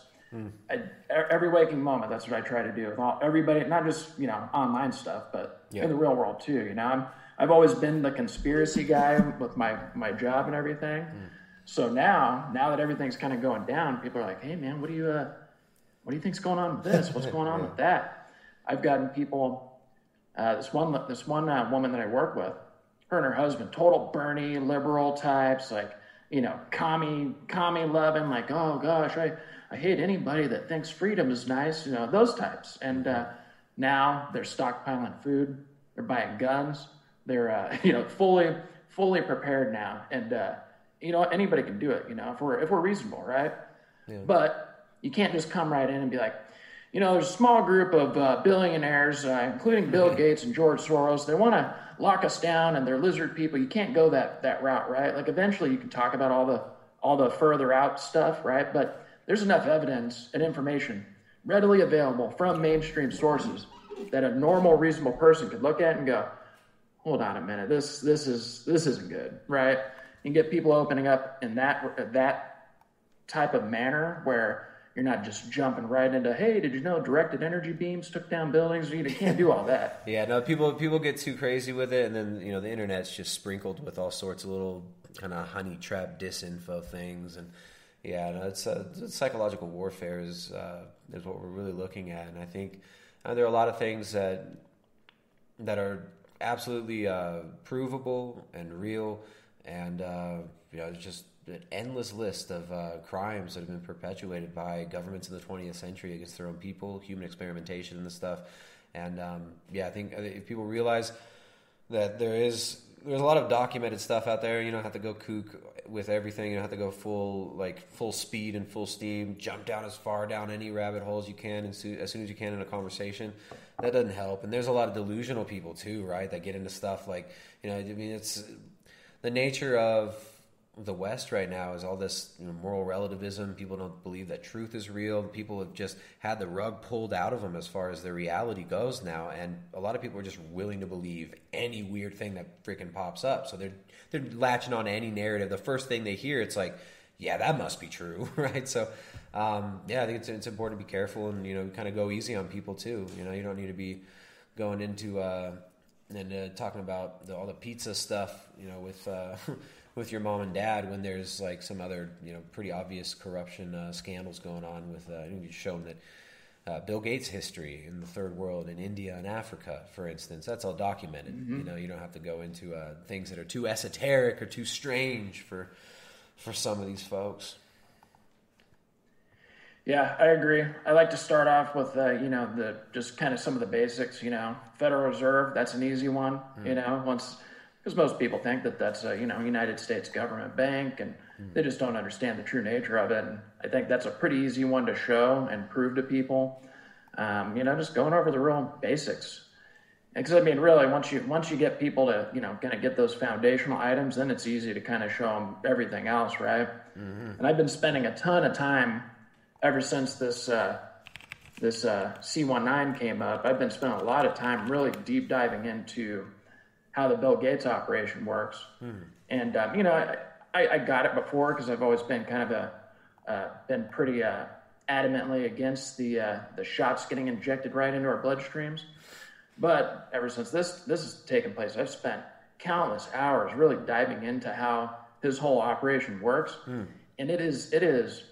I, e- every waking moment. That's what I try to do with all, everybody, not just you know online stuff, but Yeah. in the real world too. You know, I'm I've always been the conspiracy guy with my my job and everything. So now, now that everything's kind of going down, people are like, "Hey, man, what do you uh, what do you think's going on with this? What's going on with that?" I've gotten people. Uh, this one, this one uh, woman that I work with, her and her husband, total Bernie liberal types, like you know, commie, commie loving, like, oh gosh, I, I hate anybody that thinks freedom is nice, you know, those types. And uh, now they're stockpiling food, they're buying guns, they're uh, you know fully, fully prepared now, and uh, you know anybody can do it, you know, if we're if we're reasonable, right? But you can't just come right in and be like, you know, there's a small group of uh, billionaires, uh, including Bill Gates and George Soros. They want to lock us down, and they're lizard people. You can't go that that route, right? Like eventually, you can talk about all the all the further out stuff, right? But there's enough evidence and information readily available from mainstream sources that a normal, reasonable person could look at and go, "Hold on a minute, this this is this isn't good," right? And get people opening up in that that type of manner where you're not just jumping right into, hey, did you know directed energy beams took down buildings? You can't do all that. Yeah, no, people people get too crazy with it, and then you know the internet's just sprinkled with all sorts of little kind of honey trap disinfo things, and yeah, no, it's, uh, it's psychological warfare is uh, is what we're really looking at, and I think uh, there are a lot of things that that are absolutely uh, provable and real, and uh, you know, it's just an endless list of uh, crimes that have been perpetuated by governments in the 20th century against their own people, human experimentation and stuff. And um, yeah, I think if people realize that there is there's a lot of documented stuff out there. You don't have to go kook with everything. You don't have to go full like full speed and full steam. Jump down as far down any rabbit holes you can as soon as you can in a conversation. That doesn't help. And there's a lot of delusional people too, right? That get into stuff like you know. I mean, it's the nature of the West right now is all this you know, moral relativism. People don't believe that truth is real. People have just had the rug pulled out of them as far as their reality goes now, and a lot of people are just willing to believe any weird thing that freaking pops up. So they're they're latching on to any narrative. The first thing they hear, it's like, yeah, that must be true, right? So. Um, yeah, I think it's, it's important to be careful and you know kind of go easy on people too. You know, you don't need to be going into uh, and uh, talking about the, all the pizza stuff, you know, with uh, with your mom and dad when there's like some other, you know, pretty obvious corruption uh, scandals going on with. Uh, you've shown that uh, Bill Gates' history in the third world, in India and Africa, for instance, that's all documented. Mhm. You know, you don't have to go into uh, things that are too esoteric or too strange for for some of these folks. Yeah, I agree. I like to start off with uh, you know the just kind of some of the basics. You know, Federal Reserve. That's an easy one. You know, once because most people think that that's a you know United States government bank, and they just don't understand the true nature of it. And I think that's a pretty easy one to show and prove to people. Um, you know, just going over the real basics. Because I mean, really, once you once you get people to you know kind of get those foundational items, then it's easy to kind of show them everything else, right? And I've been spending a ton of time ever since this uh, this uh, C19 came up. I've been spending a lot of time really deep diving into how the Bill Gates operation works. And um, you know, I, I, I got it before because I've always been kind of a uh, been pretty uh, adamantly against the uh, the shots getting injected right into our bloodstreams. But ever since this this has taken place, I've spent countless hours really diving into how his whole operation works, and it is it is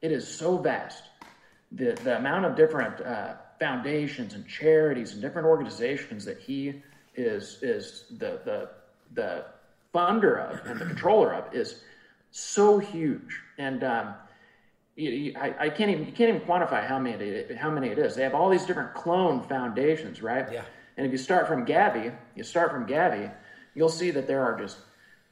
it is so vast the the amount of different uh, foundations and charities and different organizations that he is is the the the funder of and the controller of is so huge and um, you, you, I, I can't even you can't even quantify how many it, how many it is. They have all these different clone foundations, right? Yeah. And if you start from Gavi, you start from Gavi, you'll see that there are just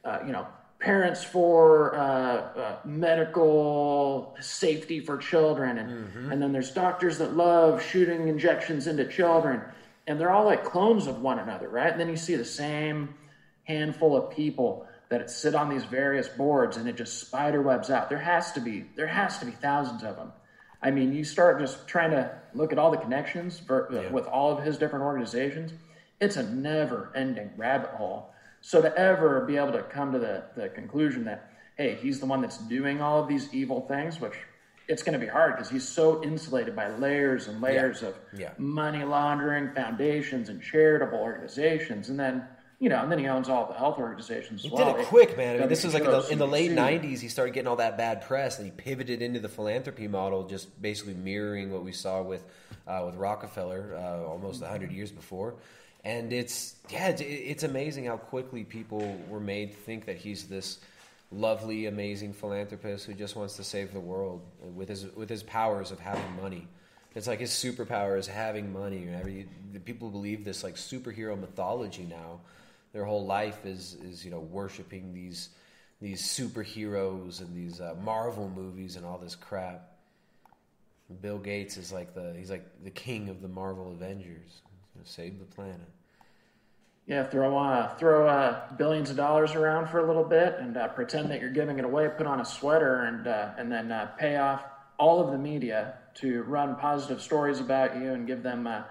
uh, you know parents for uh, uh, medical safety for children, and Mm-hmm. and then there's doctors that love shooting injections into children, and they're all like clones of one another, right? And then you see the same handful of people that sit on these various boards and it just spider webs out. There has to be there has to be thousands of them. I mean, you start just trying to look at all the connections for, uh, with all of his different organizations. It's a never-ending rabbit hole. So to ever be able to come to the, the conclusion that hey, he's the one that's doing all of these evil things, which it's going to be hard because he's so insulated by layers and layers of Yeah. money laundering, foundations, and charitable organizations, and then you know, and then he owns all the health organizations. He well. did it quick, man. I mean, this was like in the, in the late '90s. He started getting all that bad press, and he pivoted into the philanthropy model, just basically mirroring what we saw with uh, with Rockefeller uh, almost hundred years before. And it's yeah, it's, it's amazing how quickly people were made to think that he's this lovely, amazing philanthropist who just wants to save the world with his with his powers of having money. It's like his superpower is having money. The people believe this like superhero mythology now, their whole life is is you know worshiping these these superheroes and these uh, Marvel movies and all this crap. Bill Gates is like the he's like the king of the Marvel Avengers. He's gonna save the planet. Yeah, throw uh, throw uh, billions of dollars around for a little bit and uh, pretend that you're giving it away. Put on a sweater and uh, and then uh, pay off all of the media to run positive stories about you and give them uh,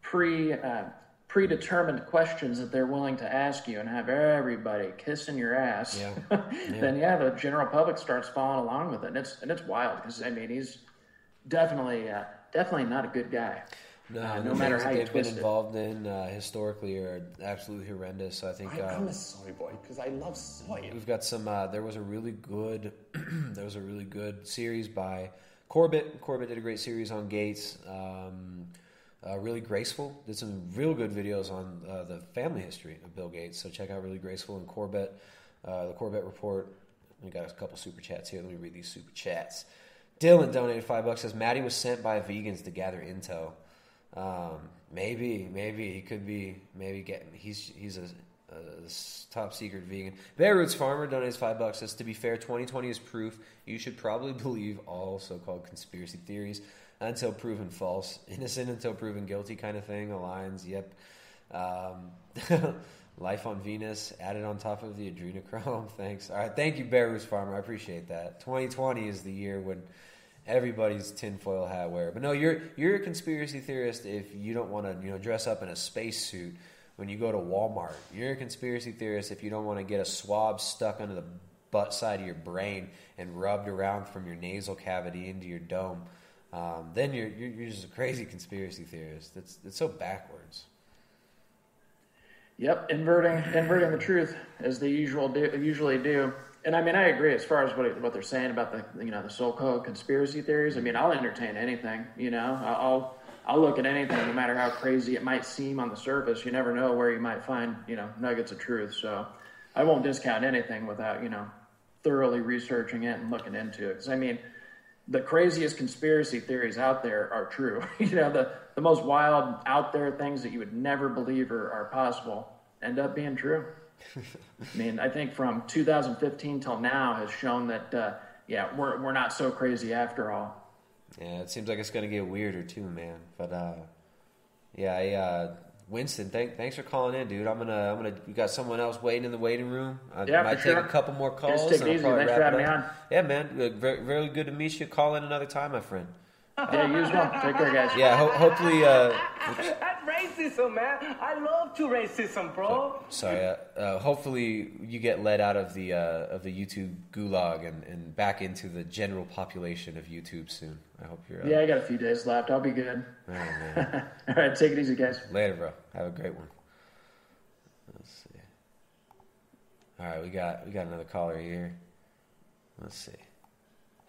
pre uh, predetermined questions that they're willing to ask you and have everybody kissing your ass. Yeah. then yeah, the general public starts following along with it. And it's and it's wild because I mean he's definitely uh, definitely not a good guy. No, Uh, no matter things how they've been twist it. involved in uh, historically are absolutely horrendous. So I think I, um, I'm a soy boy because I love soy. We've got some. Uh, there was a really good. there was a really good series by Corbett. Corbett did a great series on Gates. Um, uh, really graceful. Did some real good videos on uh, the family history of Bill Gates. So check out really graceful and Corbett. Uh, the Corbett report. We got a couple super chats here. Let me read these super chats. Dylan donated five bucks. Says Maddie was sent by vegans to gather intel. Um, maybe, maybe he could be. Maybe get He's he's a, a top secret vegan. Bear Roots Farmer donates five bucks. Says to be fair, 2020 is proof. You should probably believe all so-called conspiracy theories until proven false. Innocent until proven guilty, kind of thing. Aligns. Yep. Um, Life on Venus added on top of the adrenochrome. Thanks. All right, thank you, Bear Roots Farmer. I appreciate that. 2020 is the year when everybody's tinfoil hat wear. But no, you're you're a conspiracy theorist if you don't want to you know dress up in a spacesuit when you go to Walmart. You're a conspiracy theorist if you don't want to get a swab stuck under the butt side of your brain and rubbed around from your nasal cavity into your dome. Um, then you're, you're you're just a crazy conspiracy theorist. It's it's so backwards. Yep, inverting inverting the truth as they usual do, usually do. And I mean, I agree as far as what what they're saying about the you know the so-called conspiracy theories. I mean, I'll entertain anything. You know, I'll I'll- look at anything, no matter how crazy it might seem on the surface. You never know where you might find you know nuggets of truth. So I won't discount anything without you know thoroughly researching it and looking into it. Because I mean, the craziest conspiracy theories out there are true. you know, the, the most wild out there things that you would never believe are, are possible end up being true. I mean, I think from 2015 till now has shown that, uh, yeah, we're, we're not so crazy after all. Yeah, it seems like it's gonna get weirder too, man. But uh, yeah, I, uh, Winston, thank, thanks for calling in, dude. I'm gonna, I'm gonna. We got someone else waiting in the waiting room. I Yeah, might take sure. a couple more Just calls. take it and I'll easy. probably Thanks for wrap it having me up. on. Yeah, man. uh, Very, very good to meet you. Call in another time, my friend. Yeah, you as well. Take care, guys. Yeah, ho- hopefully. Uh, oops. That's racism, man. I love to racism, bro. Sorry. Uh, uh, hopefully, you get led out of the uh, of the YouTube gulag and, and back into the general population of YouTube soon. I hope you're. Uh, Yeah, I got a few days left. I'll be good. All right, man. All right, take it easy, guys. Later, bro. Have a great one. Let's see. All right, we got we got another caller here. Let's see.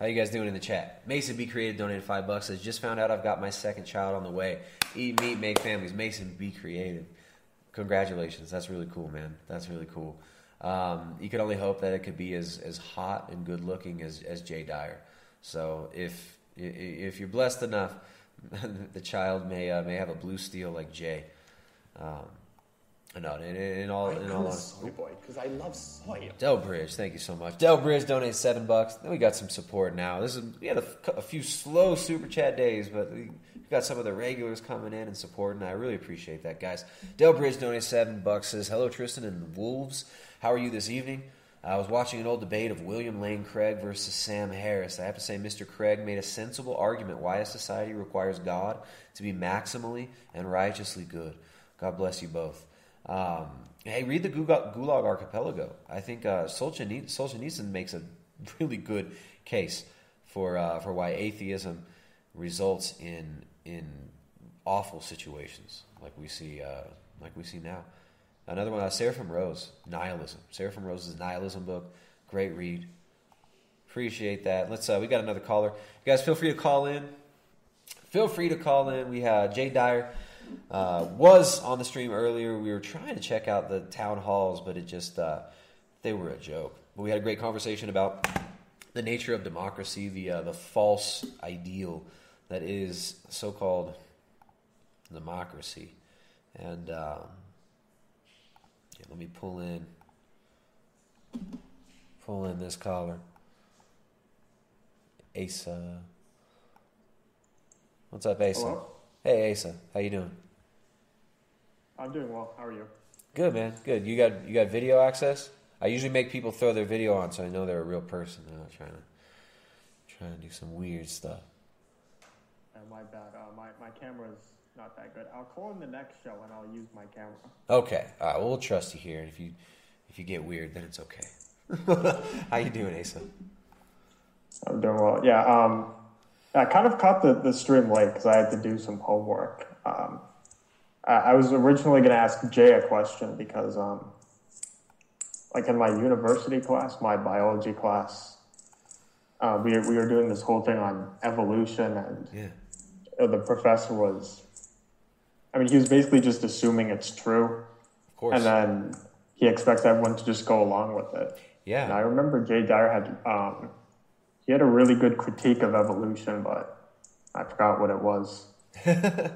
How you guys doing in the chat? Mason Be Creative donated five bucks. Says just found out I've got my second child on the way. Eat meat, make families. Mason Be Creative. Congratulations. That's really cool, man. That's really cool. Um, you could only hope that it could be as, as hot and good looking as, as Jay Dyer. So if if you're blessed enough, the child may uh, may have a blue steel like Jay. Um, no, in, in all I in all a soy boy because I love soy. Del Bridge, thank you so much. Del Bridge donated seven bucks. Then we got some support now. This is we had a few slow super chat days, but we got some of the regulars coming in and supporting. I really appreciate that, guys. Del Bridge donated seven bucks. Says hello, Tristan and the Wolves. How are you this evening? I was watching an old debate of William Lane Craig versus Sam Harris. I have to say, Mr. Craig made a sensible argument why a society requires God to be maximally and righteously good. God bless you both. Um, hey, read the Gulag, Archipelago. I think uh, Solzhenitsyn, Solzhenitsyn makes a really good case for uh, for why atheism results in in awful situations like we see uh, like we see now. Another one, uh, Seraphim Rose, Nihilism. Seraphim Rose's Nihilism book, great read. Appreciate that. Let's. Uh, we got another caller. You guys, feel free to call in. Feel free to call in. We have Jay Dyer uh, was on the stream earlier. We were trying to check out the town halls, but it just uh, they were a joke. But we had a great conversation about the nature of democracy, the uh, the false ideal that is so-called democracy, and um, yeah, let me pull in pull in this caller, Asa. What's up, Asa? Hello? Hey, Asa, how you doing? I'm doing well. How are you? Good, man. Good. You got you got video access. I usually make people throw their video on so I know they're a real person. They're not trying to trying to do some weird stuff. Uh, my bad. Uh, my, my camera's not that good. I'll call in the next show and I'll use my camera. Okay. All right. Well, we'll trust you here. And if you if you get weird, then it's okay. how you doing, Asa? I'm doing well. Yeah. Um, I kind of caught the, the stream late because I had to do some homework. Um, I, I was originally going to ask Jay a question because, um, like in my university class, my biology class, uh, we we were doing this whole thing on evolution, and Yeah. uh, the professor was, I mean, he was basically just assuming it's true, Of course. and then he expects everyone to just go along with it. Yeah. And I remember Jay Dyer had um, he had a really good critique of evolution, but I forgot what it was.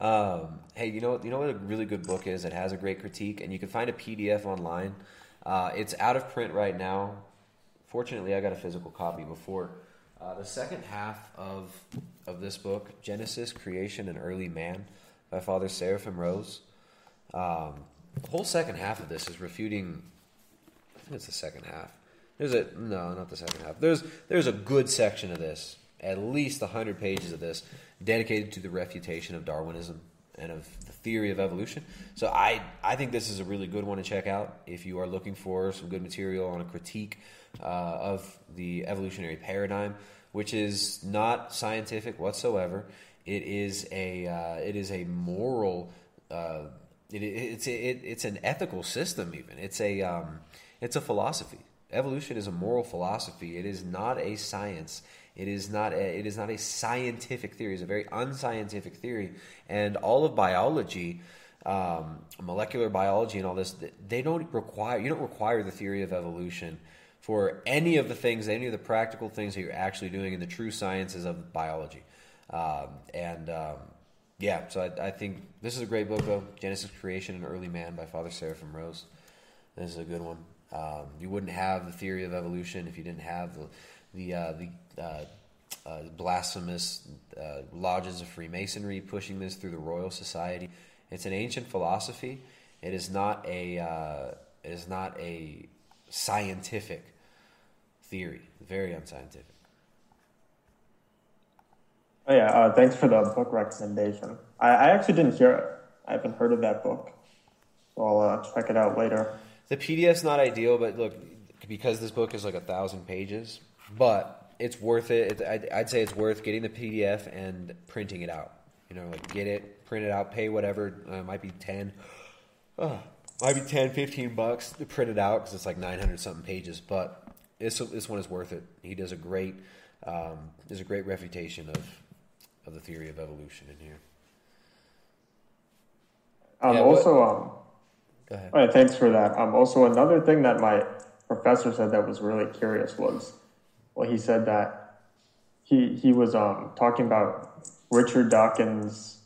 Um, hey, you know? You know what a really good book is? It has a great critique, and you can find a PDF online. Uh, it's out of print right now. Fortunately, I got a physical copy before. Uh, the second half of of this book, Genesis, Creation, and Early Man, by Father Seraphim Rose. Um, the whole second half of this is refuting. I think it's the second half. There's a no, not the second half. There's there's a good section of this, at least hundred pages of this, dedicated to the refutation of Darwinism and of the theory of evolution. So I I think this is a really good one to check out if you are looking for some good material on a critique uh, of the evolutionary paradigm, which is not scientific whatsoever. It is a uh, it is a moral. Uh, it, it's it, it's an ethical system. Even it's a um, it's a philosophy. Evolution is a moral philosophy. It is not a science. It is not a, it is not a scientific theory. It's a very unscientific theory, and all of biology, um, molecular biology, and all this, they don't require you don't require the theory of evolution for any of the things, any of the practical things that you're actually doing in the true sciences of biology. Um, and um, yeah, so I, I think this is a great book, though Genesis, Creation, and Early Man by Father Seraphim Rose. This is a good one. Um, you wouldn't have the theory of evolution if you didn't have the the uh, the uh, uh, blasphemous uh, lodges of Freemasonry pushing this through the Royal Society. It's an ancient philosophy. It is not a uh, it is not a scientific theory. Very unscientific. Oh yeah, uh, thanks for the book recommendation. I, I actually didn't hear it. I haven't heard of that book, so I'll check it out later. The PDF's not ideal, but look, because this book is like a thousand pages, but it's worth it. it I'd, I'd say it's worth getting the PDF and printing it out. You know, like get it, print it out, pay whatever. Uh, it might be 10, uh, might be 10, 15 bucks to print it out because it's like 900 something pages, but this, this one is worth it. He does a great um, there's a great refutation of of the theory of evolution in here. Um, Yeah, also, um, Go ahead. all right, thanks for that. Um, also, another thing that my professor said that was really curious was, well, he said that he he was um, talking about Richard Dawkins.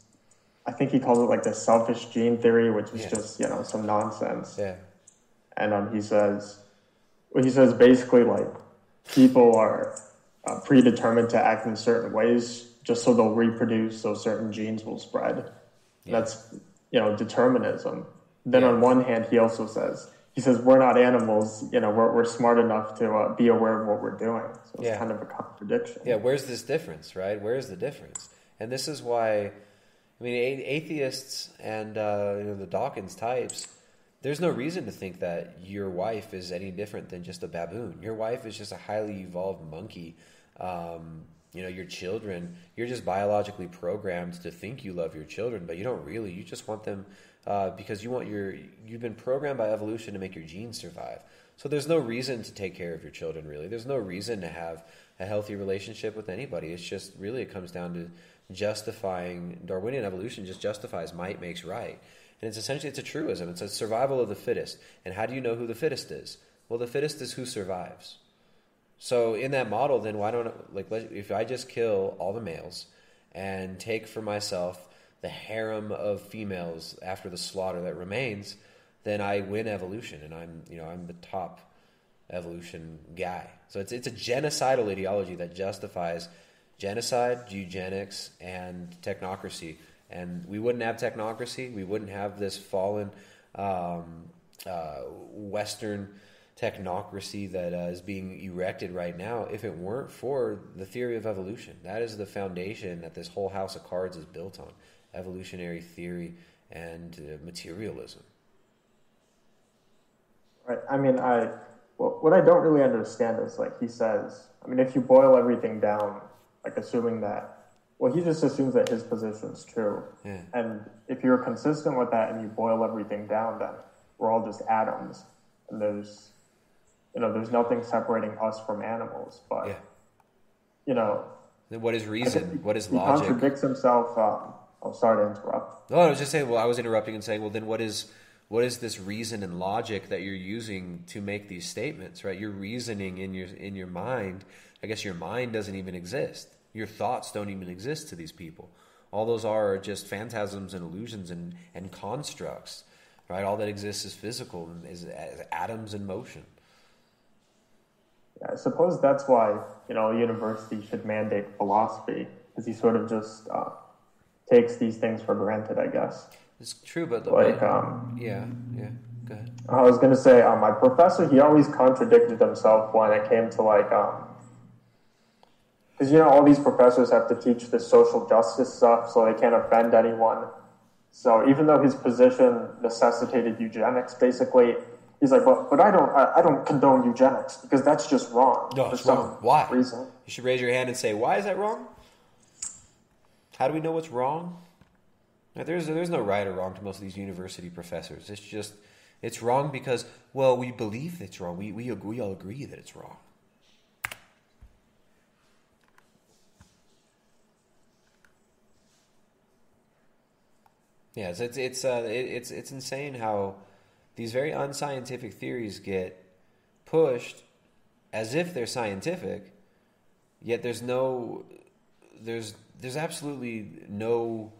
I think he calls it like the selfish gene theory, which is Yeah. just you know some nonsense. Yeah. And um, he says, well, he says basically like people are uh, predetermined to act in certain ways just so they'll reproduce, so certain genes will spread. That's you know determinism. Then on one hand, he also says he says we're not animals. You know, we're we're smart enough to uh, be aware of what we're doing. So it's Yeah. kind of a contradiction. Yeah, where's this difference, right? Where's the difference? And this is why, I mean, a- atheists and uh, you know, the Dawkins types, there's no reason to think that your wife is any different than just a baboon. Your wife is just a highly evolved monkey. Um, you know, your children, you're just biologically programmed to think you love your children, but you don't really. You just want them uh, because you want your, you've been programmed by evolution to make your genes survive. So there's no reason to take care of your children, really. There's no reason to have a healthy relationship with anybody. It's just really it comes down to justifying Darwinian evolution just justifies might makes right. And it's essentially it's a truism. It's a survival of the fittest. And how do you know who the fittest is? Well, the fittest is who survives. So in that model, then why don't like if I just kill all the males and take for myself the harem of females after the slaughter that remains, then I win evolution, and I'm you know I'm the top evolution guy. So it's it's a genocidal ideology that justifies genocide, eugenics, and technocracy. And we wouldn't have technocracy. We wouldn't have this fallen um, uh, Western technocracy that uh, is being erected right now if it weren't for the theory of evolution. That is the foundation that this whole house of cards is built on evolutionary theory and uh, materialism. Right. I mean, I well, what I don't really understand is like he says. I mean, if you boil everything down, like assuming that, well, he just assumes that his position's true. Yeah. And if you're consistent with that and you boil everything down, then we're all just atoms, and there's, you know, there's nothing separating us from animals. But, Yeah. you know, what is reason? What is he logic? contradicts himself. Um, oh, sorry to interrupt. No, I was just saying. Well, I was interrupting and saying, well, then what is what is this reason and logic that you're using to make these statements? Right? You're reasoning in your in your mind. I guess your mind doesn't even exist. Your thoughts don't even exist to these people. All those are just phantasms and illusions and, and constructs. Right? All that exists is physical and is, is atoms in motion. I suppose that's why you know a university should mandate philosophy because he sort of just uh, takes these things for granted. I guess. It's true, but Like, but- um, yeah, yeah. Go ahead. I was gonna say, um, my professor, he always contradicted himself when it came to like, um, because you know all these professors have to teach this social justice stuff, so they can't offend anyone. So even though his position necessitated eugenics, basically, he's like, but but I don't I, I don't condone eugenics because that's just wrong. No, for it's some wrong. Why? Reason. You should raise your hand and say, "Why is that wrong?" How do we know what's wrong? Now, there's there's no right or wrong to most of these university professors. It's just it's wrong because well we believe it's wrong. We we we all agree that it's wrong. Yeah, it's it's it's, uh, it, it's it's insane how these very unscientific theories get pushed as if they're scientific, yet there's no there's there's absolutely no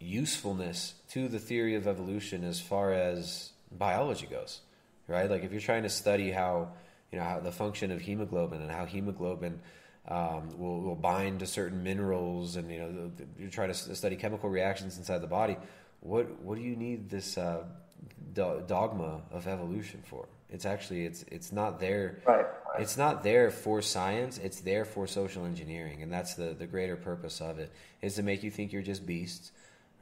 usefulness to the theory of evolution as far as biology goes, right? Like if you're trying to study how you know how the function of hemoglobin and how hemoglobin um, will, will bind to certain minerals, and you know you're trying to study chemical reactions inside the body. What what do you need this uh, do- dogma of evolution for? It's actually it's it's not there. Right, It's not there for science. It's there for social engineering, and that's the the greater purpose of it is to make you think you're just beasts,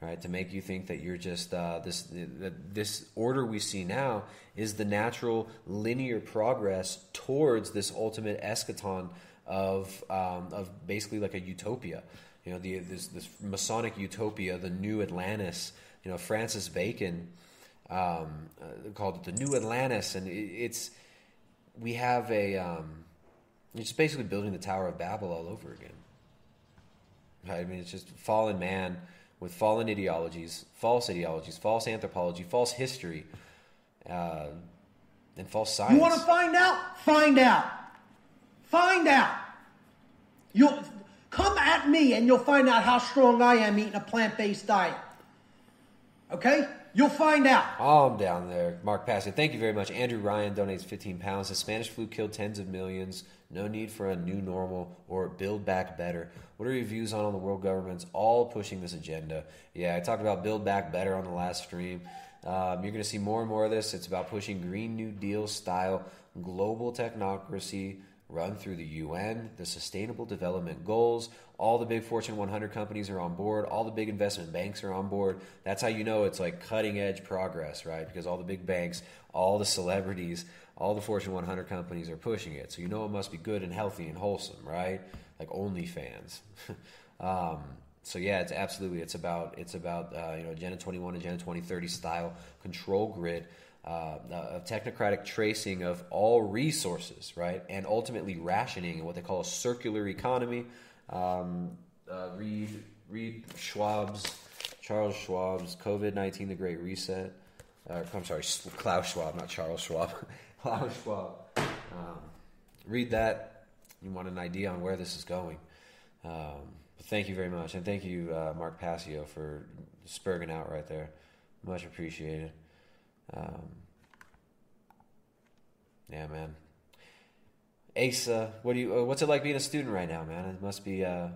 right? To make you think that you're just uh, this that this order we see now is the natural linear progress towards this ultimate eschaton of um, of basically like a utopia. You know, the this this Masonic utopia, the new Atlantis. You know, Francis Bacon um, uh, called it the New Atlantis, and it, it's we have a um, You're basically building the Tower of Babel all over again. I mean, it's just fallen man with fallen ideologies, false ideologies, false anthropology, false history, uh, and false science. You want to find out? Find out. Find out. You'll come at me and you'll find out how strong I am eating a plant-based diet. Okay? You'll find out. I'm down there. Mark Passio, thank you very much. Andrew Ryan donates 15 pounds. The Spanish flu killed tens of millions. No need for a new normal or build back better. What are your views on, all the world governments all pushing this agenda? Yeah, I talked about build back better on the last stream. Um, you're going to see more and more of this. It's about pushing Green New Deal style global technocracy run through the UN, the Sustainable Development Goals. All the big Fortune 100 companies are on board. All the big investment banks are on board. That's how you know it's like cutting edge progress, right? Because all the big banks, all the celebrities, all the Fortune 100 companies are pushing it. So you know it must be good and healthy and wholesome, right? Like OnlyFans. um, so yeah, it's absolutely it's about it's about uh, you know Agenda 21, Agenda 2030 style control grid uh, of technocratic tracing of all resources, right, and ultimately rationing what they call a circular economy. Um, uh, read read Schwab's Charles Schwab's COVID nineteen: The Great Reset. Uh, I'm sorry, Klaus Schwab, not Charles Schwab. Klaus Schwab. Um, read that. You want an idea on where this is going. Um, thank you very much, and thank you, uh, Mark Passio, for spurging out right there. Much appreciated. Um, yeah, man. Asa, what do you? Uh, what's it like being a student right now, man? It must be uh,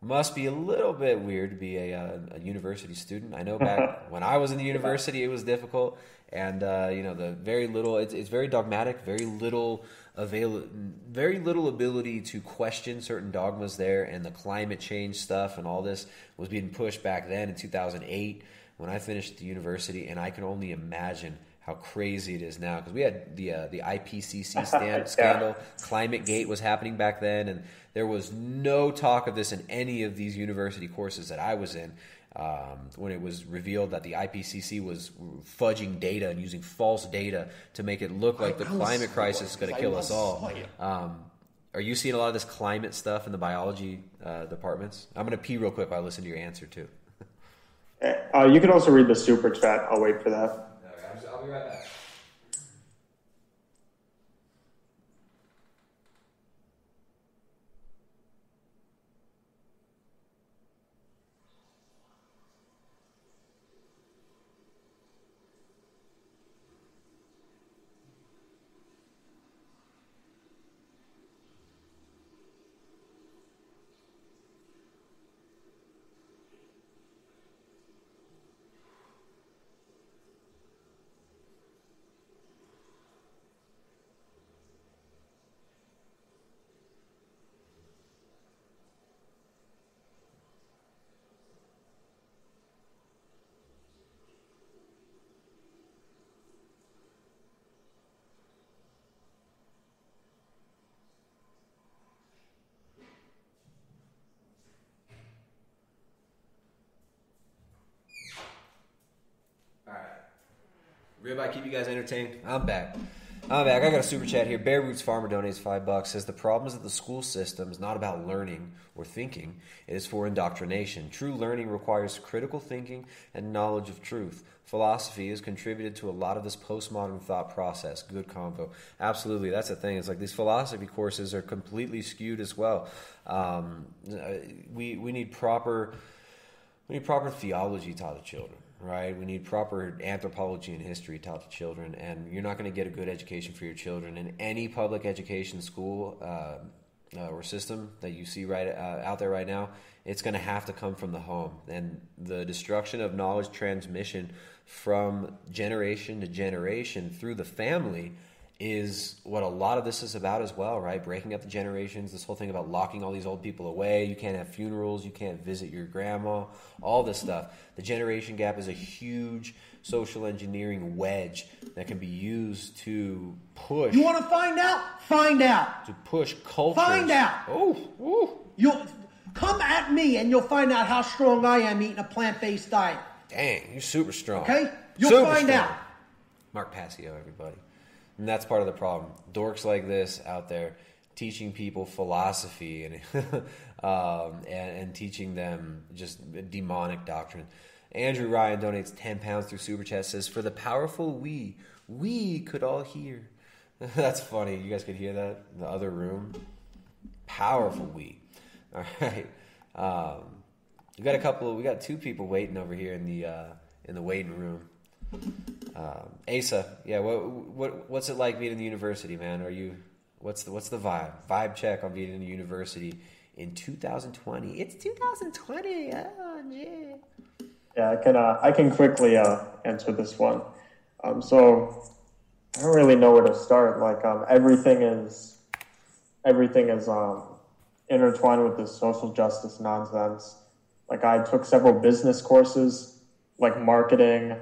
must be a little bit weird to be a, uh, a university student. I know back when I was in the university, it was difficult, and uh, you know the very little. It's, it's very dogmatic. Very little avail. Very little ability to question certain dogmas there, and the climate change stuff and all this was being pushed back then in 2008 when I finished the university, and I can only imagine how crazy it is now because we had the uh, the IPCC stand, scandal, Climate Gate was happening back then, and there was no talk of this in any of these university courses that I was in. Um, when it was revealed that the IPCC was fudging data and using false data to make it look like the climate crisis is going to kill us all. Um, are you seeing a lot of this climate stuff in the biology uh, departments? I'm going to pee real quick while I listen to your answer too. Uh, you can also read the super chat. I'll wait for that. I'll be right back. Ribeye, keep you guys entertained. I'm back. I'm back. I got a super chat here. Bear Roots Farmer donates five bucks. Says the problem is that the school system is not about learning or thinking. It is for indoctrination. True learning requires critical thinking and knowledge of truth. Philosophy has contributed to a lot of this postmodern thought process. Good convo. Absolutely, that's the thing. It's like these philosophy courses are completely skewed as well. Um, we we need proper we need proper theology taught to children right? We need proper anthropology and history taught to children, and you're not going to get a good education for your children in any public education school uh, uh, or system that you see right uh, out there right now. It's going to have to come from the home, and the destruction of knowledge transmission from generation to generation through the family is what a lot of this is about as well, right? Breaking up the generations, this whole thing about locking all these old people away. You can't have funerals, you can't visit your grandma, all this stuff. The generation gap is a huge social engineering wedge that can be used to push. You want to find out? Find out. To push culture. Find out. Oh, ooh. You'll come at me and you'll find out how strong I am eating a plant-based diet. Dang, you're super strong. Okay? You'll Super find strong. out. Mark Passio, everybody. And that's part of the problem. Dorks like this out there teaching people philosophy and um, and, and teaching them just demonic doctrine. Andrew Ryan donates ten pounds through super chat. Says for the powerful we we could all hear. That's funny. You guys could hear that in the other room. Powerful we. All right. Um, we got a couple. We got two people waiting over here in the uh, in the waiting room. Um, Asa, yeah. What what what's it like being in the university, man? Are you what's the what's the vibe? Vibe check on being in the university in 2020. It's 2020. Oh, yeah. Yeah, I can. Uh, I can quickly uh, answer this one. Um, so I don't really know where to start. Like um, everything is everything is um, intertwined with this social justice nonsense. Like I took several business courses, like marketing,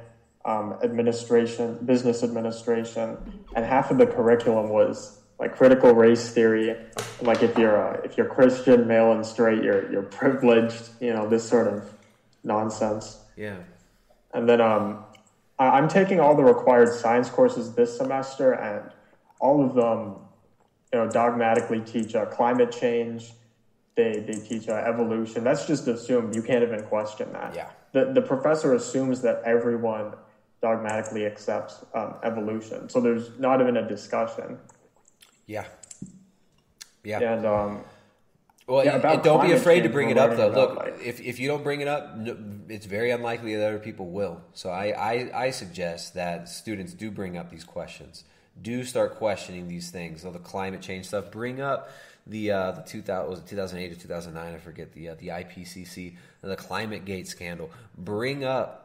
um, administration, business administration, and half of the curriculum was like critical race theory. Like if you're uh, if you're Christian, male, and straight, you're you're privileged. You know this sort of nonsense. Yeah. And then um, I- I'm taking all the required science courses this semester, and all of them, you know, dogmatically teach uh, climate change. They they teach uh, evolution. That's just assumed. You can't even question that. Yeah. The the professor assumes that everyone dogmatically accepts um, evolution, so there's not even a discussion. Yeah. Yeah. And um, Well, yeah, don't be afraid to bring it up, though. Look, if, if you don't bring it up, it's very unlikely that other people will. So I, I, I suggest that students do bring up these questions. Do start questioning these things. So the climate change stuff. Bring up the uh, the 2000 was it 2008 or 2009? I forget the uh, the IPCC, the Climate Gate scandal. Bring up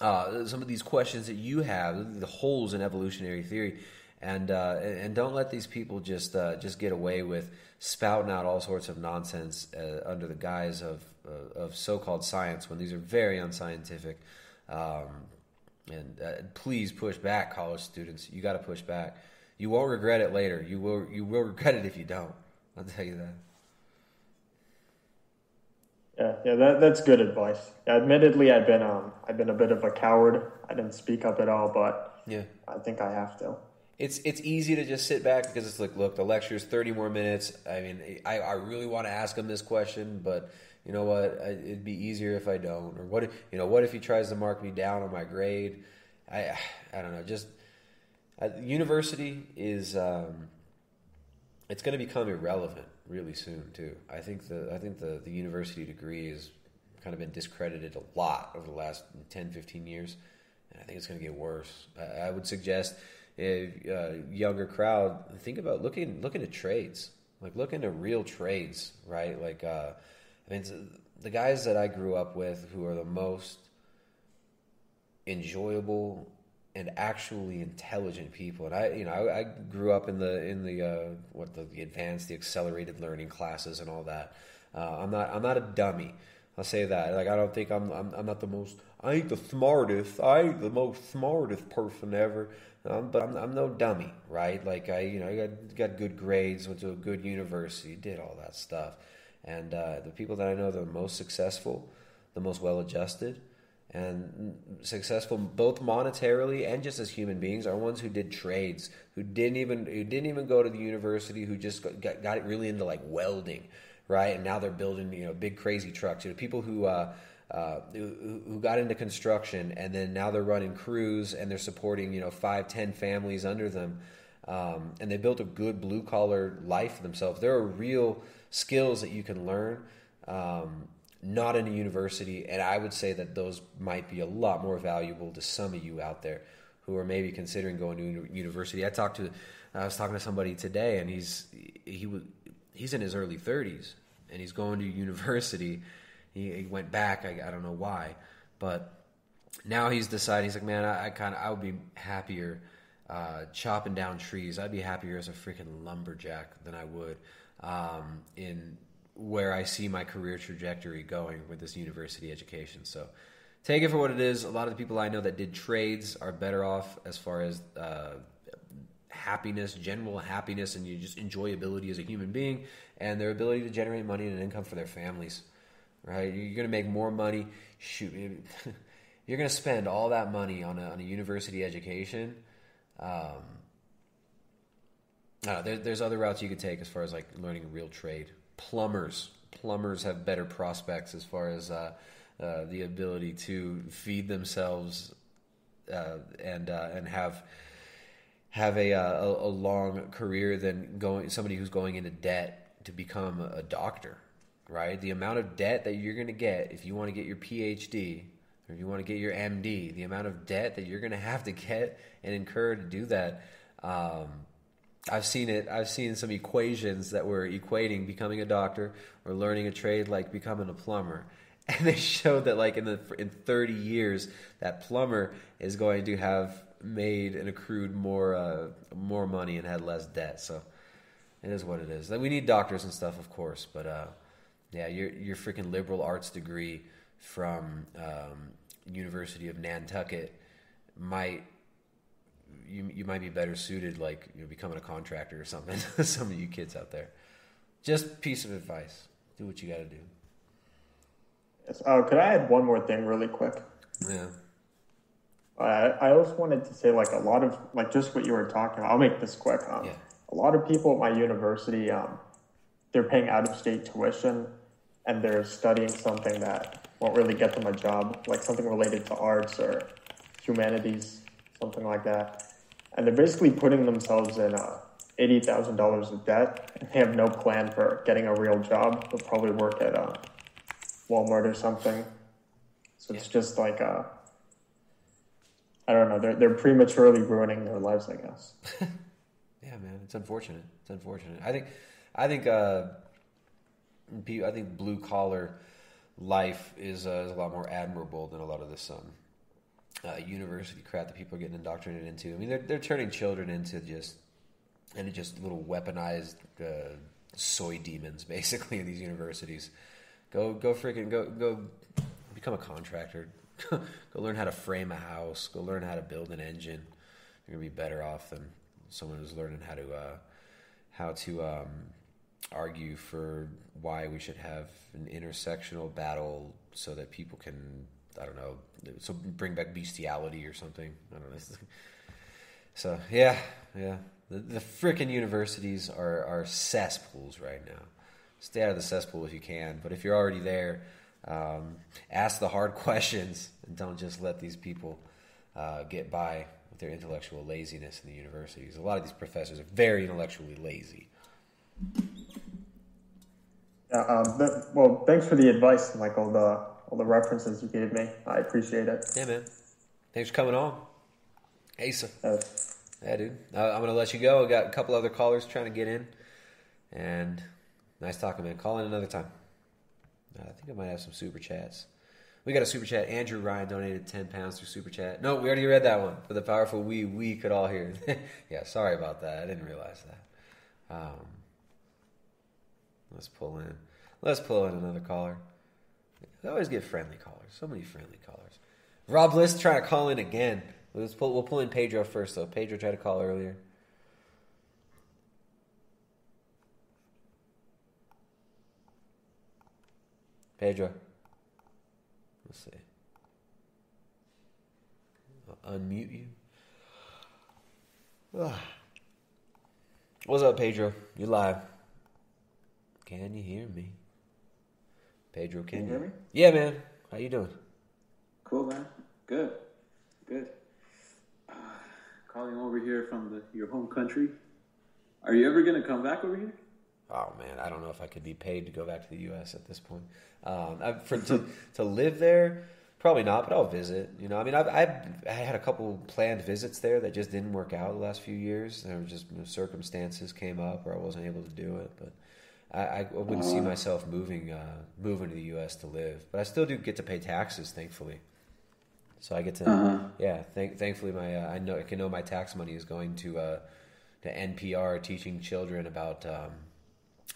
uh, some of these questions that you have, the holes in evolutionary theory, and uh, and don't let these people just uh, just get away with spouting out all sorts of nonsense uh, under the guise of uh, of so-called science when these are very unscientific. Um, and uh, please push back, college students. You got to push back. You won't regret it later. You will. You will regret it if you don't. I'll tell you that. Yeah, yeah, that, that's good advice. Admittedly, I've been um, I've been a bit of a coward. I didn't speak up at all, but Yeah. I think I have to. It's it's easy to just sit back because it's like, look, the lecture's thirty more minutes. I mean, I, I really want to ask him this question, but you know what? I, it'd be easier if I don't. Or what? If, you know, what if he tries to mark me down on my grade? I I don't know. Just uh, university is um, it's going to become irrelevant really soon too. I think the I think the the university degree has kind of been discredited a lot over the last 10, 15 years, and I think it's going to get worse. I, I would suggest a uh, younger crowd think about looking looking at trades, like look into real trades, right? Like uh, I mean, the guys that I grew up with who are the most enjoyable and actually intelligent people. And I, you know, I, I grew up in the in the uh, what the, the advanced, the accelerated learning classes and all that. Uh, I'm not I'm not a dummy. I'll say that. Like I don't think I'm I'm, I'm not the most. I ain't the smartest. I ain't the most smartest person ever. Um, but I'm, I'm no dummy, right? Like I, you know, I got got good grades, went to a good university, did all that stuff. And uh, the people that I know that are most successful, the most well adjusted, and successful both monetarily and just as human beings are ones who did trades, who didn't even who didn't even go to the university, who just got, got, really into like welding, right? And now they're building you know big crazy trucks. You know, people who. Uh, uh, who, who got into construction and then now they're running crews and they're supporting you know five ten families under them um, and they built a good blue collar life for themselves there are real skills that you can learn um, not in a university and i would say that those might be a lot more valuable to some of you out there who are maybe considering going to university. I talked to i was talking to somebody today and he's he was he's in his early 30s and he's going to university. He, he went back I, I don't know why but now he's deciding he's like man i, I kind of i would be happier uh, chopping down trees. I'd be happier as a freaking lumberjack than i would um, in where i see my career trajectory going with this university education so take it for what it is a lot of the people i know that did trades are better off as far as uh, happiness general happiness and you just enjoyability as a human being and their ability to generate money and income for their families right? You're going to make more money. Shoot, you're going to spend all that money on a, on a university education. Um, there, there's other routes you could take as far as like learning a real trade. Plumbers, plumbers have better prospects as far as uh, uh, the ability to feed themselves uh, and uh, and have have a, uh, a a long career than going somebody who's going into debt to become a doctor. Right, the amount of debt that you're going to get if you want to get your PhD or if you want to get your MD, the amount of debt that you're going to have to get and incur to do that. Um, I've seen it. I've seen some equations that were equating becoming a doctor or learning a trade like becoming a plumber, and they showed that like in the in 30 years that plumber is going to have made and accrued more uh, more money and had less debt. So it is what it is. Like, we need doctors and stuff, of course, but uh, yeah, your your freaking liberal arts degree from um, University of Nantucket might you you might be better suited like you know, becoming a contractor or something. Some of you kids out there, just piece of advice: do what you got to do. Yes. Oh, could I add one more thing really quick? Yeah. I I also wanted to say like a lot of like just what you were talking about. I'll make this quick. Um, A lot of people at my university, um, they're paying out of state tuition, and they're studying something that won't really get them a job, like something related to arts or humanities, something like that. And they're basically putting themselves in uh, eighty thousand dollars of debt, and they have no plan for getting a real job. They'll probably work at uh, Walmart or something. So it's just like uh, I don't know. They're they're prematurely ruining their lives, I guess. Yeah, man, it's unfortunate. It's unfortunate. I think, I think, uh, I think blue collar life is, uh, is a lot more admirable than a lot of this um, uh, university crap that people are getting indoctrinated into. I mean, they're they're turning children into just into just little weaponized uh, soy demons, basically, in these universities. Go go freaking go go become a contractor. go learn how to frame a house. Go learn how to build an engine. You're gonna be better off than someone who's learning how to uh, how to um, argue for why we should have an intersectional battle so that people can I don't know so bring back bestiality or something. I don't know. So yeah, yeah. The, the freaking universities are are cesspools right now. Stay out of the cesspool if you can, but if you're already there, um, ask the hard questions and don't just let these people uh, get by with their intellectual laziness in the universities. A lot of these professors are very intellectually lazy. Yeah. Um, well, thanks for the advice Michael. the all the references you gave me. I appreciate it. Yeah, man. Thanks for coming on. Asa. yeah, dude. Uh, I'm gonna let you go. I got a couple other callers trying to get in, and nice talking, man. Call in another time. Uh, I think I might have some super chats. We got a super chat. Andrew Ryan donated ten pounds through super chat. No, we already read that one for the powerful we we could all hear. yeah, sorry about that. I didn't realize that. Um, let's pull in. Let's pull in another caller. I always get friendly callers. So many friendly callers. Rob List trying to call in again. Let's pull, we'll pull in Pedro first, though. Pedro tried to call earlier. Pedro. Let's see. I'll unmute you. Ugh. What's up, Pedro? You live. Can you hear me? Pedro, can, you hear me? Yeah, man. How you doing? Cool, man. Good. Good. Uh, calling over here from the, your home country. Are you ever going to come back over here? Oh man, I don't know if I could be paid to go back to the U.S. at this point. Um, I, for to to live there, probably not, but I'll visit. You know, I mean, I've, I've I had a couple planned visits there that just didn't work out the last few years. There were just you know, circumstances came up where I wasn't able to do it, but. I, I wouldn't see myself moving uh, moving to the U.S. to live, but I still do get to pay taxes, thankfully. So I get to, Uh-huh. yeah. Thank, thankfully, my uh, I know I can know my tax money is going to uh, to NPR, teaching children about um,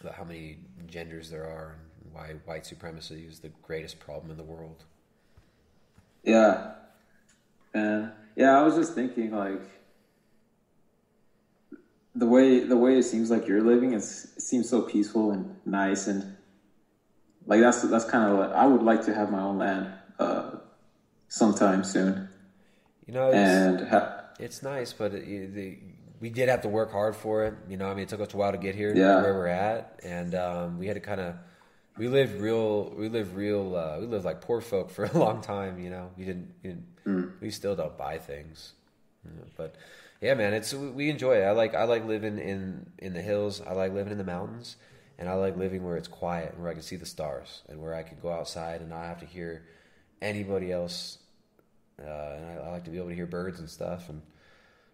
about how many genders there are and why white supremacy is the greatest problem in the world. Yeah. And yeah, I was just thinking like the way the way it seems like you're living is it seems so peaceful and nice and like that's that's kind of like I would like to have my own land uh sometime soon. You know, it's, and ha- it's nice, but it, the we did have to work hard for it. You know, I mean, it took us a while to get here, Yeah. where we're at, and um, we had to kind of. We lived real. We lived real. Uh, we lived like poor folk for a long time. You know, we didn't. We, didn't, Mm. we still don't buy things, you know, but yeah, man, it's we enjoy it. I like. I like living in in the hills. I like living in the mountains, and I like living where it's quiet and where I can see the stars and where I can go outside and not have to hear anybody else. Uh, and I, I like to be able to hear birds and stuff. And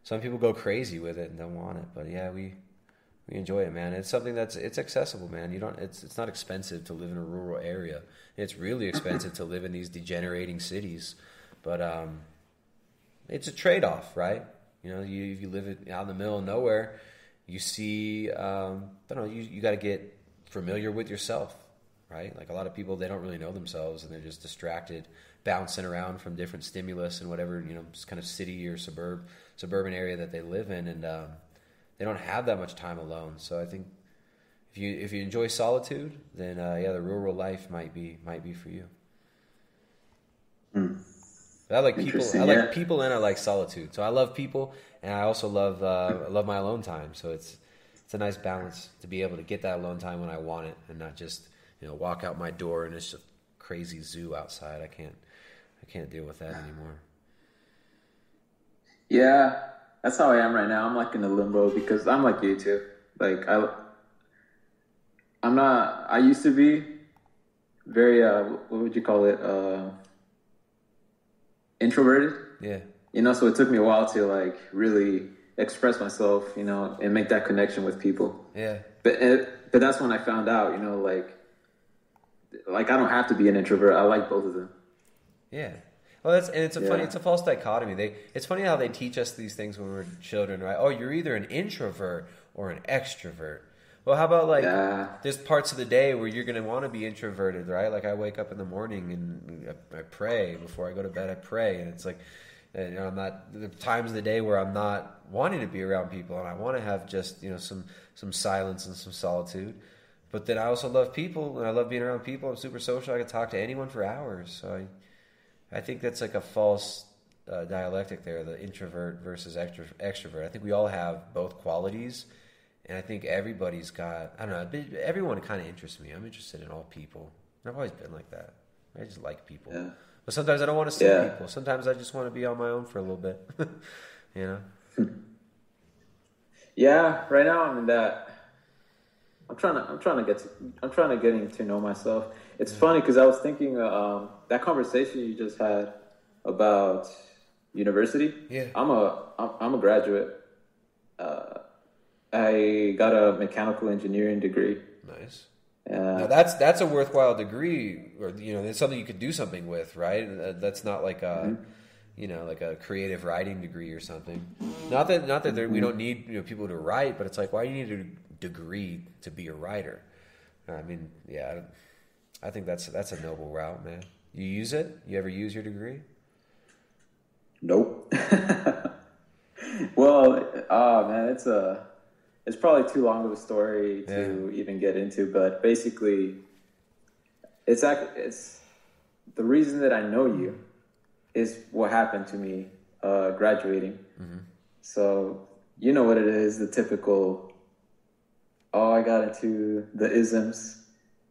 some people go crazy with it and don't want it, but yeah, we we enjoy it, man. It's something that's it's accessible, man. You don't it's it's not expensive to live in a rural area. It's really expensive to live in these degenerating cities, but um, it's a trade off, right? You know, you if you live it- out in the middle of nowhere, you see, um, I don't know, you you got to get familiar with yourself, right? Like a lot of people, they don't really know themselves and they're just distracted, bouncing around from different stimulus and whatever you know, kind of city or suburb suburban area that they live in, and um, they don't have that much time alone. So I think if you if you enjoy solitude, then uh, yeah, the rural life might be might be for you. But I like people. I like yeah. people, and I like solitude. So I love people, and I also love uh, I love my alone time. So it's it's a nice balance to be able to get that alone time when I want it, and not just you know walk out my door and it's a crazy zoo outside. I can't I can't deal with that anymore. Yeah, that's how I am right now. I'm like in a limbo because I'm like you too. Like I, I'm not. I used to be very. Uh, what would you call it? Uh, introverted. Yeah. You know, so it took me a while to like really express myself. You know, and make that connection with people. Yeah. But it, but that's when I found out. You know, like like I don't have to be an introvert. I like both of them. Yeah. Well, that's and it's a funny it's a false dichotomy. They it's funny how they teach us these things when we're children, right? Oh, you're either an introvert or an extrovert. Well, how about like Yeah. there's parts of the day where you're going to want to be introverted, right? Like I wake up in the morning and I, I pray before I go to bed. I pray, and it's like and, you know, I'm not the times of the day where I'm not wanting to be around people and I want to have just you know some some silence and some solitude. But then I also love people and I love being around people. I'm super social. I can talk to anyone for hours. So I I think that's like a false uh, dialectic there, the introvert versus extro- extrovert. I think we all have both qualities, and I think everybody's got. I don't know everyone kind of interests me. I'm interested in all people. I've always been like that. I just like people. Yeah. But sometimes I don't want to see Yeah. people. Sometimes I just want to be on my own for a little bit. you know. Yeah, right now I'm in that. I'm trying to. I'm trying to get. To, I'm trying to getting to know myself. It's funny because I was thinking uh, um, that conversation you just had about university. Yeah. I'm a. I'm a graduate. Uh, I got a mechanical engineering degree. Nice. Uh, Now that's that's a worthwhile degree, or you know, it's something you could do something with, right? That's not like a, you know, like a creative writing degree or something. Not that not that there, we don't need you know people to write, but it's like why do you need a degree to be a writer? I mean, yeah, I think that's that's a noble route, man. You use it? You ever use your degree? Nope. well, oh man, it's a it's probably too long of a story to even get into, but basically, it's it's the reason that I know you is what happened to me uh, graduating. So you know what it is, the typical. Oh, I got into the isms,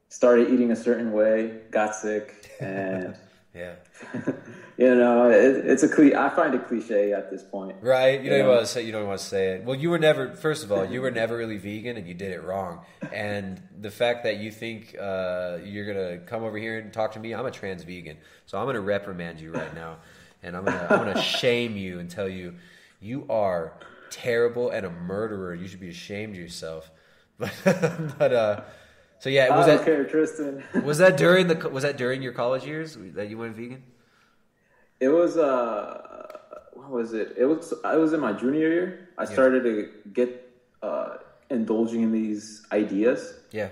started eating a certain way, got sick, and Yeah. you know, it, it's a cliche. I find it cliche at this point. Right. You don't know? even want to say you don't want to say it. Well, you were never. First of all, you were never really vegan, and you did it wrong. And the fact that you think uh, you're gonna come over here and talk to me, I'm a trans vegan, so I'm gonna reprimand you right now, and I'm gonna I'm gonna shame you and tell you you are terrible and a murderer. You should be ashamed of yourself. But but uh, so yeah, was I that don't care, Tristan. was that during the was that during your college years that you went vegan? It was uh, what was it? It was I was in my junior year. I Yeah. started to get uh, indulging in these ideas, Yeah.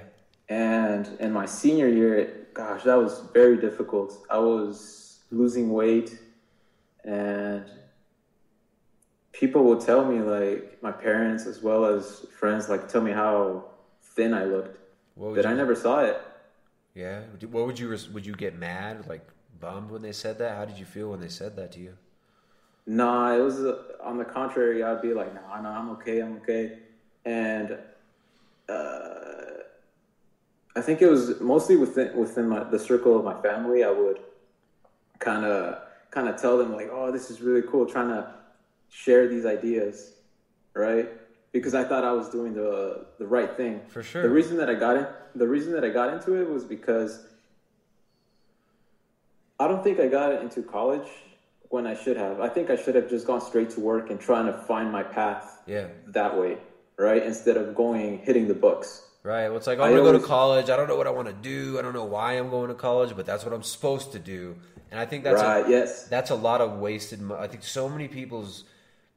and in my senior year, gosh, that was very difficult. I was losing weight, and people would tell me like my parents as well as friends like tell me how thin I looked, would I never saw it. Yeah. What would you res- would you get mad like bummed when they said that? How did you feel when they said that to you? Nah, it was uh, on the contrary. I'd be like, nah, nah, I'm okay, I'm okay. And uh, I think it was mostly within within my, the circle of my family. I would kind of kind of tell them like, oh, this is really cool, trying to share these ideas, right? Because I thought I was doing the the right thing. For sure. The reason that I got in, the reason that I got into it was because I don't think I got into college when I should have. I think I should have just gone straight to work and trying to find my path Yeah. that way, right? Instead of going hitting the books. Right. Well, it's like, I going to go to college. I don't know what I want to do. I don't know why I'm going to college, but that's what I'm supposed to do. And I think that's Right, a, yes. that's a lot of wasted. Mo- I think so many people's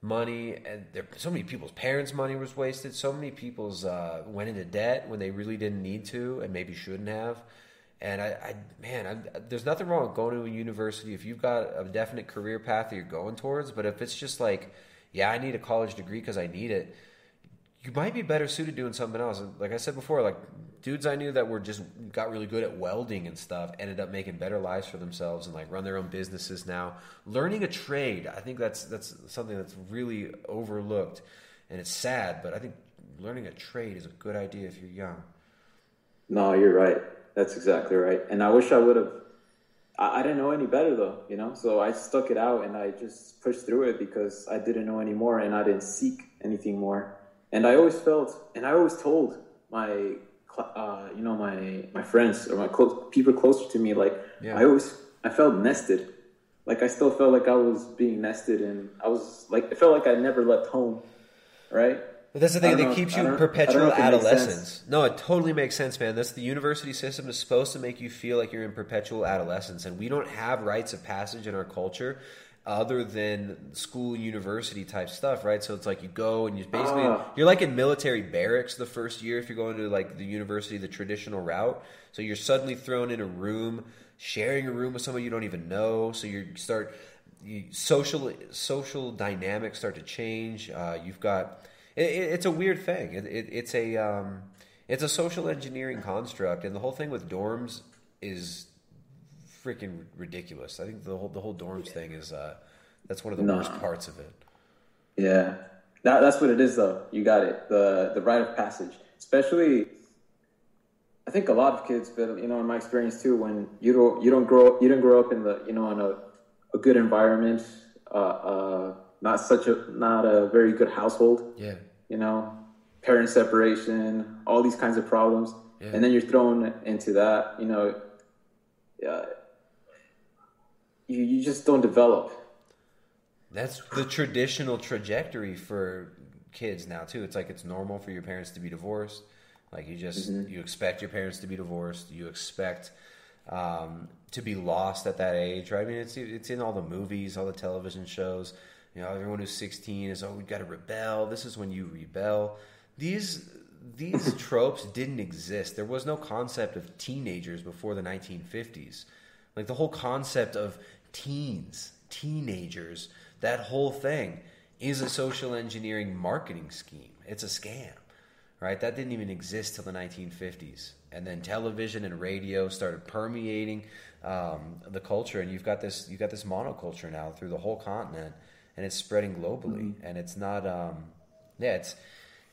money and there, so many people's parents' money was wasted. So many people's uh, went into debt when they really didn't need to and maybe shouldn't have. And I, I man, I, there's nothing wrong with going to a university if you've got a definite career path that you're going towards. But if it's just like, yeah, I need a college degree because I need it, you might be better suited doing something else. Like I said before, like dudes I knew that were just got really good at welding and stuff ended up making better lives for themselves and like run their own businesses now. Learning a trade, I think that's that's something that's really overlooked, and it's sad. But I think learning a trade is a good idea if you're young. No, you're right. That's exactly right. And I wish I would have. I, I didn't know any better though, you know. So I stuck it out and I just pushed through it because I didn't know any more and I didn't seek anything more. And I always felt, and I always told my, uh, you know, my my friends or my close people closer to me, like Yeah. I always I felt nested. Like I still felt like I was being nested, and I was like it felt like I never left home, right? That's the thing that know- keeps you in don't- I don't perpetual know if it makes sense. adolescence. No, it totally makes sense, man. That's the university system is supposed to make you feel like you're in perpetual adolescence, and we don't have rites of passage in our culture other than school and university type stuff, right? So it's like you go and you basically Ah. you're like in military barracks the first year if you're going to like the university the traditional route. So you're suddenly thrown in a room, sharing a room with someone you don't even know. So you start you, social social dynamics start to change. Uh, you've got it, it, it's a weird thing. It, it, it's a um, it's a social engineering construct, and the whole thing with dorms is freaking ridiculous. I think the whole the whole dorms thing is uh, that's one of the No. worst parts of it. Yeah, that, that's what it is, though. You got it. The the rite of passage, especially. I think a lot of kids, but you know, in my experience too, when you don't you don't grow you didn't grow up in the you know in a, a good environment, uh, uh, not such a not a very good household. Yeah. You know, parent separation, all these kinds of problems, Yeah. and then you're thrown into that. You know, yeah, you you just don't develop. That's the traditional trajectory for kids now too. It's like it's normal for your parents to be divorced. Like you just Mhm. you expect your parents to be divorced. You expect um, to be lost at that age, right? I mean, it's it's in all the movies, all the television shows. You know, everyone who's sixteen is oh, we've got to rebel. This is when you rebel. These these tropes didn't exist. There was no concept of teenagers before the 1950s. Like the whole concept of teens, teenagers, that whole thing is a social engineering marketing scheme. It's a scam, right? That didn't even exist till the 1950s. And then television and radio started permeating um, the culture, and you've got this you've got this monoculture now through the whole continent, and it's spreading globally. And it's not, um, yeah, it's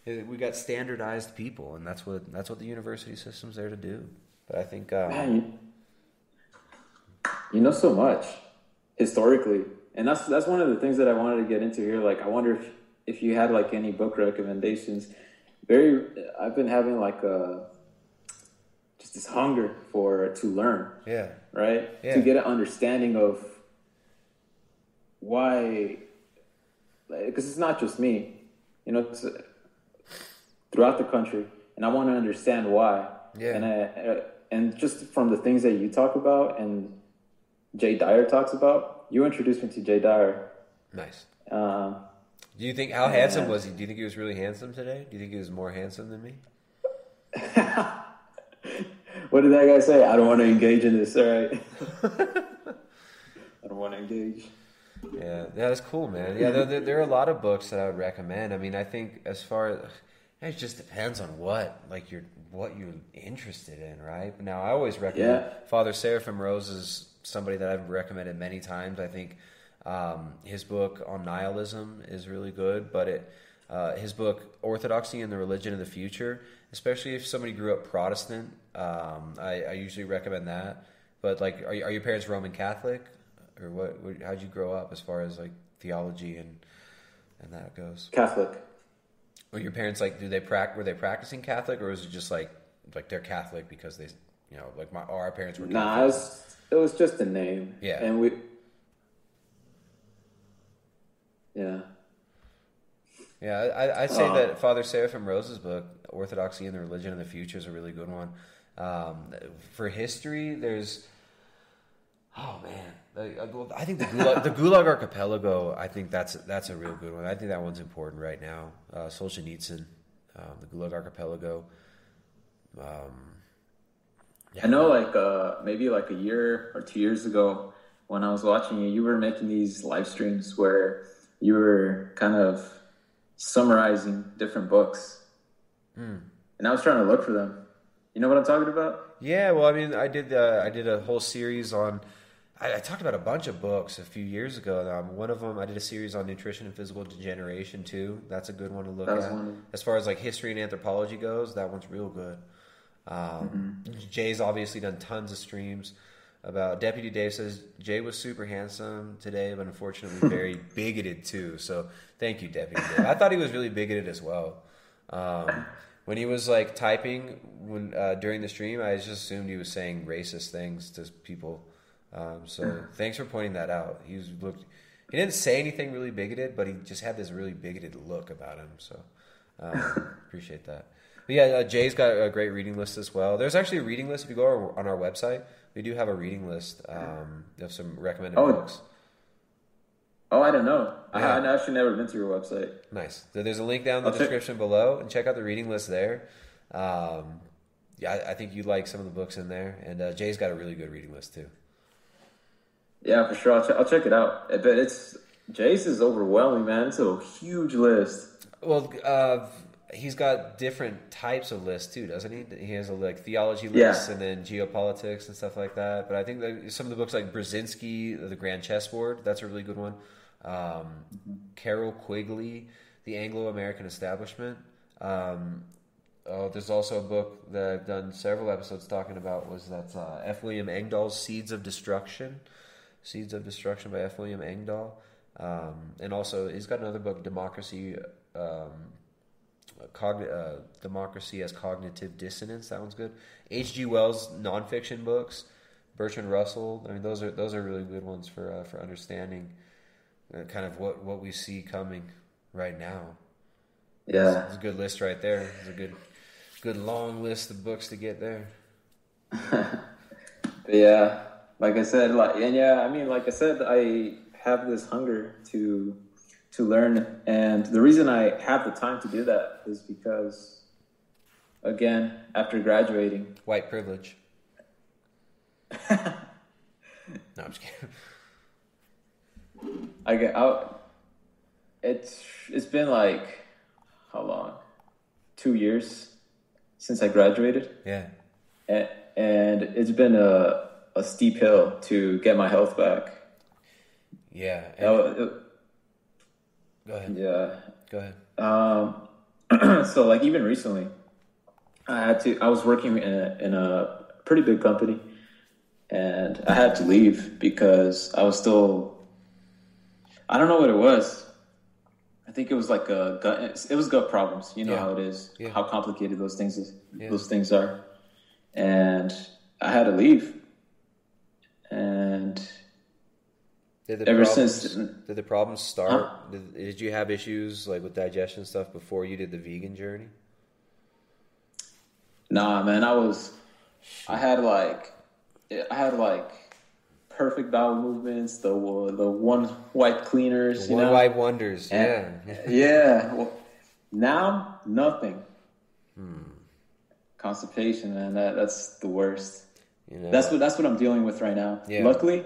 it, we got standardized people, and that's what that's what the university system's there to do. But I think, um, Man, you, you know so much historically, and that's that's one of the things that I wanted to get into here. Like, I wonder if if you had like any book recommendations. Very, I've been having like a just this hunger for to learn. Yeah. Right. Yeah. To get an understanding of why, because it's not just me. You know, it's uh, throughout the country, and I want to understand why. Yeah. And I, uh, and just from the things that you talk about and Jay Dyer talks about, you introduced me to Jay Dyer. Nice. Um, do you think how Yeah. handsome was he? Do you think he was really handsome today? Do you think he was more handsome than me? what did that guy say? I don't want to engage in this. All right. I don't want to engage. Yeah, that's cool, man. Yeah, there, there, there are a lot of books that I would recommend. I mean, I think as far as it just depends on what like you're what you're interested in, right? Now, I always recommend Yeah. Father Seraphim Rose is somebody that I've recommended many times. I think Um, his book on nihilism is really good, but it uh, his book Orthodoxy and the Religion of the Future, especially if somebody grew up Protestant, um, I, I usually recommend that. But like, are, are your parents Roman Catholic, or what? what how'd you grow up as far as like theology and and that goes? Catholic. Were your parents like? Do they prac? Were they practicing Catholic, or was it just like like they're Catholic because they, you know, like my our parents were? Nah, it was it was just a name. Yeah. and we. Yeah. Yeah, I, I'd say Uh, that Father Seraphim Rose's book, Orthodoxy and the Religion of the Future, is a really good one. Um, for history, there's oh man, uh, I think the Gulag, the Gulag Archipelago. I think that's that's a real good one. I think that one's important right now. Uh, Solzhenitsyn, um, the Gulag Archipelago. Um, I know, like uh, maybe like a year or two years ago, when I was watching you, you were making these live streams where you were kind of summarizing different books, Hmm. and I was trying to look for them. You know what I'm talking about? Yeah, well, I mean, I did uh, I did a whole series on. I, I talked about a bunch of books a few years ago. Um, one of them, I did a series on nutrition and physical degeneration too. That's a good one to look at. one. As far as like history and anthropology goes, that one's real good. Um, Jay's obviously done tons of streams about. Deputy Dave says Jay was super handsome today, but unfortunately very bigoted too. So thank you, Deputy Dave. I thought he was really bigoted as well. Um, when he was like typing when uh, during the stream, I just assumed he was saying racist things to people. Um, so thanks for pointing that out. He was looked. He didn't say anything really bigoted, but he just had this really bigoted look about him. So um, appreciate that. But yeah, uh, Jay's got a great reading list as well. There's actually a reading list if you go our- on our website. We do have a reading list um, of some recommended Oh. books. Oh, I don't know. I Yeah. I've actually never been to your website. Nice. So there's a link down in the I'll check- description below, and check out the reading list there. Um, yeah, I, I think you like some of the books in there, and uh, Jay's got a really good reading list too. Yeah, for sure. I'll, ch- I'll check it out. But it's Jay's is overwhelming, man. It's a huge list. Well, uh, he's got different types of lists too, doesn't he? He has a like theology Yeah. lists and then geopolitics and stuff like that. But I think that some of the books like Brzezinski, The Grand Chessboard, that's a really good one. Um, Carroll Quigley, The Anglo-American Establishment. Um, oh, there's also a book that I've done several episodes talking about. Was that uh, F. William Engdahl's Seeds of Destruction? Seeds of Destruction by F. William Engdahl. Um, and also, he's got another book, Democracy, um, Cogn- uh, Democracy as Cognitive Dissonance. That one's good. H.G. Wells nonfiction books, Bertrand Russell. I mean, those are those are really good ones for uh, for understanding uh, kind of what what we see coming right now. Yeah. it's, it's a good list right there. It's a good good long list of books to get there. Yeah, like I said, like and yeah, I mean, like I said, I have this hunger to to learn, and the reason I have the time to do that is because, again, after graduating, White privilege. no, I'm just kidding. I get out. It's it's been like how long? Two years since I graduated. Yeah. and, and it's been a, a steep hill to get my health back. Yeah. That wa- it- Go ahead. yeah. Go ahead. Um, so like even recently, I had to. I was working in a, in a pretty big company, and I had to leave because I was still. I don't know what it was. I think it was like a gut. It was gut problems. You know Yeah. how it is. Yeah. How complicated those things is. Yeah. Those things are, and I had to leave. And Did the ever problems, since did the problems start? Did, did you have issues like with digestion stuff before you did the vegan journey? Nah, man, I was, I had like, I had like perfect bowel movements, the the one wipe cleaners, The one know? wipe wonders, And- yeah. yeah. Well, now nothing. Hmm. Constipation, man, that that's the worst. You know, That's what that's what I'm dealing with right now. Yeah. Luckily,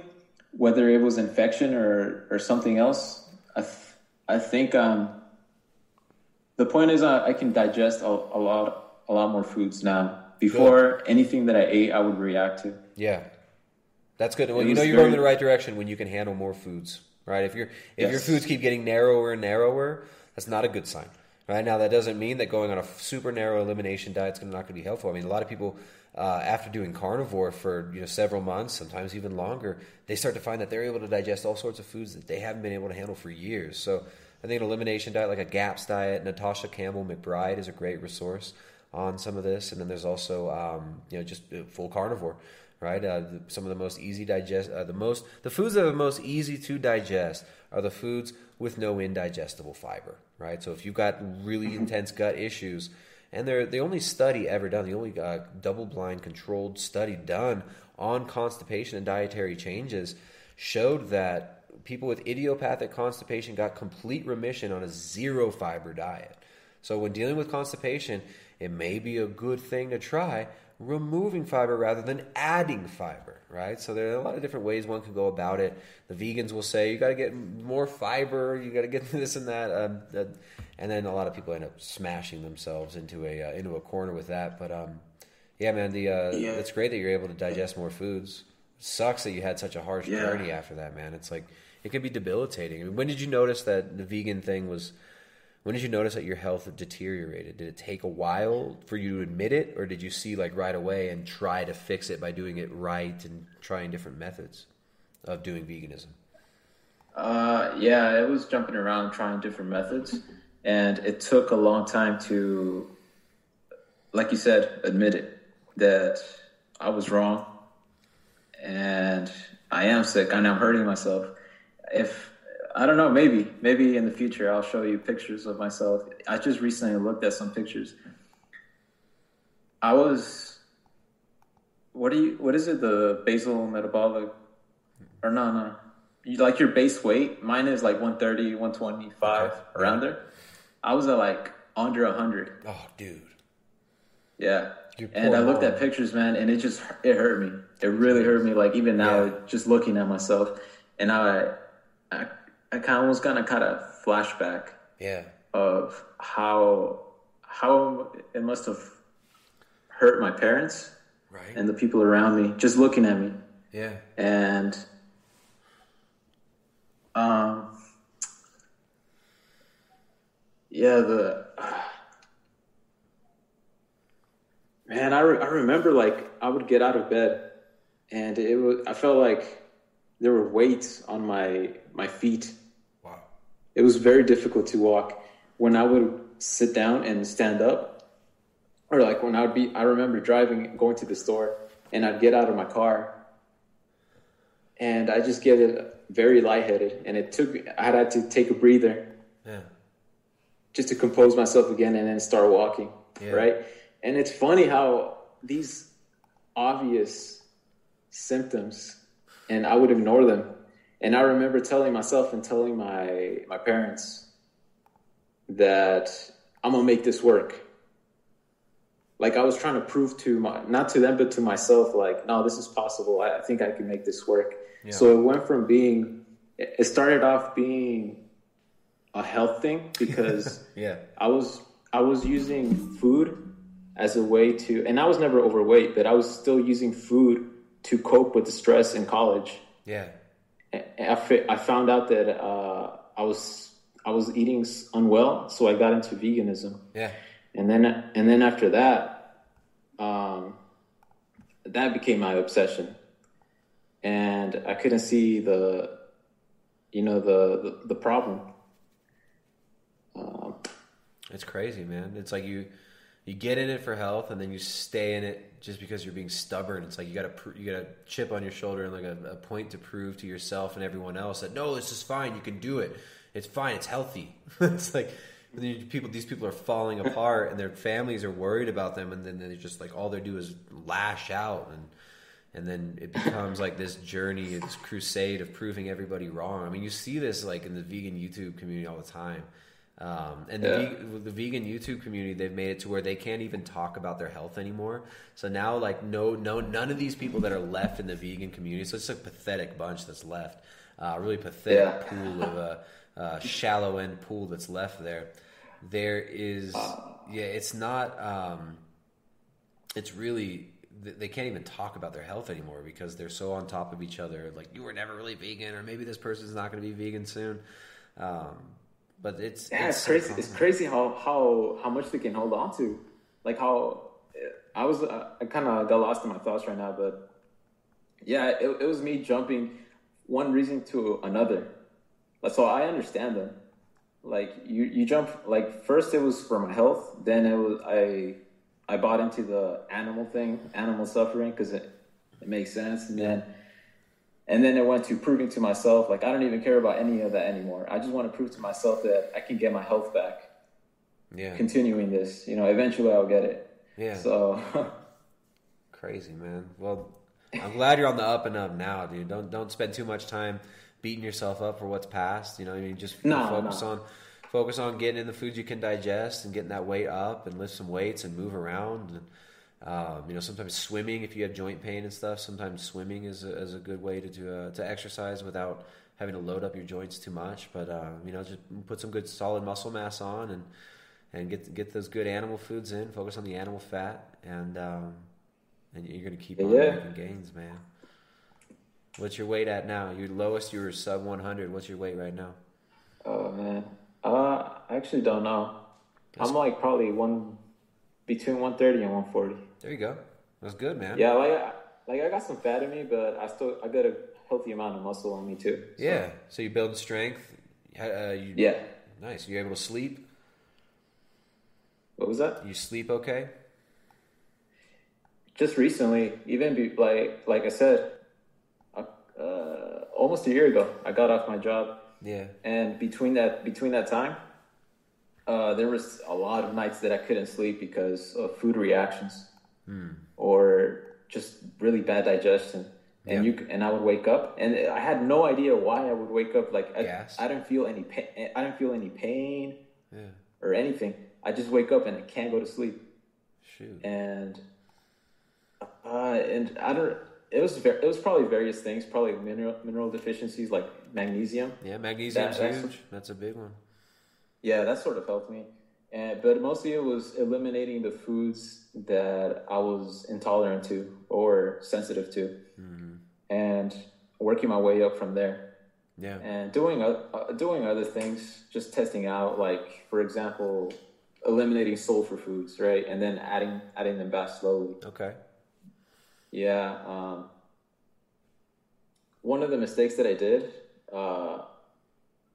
whether it was infection or or something else, I th- I think um. The point is, I, I can digest a, a lot a lot more foods now. Before anything that I ate, I would react to. yeah. That's good. Well, It you know you're going in the right direction when you can handle more foods, right? If your if your foods keep getting narrower and narrower, that's not a good sign. Right now, that doesn't mean that going on a super narrow elimination diet is not going to be helpful. I mean, a lot of people, uh, after doing carnivore for you know several months, sometimes even longer, they start to find that they're able to digest all sorts of foods that they haven't been able to handle for years. So, I think an elimination diet like a GAPS diet, Natasha Campbell McBride is a great resource on some of this, and then there's also um, you know just uh, full carnivore right? Uh, the, some of the most easy digest, uh, the most the foods that are the most easy to digest are the foods with no indigestible fiber, right? So if you've got really intense gut issues, and they're the only study ever done, the only uh, double-blind controlled study done on constipation and dietary changes showed that people with idiopathic constipation got complete remission on a zero fiber diet. So when dealing with constipation, it may be a good thing to try removing fiber rather than adding fiber, right? So there are a lot of different ways one can go about it. The vegans will say you got to get more fiber, you got to get this and that, um, uh, and then a lot of people end up smashing themselves into a uh, into a corner with that. But um, yeah, man, the uh, Yeah. it's great that you're able to digest more foods. Sucks that you had such a harsh Yeah. journey after that, man. It's like it could be debilitating. I mean, when did you notice that the vegan thing was? When did you notice that your health deteriorated? Did it take a while for you to admit it, or did you see like right away and try to fix it by doing it right and trying different methods of doing veganism? Uh, yeah, it was jumping around trying different methods, and it took a long time to, like you said, admit it that I was wrong, and I am sick and I'm hurting myself. If I don't know, maybe maybe in the future I'll show you pictures of myself. I just recently looked at some pictures. I was, what do you? What is it? The basal metabolic, or no, no. You like your base weight? Mine is like 130, 125, around there. I was at like under 100. Oh, dude. Yeah. And I looked at pictures, man, and it just it hurt me. It really hurt me. Like even now, just looking at myself, and I, I, I kind of kind of kind of flashback Yeah. of how how it must have hurt my parents Right. and the people around me just looking at me Yeah. and um yeah the man I, re- I remember like i would get out of bed and it was i felt like there were weights on my my feet wow it was very difficult to walk when i would sit down and stand up or like when i would be i remember driving going to the store and i'd get out of my car and I just get it very lightheaded, and it took I had to take a breather Yeah. just to compose myself again, and then start walking. Yeah. Right, and it's funny how these obvious symptoms, and I would ignore them. And I remember telling myself and telling my my parents that I'm gonna make this work. Like I was trying to prove to my not to them but to myself, like, no, this is possible. I, I think I can make this work. Yeah. So it went from being it it started off being a health thing because Yeah. I was I was using food as a way to, and I was never overweight, but I was still using food to cope with the stress in college. Yeah. And I, fi- I found out that uh, I was I was eating unwell, so I got into veganism. Yeah. And then and then after that, um, that became my obsession, and I couldn't see the, you know, the the, the problem. Um, It's crazy, man. It's like you you get in it for health, and then you stay in it just because you're being stubborn. It's like you got a you got a chip on your shoulder and like a, a point to prove to yourself and everyone else that no, this is fine. You can do it. It's fine. It's healthy. it's like people. These people are falling apart, and their families are worried about them, and then they just like all they do is lash out and. And then it becomes like this journey, this crusade of proving everybody wrong. I mean, you see this like in the vegan YouTube community all the time. Um, and the, Yeah. ve- the vegan YouTube community, they've made it to where they can't even talk about their health anymore. So now, like, no, no, none of these people that are left in the vegan community. So it's a pathetic bunch that's left. Uh, really pathetic Yeah. pool of a uh, shallow end pool that's left there. There is, yeah, it's not. Um, it's really they can't even talk about their health anymore because they're so on top of each other. Like you were never really vegan, or maybe this person's not going to be vegan soon. Um, but it's Yeah, it's, so crazy. It's crazy how how how much they can hold on to. Like how I was, uh, I kind of got lost in my thoughts right now, but yeah, it, it was me jumping one reason to another. So I understand them. Like you, you jump. Like first it was for my health. Then it was I, I bought into the animal thing, animal suffering, because it it makes sense. And then and then it went to proving to myself, like I don't even care about any of that anymore. I just want to prove to myself that I can get my health back. Yeah. Continuing this, you know, eventually I'll get it. Yeah. So Crazy man. Well, I'm glad you're on the up and up now, dude. Don't don't spend too much time beating yourself up for what's past. You know, what I mean, just No, focus no. on focus on getting in the foods you can digest and getting that weight up and lift some weights and move around. And um, you know, sometimes swimming if you have joint pain and stuff. Sometimes swimming is a, is a good way to do, uh, to exercise without having to load up your joints too much. But uh, you know, just put some good solid muscle mass on and and get get those good animal foods in. Focus on the animal fat and. Um, and you're going to keep on Yeah. making gains, man. What's your weight at now? Your lowest, you were sub 100. What's your weight right now? Oh man, uh, I actually don't know. I'm like probably one between 130 and 140. There you go. That's good, man. Yeah, like I, like I got some fat in me, but I still I got a healthy amount of muscle on me too. So- Yeah. So you build strength. Uh, you, Yeah. Nice. You able to sleep? What was that? You sleep okay? Just recently, even be, like like I said, uh, uh, almost a year ago, I got off my job. Yeah. And between that between that time, uh, there was a lot of nights that I couldn't sleep because of food reactions Hmm. or just really bad digestion. And Yeah. you and I would wake up, and I had no idea why I would wake up. Like I, I didn't feel any pain. I didn't feel any pain Yeah. or anything. I just wake up and I can't go to sleep. Shoot. And uh, and I don't. It was ver- it was probably various things, probably mineral mineral deficiencies like magnesium. Yeah, magnesium's That- that's- huge. That's a big one. Yeah, that sort of helped me. And but mostly it was eliminating the foods that I was intolerant to or sensitive to, and working my way up from there. Yeah. And doing uh, doing other things, just testing out, like for example, eliminating sulfur foods, right, and then adding adding them back slowly. Okay. Yeah. Um, one of the mistakes that I did, uh,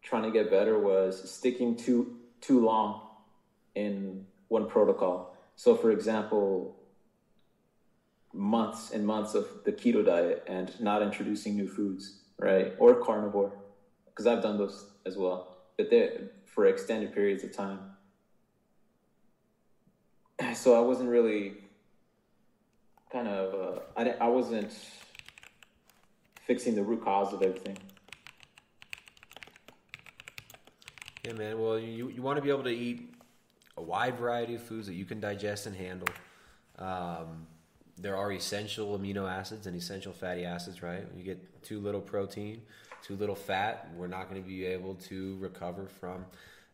trying to get better, was sticking too too long in one protocol. So, for example, months and months of the keto diet and not introducing new foods, right, or carnivore, because I've done those as well, but they for extended periods of time. So I wasn't really kind of uh, I, I wasn't fixing the root cause of everything. Yeah, man. Well, you you want to be able to eat a wide variety of foods that you can digest and handle. Um, there are essential amino acids and essential fatty acids, right? You get too little protein, too little fat, we're not going to be able to recover from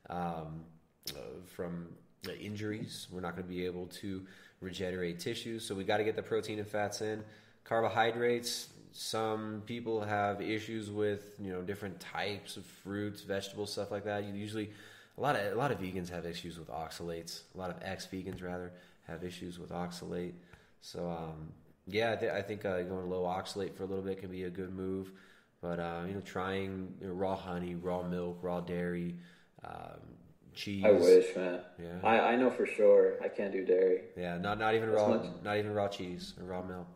um, uh, from uh, injuries. We're not going to be able to regenerate tissues. So we got to get the protein and fats in. Carbohydrates. Some people have issues with you know different types of fruits, vegetables, stuff like that. You usually a lot of a lot of vegans have issues with oxalates. A lot of ex-vegans rather have issues with oxalate. So um, yeah, I, th- I think uh, going low oxalate for a little bit can be a good move. But uh, you know, trying you know, raw honey, raw milk, raw dairy, um, cheese. I wish, man. Yeah. I, I know for sure I can't do dairy. Yeah, not not even As raw, much- not even raw cheese or raw milk.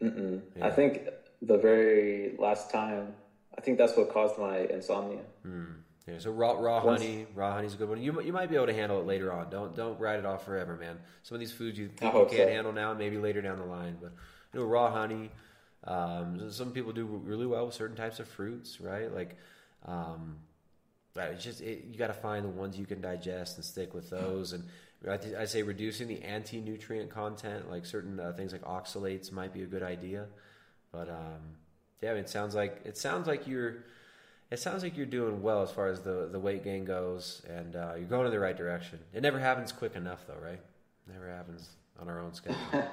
Yeah. I think the very last time, I think that's what caused my insomnia. Hmm. Yeah, so raw raw honey, raw honey's a good one. You you might be able to handle it later on. Don't don't write it off forever, man. Some of these foods you think you can't so. handle now, maybe later down the line. But you know, raw honey. Um, some people do really well with certain types of fruits, right? Like, um, it's just it, you got to find the ones you can digest and stick with those. And I, th- I say reducing the anti-nutrient content, like certain uh, things like oxalates, might be a good idea. But um, yeah, I mean, it sounds like it sounds like you're it sounds like you're doing well as far as the the weight gain goes, and uh, you're going in the right direction. It never happens quick enough, though, right? Never happens on our own schedule.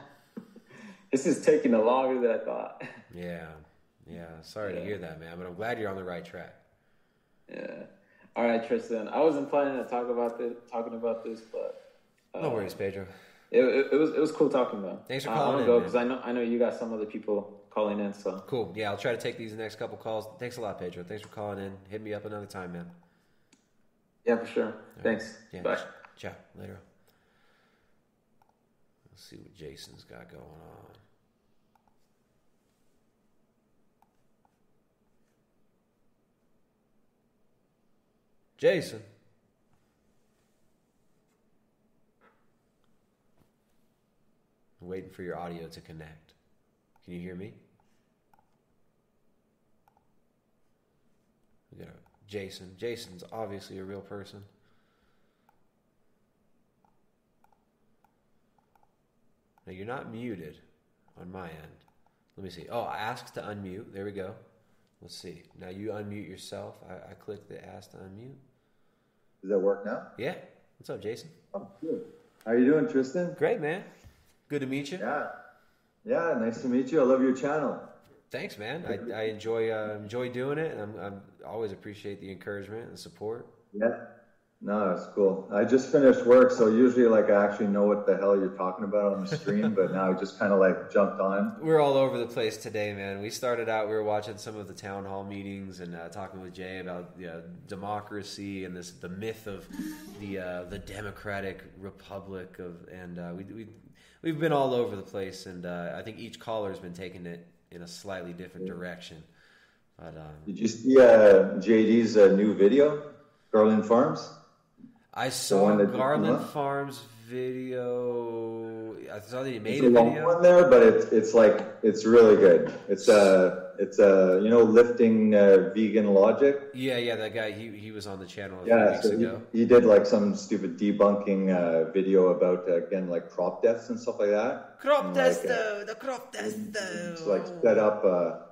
This is taking a longer than I thought. Yeah, yeah. Sorry to hear that, man. But I'm glad you're on the right track. Yeah. All right, Tristan. I wasn't planning to talk about this, talking about this, but uh, No worries, Pedro. It, it, it was it was cool talking though. Thanks for calling I'm gonna go because I know I know you got some other people calling in. So Cool. Yeah, I'll try to take these next couple calls. Thanks a lot, Pedro. Thanks for calling in. Hit me up another time, man. yeah, for sure. Thanks. Yeah. Bye. Ciao. Later. Let's see what Jason's got going on. Jason. I'm waiting for your audio to connect. Can you hear me? We got a Jason. Jason's obviously a real person. Now you're not muted on my end. Let me see. Oh, ask to unmute. There we go. Let's see. Now you unmute yourself. I, I click the ask to unmute. Does that work now? Yeah. What's up, Jason? Oh, good. How you doing, Tristan? Great, man. Good to meet you. Yeah. Yeah, nice to meet you. I love your channel. Thanks, man. I, I enjoy uh, enjoy doing it, and I'm, I'm always appreciate the encouragement and support. Yeah. No, it's cool. I just finished work, so usually like I actually know what the hell you're talking about on the stream, but now I just kind of like jumped on. We're all over the place today, man. We started out, we were watching some of the town hall meetings and uh, talking with Jay about you know, democracy and this the myth of the uh, the democratic republic of, and uh, we, we we've been all over the place, and uh, I think each caller has been taking it in a slightly different direction. But um, Did you see uh, JD's uh, new video, Garland Farms? I saw that just came Garland? Farms video. I saw that he made It's a a long video. one there, but it's it's like it's really good. It's uh it's uh you know lifting uh, vegan logic. Yeah, yeah, that guy. He he was on the channel a few Yeah, weeks so he, ago. he did like some stupid debunking uh, video about uh, again like crop deaths and stuff like that. Crop And, like, uh, the crop testo. It's like set up a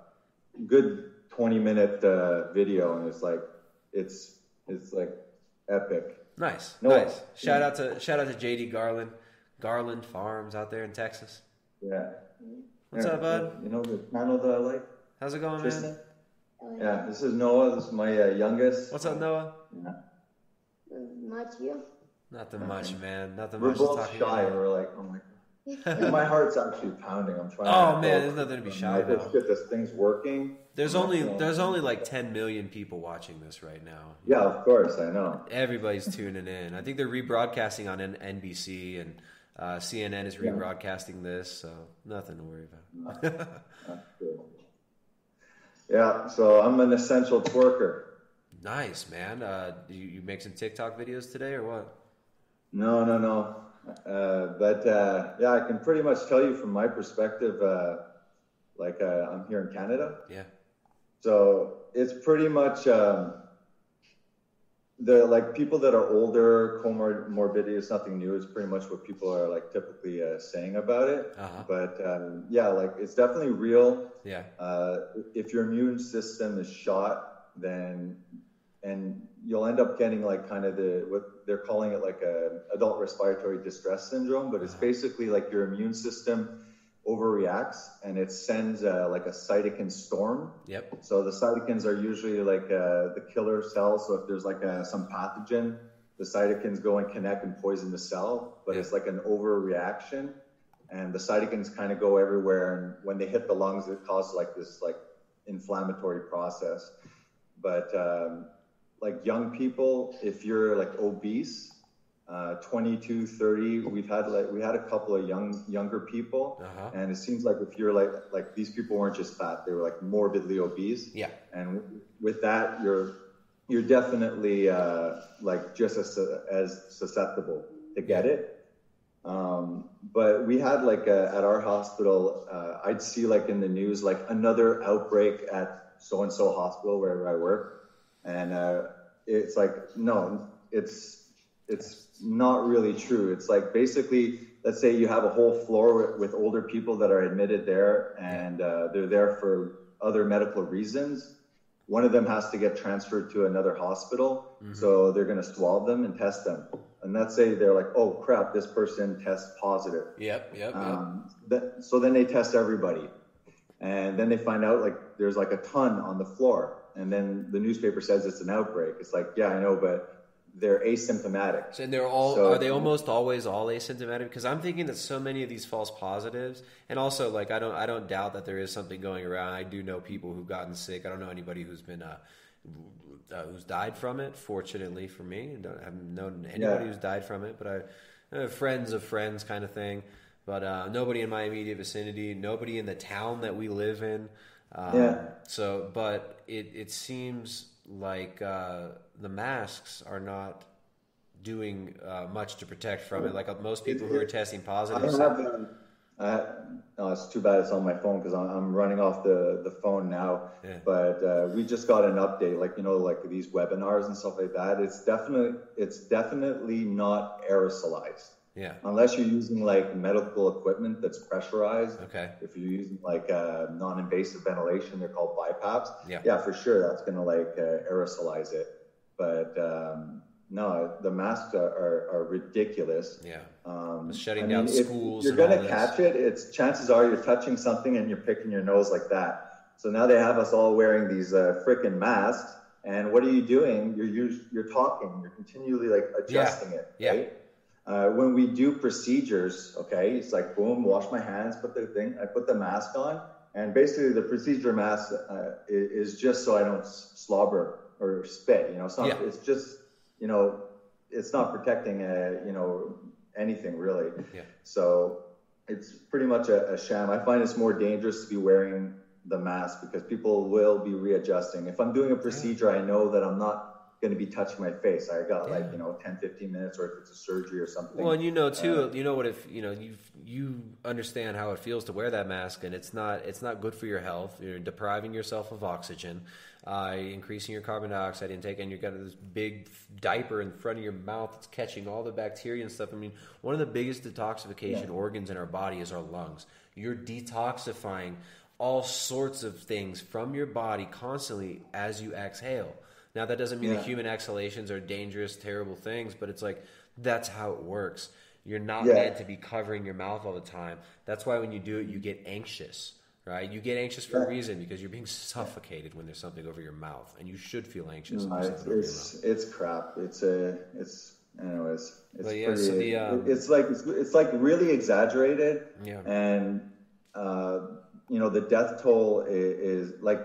good twenty minute uh, video, and it's like it's it's like epic. Nice, No, nice. Shout yeah. out to shout out to JD Garland, Garland Farms out there in Texas. Yeah. What's Yeah, up, bud? You know the channel that I like. How's it going, Tristan? man? Yeah, this is Noah. This is my uh, youngest. What's up, Noah? Yeah. Much you? Nothing much, man. Nothing We're much to both shy. about. We're like, oh my. god. my heart's actually pounding. I'm trying. Oh, to man, there's nothing to be shy about. Let's get this thing's working. There's only Yeah. there's only like 10 million people watching this right now. Yeah, of course, I know. Everybody's tuning in. I think they're rebroadcasting on NBC and uh, CNN is Yeah. rebroadcasting this, so nothing to worry about. That's cool. Yeah, so I'm an essential twerker. nice, man. Uh, you, you make some TikTok videos today or what? No, no, no. Uh, but uh, yeah, I can pretty much tell you from my perspective. Uh, like uh, I'm here in Canada, Yeah. so it's pretty much um, the like people that are older. Comorbidity is nothing new. It's pretty much what people are like typically uh, saying about it. Uh-huh. But um, yeah, like it's definitely real. Yeah. Uh, if your immune system is shot, then and you'll end up getting like kind of the what they're calling it like a adult respiratory distress syndrome, but it's basically like your immune system overreacts and it sends uh, like a cytokine storm. Yep. So the cytokines are usually like uh, the killer cells. So if there's like uh some pathogen, the cytokines go and connect and poison the cell, but it's like an overreaction. And the cytokines kind of go everywhere. And when they hit the lungs, it causes like this like inflammatory process. But um, like young people, if you're like obese, uh, 22, 30, we've had like we had a couple of young younger people, Uh-huh. and it seems like if you're like like these people weren't just fat; they were like morbidly obese. Yeah. And with that, you're you're definitely uh, like just as, as susceptible to get it. Um, but we had like uh at our hospital, uh, I'd see like in the news like another outbreak at so and so hospital wherever I work, and uh, it's like no, it's it's not really true. It's like basically, let's say you have a whole floor with, with older people that are admitted there, and uh, they're there for other medical reasons. one of them has to get transferred to another hospital. Mm-hmm. So they're going to swab them and test them. And let's say they're like, oh crap, this person tests positive. Yep, yep, yep. Um, that, so then they test everybody. And then they find out like there's like a ton on the floor. And then the newspaper says it's an outbreak. It's like, yeah, I know, but they're asymptomatic. So, and they're all So- are they almost always all asymptomatic? Because I'm thinking that so many of these false positives, and also like I don't I don't doubt that there is something going around. I do know people who've gotten sick. I don't know anybody who's been uh, uh, who's died from it. Fortunately for me, I don't have known anybody Yeah. who's died from it, but I uh, friends of friends kind of thing. But uh, nobody in my immediate vicinity, nobody in the town that we live in. Um, Yeah. So, but it it seems like uh, the masks are not doing uh, much to protect from it. Like uh, most people who are testing I positive. don't have the. I, no, it's too bad it's on my phone because I'm, I'm running off the, the phone now. Yeah. But uh, we just got an update, like you know, like these webinars and stuff like that. It's definitely it's definitely not aerosolized Yeah. unless you're using like medical equipment that's pressurized. Okay. If you're using like uh, non-invasive ventilation, they're called BiPAPs. Yeah. Yeah, for sure, that's gonna like uh, aerosolize it. But um, no, the masks are, are, are ridiculous. Yeah. Um, shutting I down mean, if schools You're gonna catch it. It's chances are you're touching something and you're picking your nose like that. So now they have us all wearing these uh, freaking masks. And what are you doing? You're you're, you're talking. You're continually like adjusting it. Yeah. Right? Uh, when we do procedures, okay, it's like boom, wash my hands, put the thing, I put the mask on, and basically the procedure mask uh, is just so I don't slobber or spit. You know, it's not. Yeah. It's just you know, it's not protecting uh, you know anything really. Yeah. So it's pretty much a, a sham. I find it's more dangerous to be wearing the mask because people will be readjusting. If I'm doing a procedure, I know that I'm not going to be touching my face. I got like, you know, 10, 15 minutes or if it's a surgery or something. Well, and you know too, Uh, you know what if you know you you understand how it feels to wear that mask, and it's not it's not good for your health. You're depriving yourself of oxygen, uh, increasing your carbon dioxide intake, and you've got this big diaper in front of your mouth that's catching all the bacteria and stuff. I mean, one of the biggest detoxification Yeah. organs in our body is our lungs. You're detoxifying all sorts of things from your body constantly as you exhale. Now that doesn't mean Yeah. that human exhalations are dangerous, terrible things, but it's like that's how it works. You're not Yeah. meant to be covering your mouth all the time. That's why when you do it, you get anxious, right? You get anxious for a reason because you're being suffocated when there's something over your mouth, and you should feel anxious. No, it's, something over your it's, it's crap. It's a, it's, anyways, it's yeah, pretty, so the, um, it's like, it's, it's like really exaggerated. Yeah. And, uh, you know, the death toll is, is like,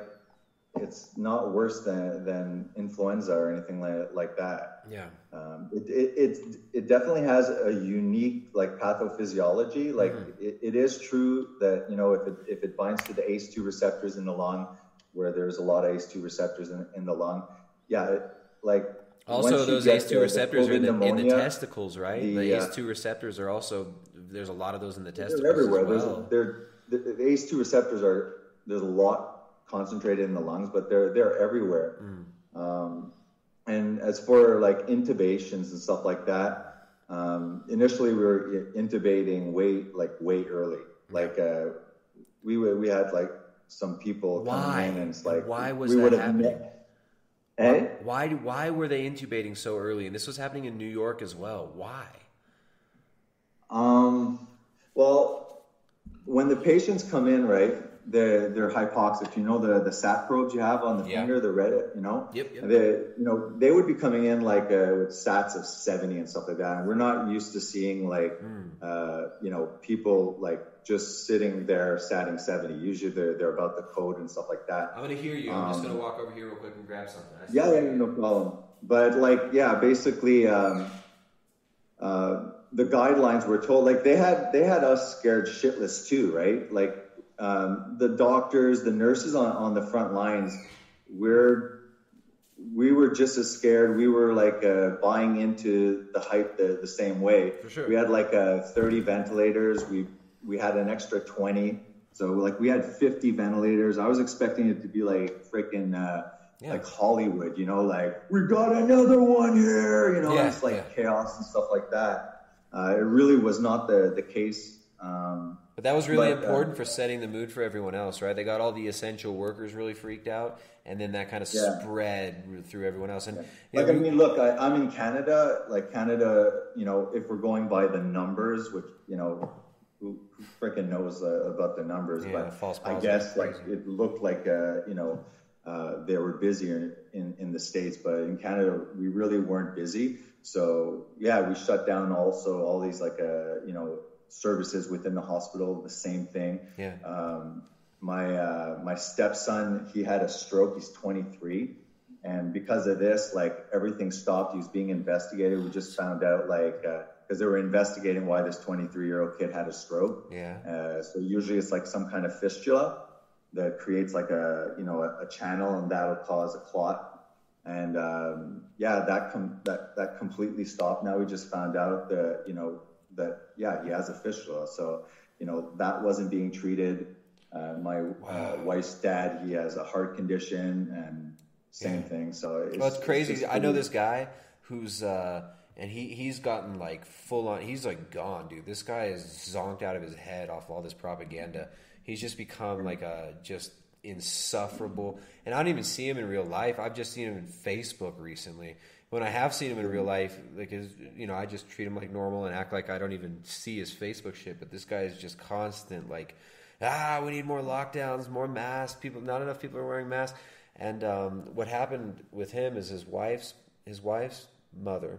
it's not worse than, than influenza or anything like, like that. Yeah. Um, it, it, it, it definitely has a unique like pathophysiology. Like Mm-hmm. it, it is true that you know if it, if it binds to the ACE2 receptors in the lung, where there's a lot of ACE2 receptors in, in the lung, yeah, it, like Also, those ACE2 the- the receptors are in the, COVID in the testicles, right? the, The, uh, ACE2 receptors are also there's a lot of those in the testicles they're everywhere. well. There's, they're, the, the ACE2 receptors are there's a lot concentrated in the lungs, but they're they're everywhere. Mm. Um, and as for like intubations and stuff like that, um, initially we were intubating way like way early. Like uh, we were- we had like some people Why? coming in, and it's like Why was we that happening? met- Eh? Why why were they intubating so early? And this was happening in New York as well. Why? Um, well, when the patients come in, right, they're, they're hypoxic. You know the the SAT probes you have on the Yeah. finger, the red, you know. Yep, yep. They, you know, they would be coming in like uh, with SATs of seventy and stuff like that. And we're not used to seeing like, Hmm. uh, you know, people like just sitting there satting seventy. Usually they're they're about the code and stuff like that. I'm gonna hear you. I'm just Um, gonna walk over here real quick and grab something. Yeah, yeah, no problem. But like, yeah, basically, um, uh, the guidelines were told like they had they had us scared shitless too, right? Like um, the doctors, the nurses on on the front lines, we're we were just as scared. We were like uh, buying into the hype the, the same way. For sure. We had like uh, 30 ventilators. We we had an extra 20. So like we had 50 ventilators. I was expecting it to be like freaking uh, like Hollywood, you know, like we got another one here. You know, Yeah, it's like chaos and stuff like that. Uh, it really was not the the case. Um, But that was really but, uh, important for setting the mood for everyone else, right? They got all the essential workers really freaked out, and then that kind of Yeah. spread through everyone else. And you Like know, I mean, look, I, I'm in Canada. Like Canada, you know, if we're going by the numbers, which you know, who, who freaking knows uh, about the numbers? Yeah, but false I guess like it looked like uh, you know uh, they were busier in in the states, but in Canada we really weren't busy. So yeah, we shut down also all these like uh, you know services within the hospital. The same thing. Yeah. Um, my uh, my stepson, he had a stroke. He's 23, and because of this, like everything stopped. He was being investigated. We just found out like because they were investigating why this 23 year old kid had a stroke. Yeah. Uh, so usually it's like some kind of fistula that creates like a you know a, a channel, and that'll cause a clot. And um, yeah, that com- that that completely stopped. Now we just found out that you know that yeah he has a fistula. So you know that wasn't being treated. Uh, my uh, wife's dad, he has a heart condition, and same Yeah. thing. So it's, well, it's crazy. just I know this guy who's uh, and he he's gotten like full on. He's like gone, dude. This guy is zonked out of his head off all this propaganda. He's just become like a just insufferable. And I don't even see him in real life. I've just seen him in Facebook recently. When I have seen him in real life, like his, you know, I just treat him like normal and act like I don't even see his Facebook shit. But this guy is just constant, like, ah, we need more lockdowns, more masks. People, not enough people are wearing masks. And um, what happened with him is his wife's his wife's mother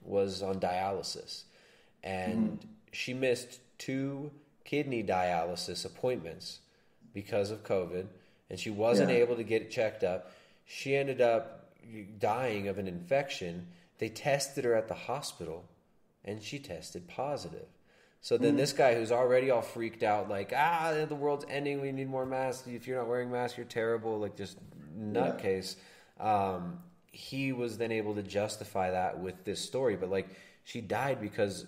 was on dialysis, and she missed two kidney dialysis appointments because of COVID, and she wasn't Yeah. able to get it checked up. She ended up dying of an infection. They tested her at the hospital, and she tested positive. So then Mhm. this guy who's already all freaked out, like, ah, the world's ending, we need more masks. If you're not wearing masks, you're terrible, like just nutcase. Um, he was then able to justify that with this story, but like she died because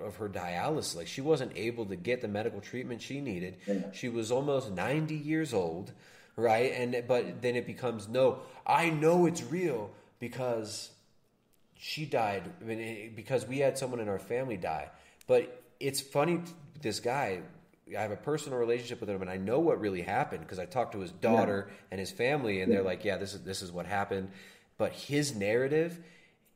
of her dialysis. Like she wasn't able to get the medical treatment she needed. She was almost 90 years old, right? And but then it becomes no, I know it's real because she died I mean, it- because we had someone in our family die. But it's funny, this guy. I have a personal relationship with him, and I know what really happened because I talked to his daughter and his family, and they're like, "Yeah, this is this is what happened." But his narrative,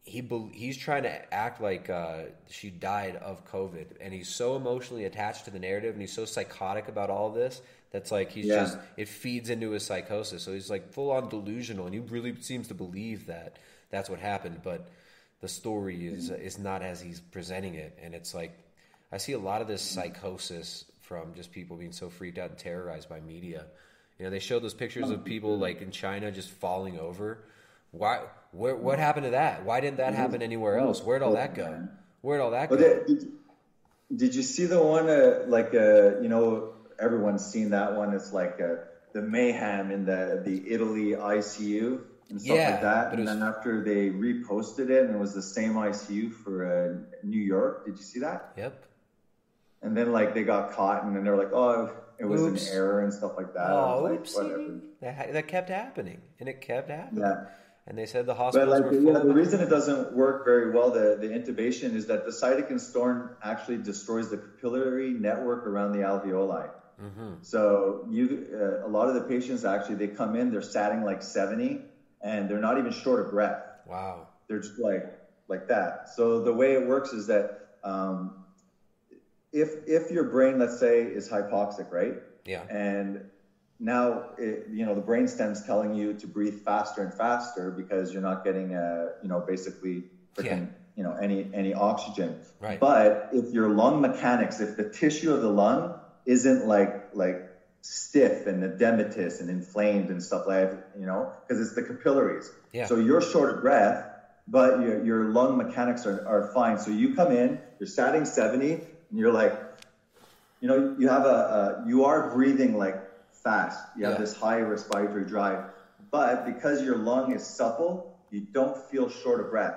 he he's trying to act like uh, she died of COVID, and he's so emotionally attached to the narrative, and he's so psychotic about all of this that's like he's Yeah. just it feeds into his psychosis. So he's like full on delusional, and he really seems to believe that that's what happened. But the story is mm-hmm. is not as he's presenting it, and it's like I see a lot of this mm-hmm. psychosis from just people being so freaked out and terrorized by media. You know, they show those pictures of mm-hmm. people like in China just falling over. Why? Where? What happened to that? Why didn't that happen anywhere else? Where'd all that go? Where'd all that go? Did, did, did you see the one uh, like uh, you know everyone's seen that one? It's like uh, the mayhem in the the Italy ICU and stuff Yeah, like that. And was- then after they reposted it, and it was the same ICU for uh, New York. Did you see that? Yep. And then like they got caught, and then they're like, "Oh, it was Oops. an error" and stuff like that. Oh, like, oopsie. whatever. That, ha- that kept happening, and it kept happening. Yeah. And they said the But like, yeah, the reason it doesn't work very well, the, the intubation, is that the cytokine storm actually destroys the capillary network around the alveoli. Mm-hmm. So you, uh, a lot of the patients actually, they come in, they're satting like 70, and they're not even short of breath. Wow. They're just like like that. So the way it works is that um, if if your brain, let's say, is hypoxic, right? Yeah. And now, it, you know, the brain stem's telling you to breathe faster and faster because you're not getting, uh, you know, basically, freaking, you know, any any oxygen. Right. But if your lung mechanics, if the tissue of the lung isn't like like stiff and edematous and inflamed and stuff like, you know, because it's the capillaries. Yeah. So you're short of breath, but your your lung mechanics are, are fine. So you come in, you're satting 70, and you're like, you know, you have a, a you are breathing like fast. You have Yeah. this high respiratory drive, but because your lung is supple, you don't feel short of breath.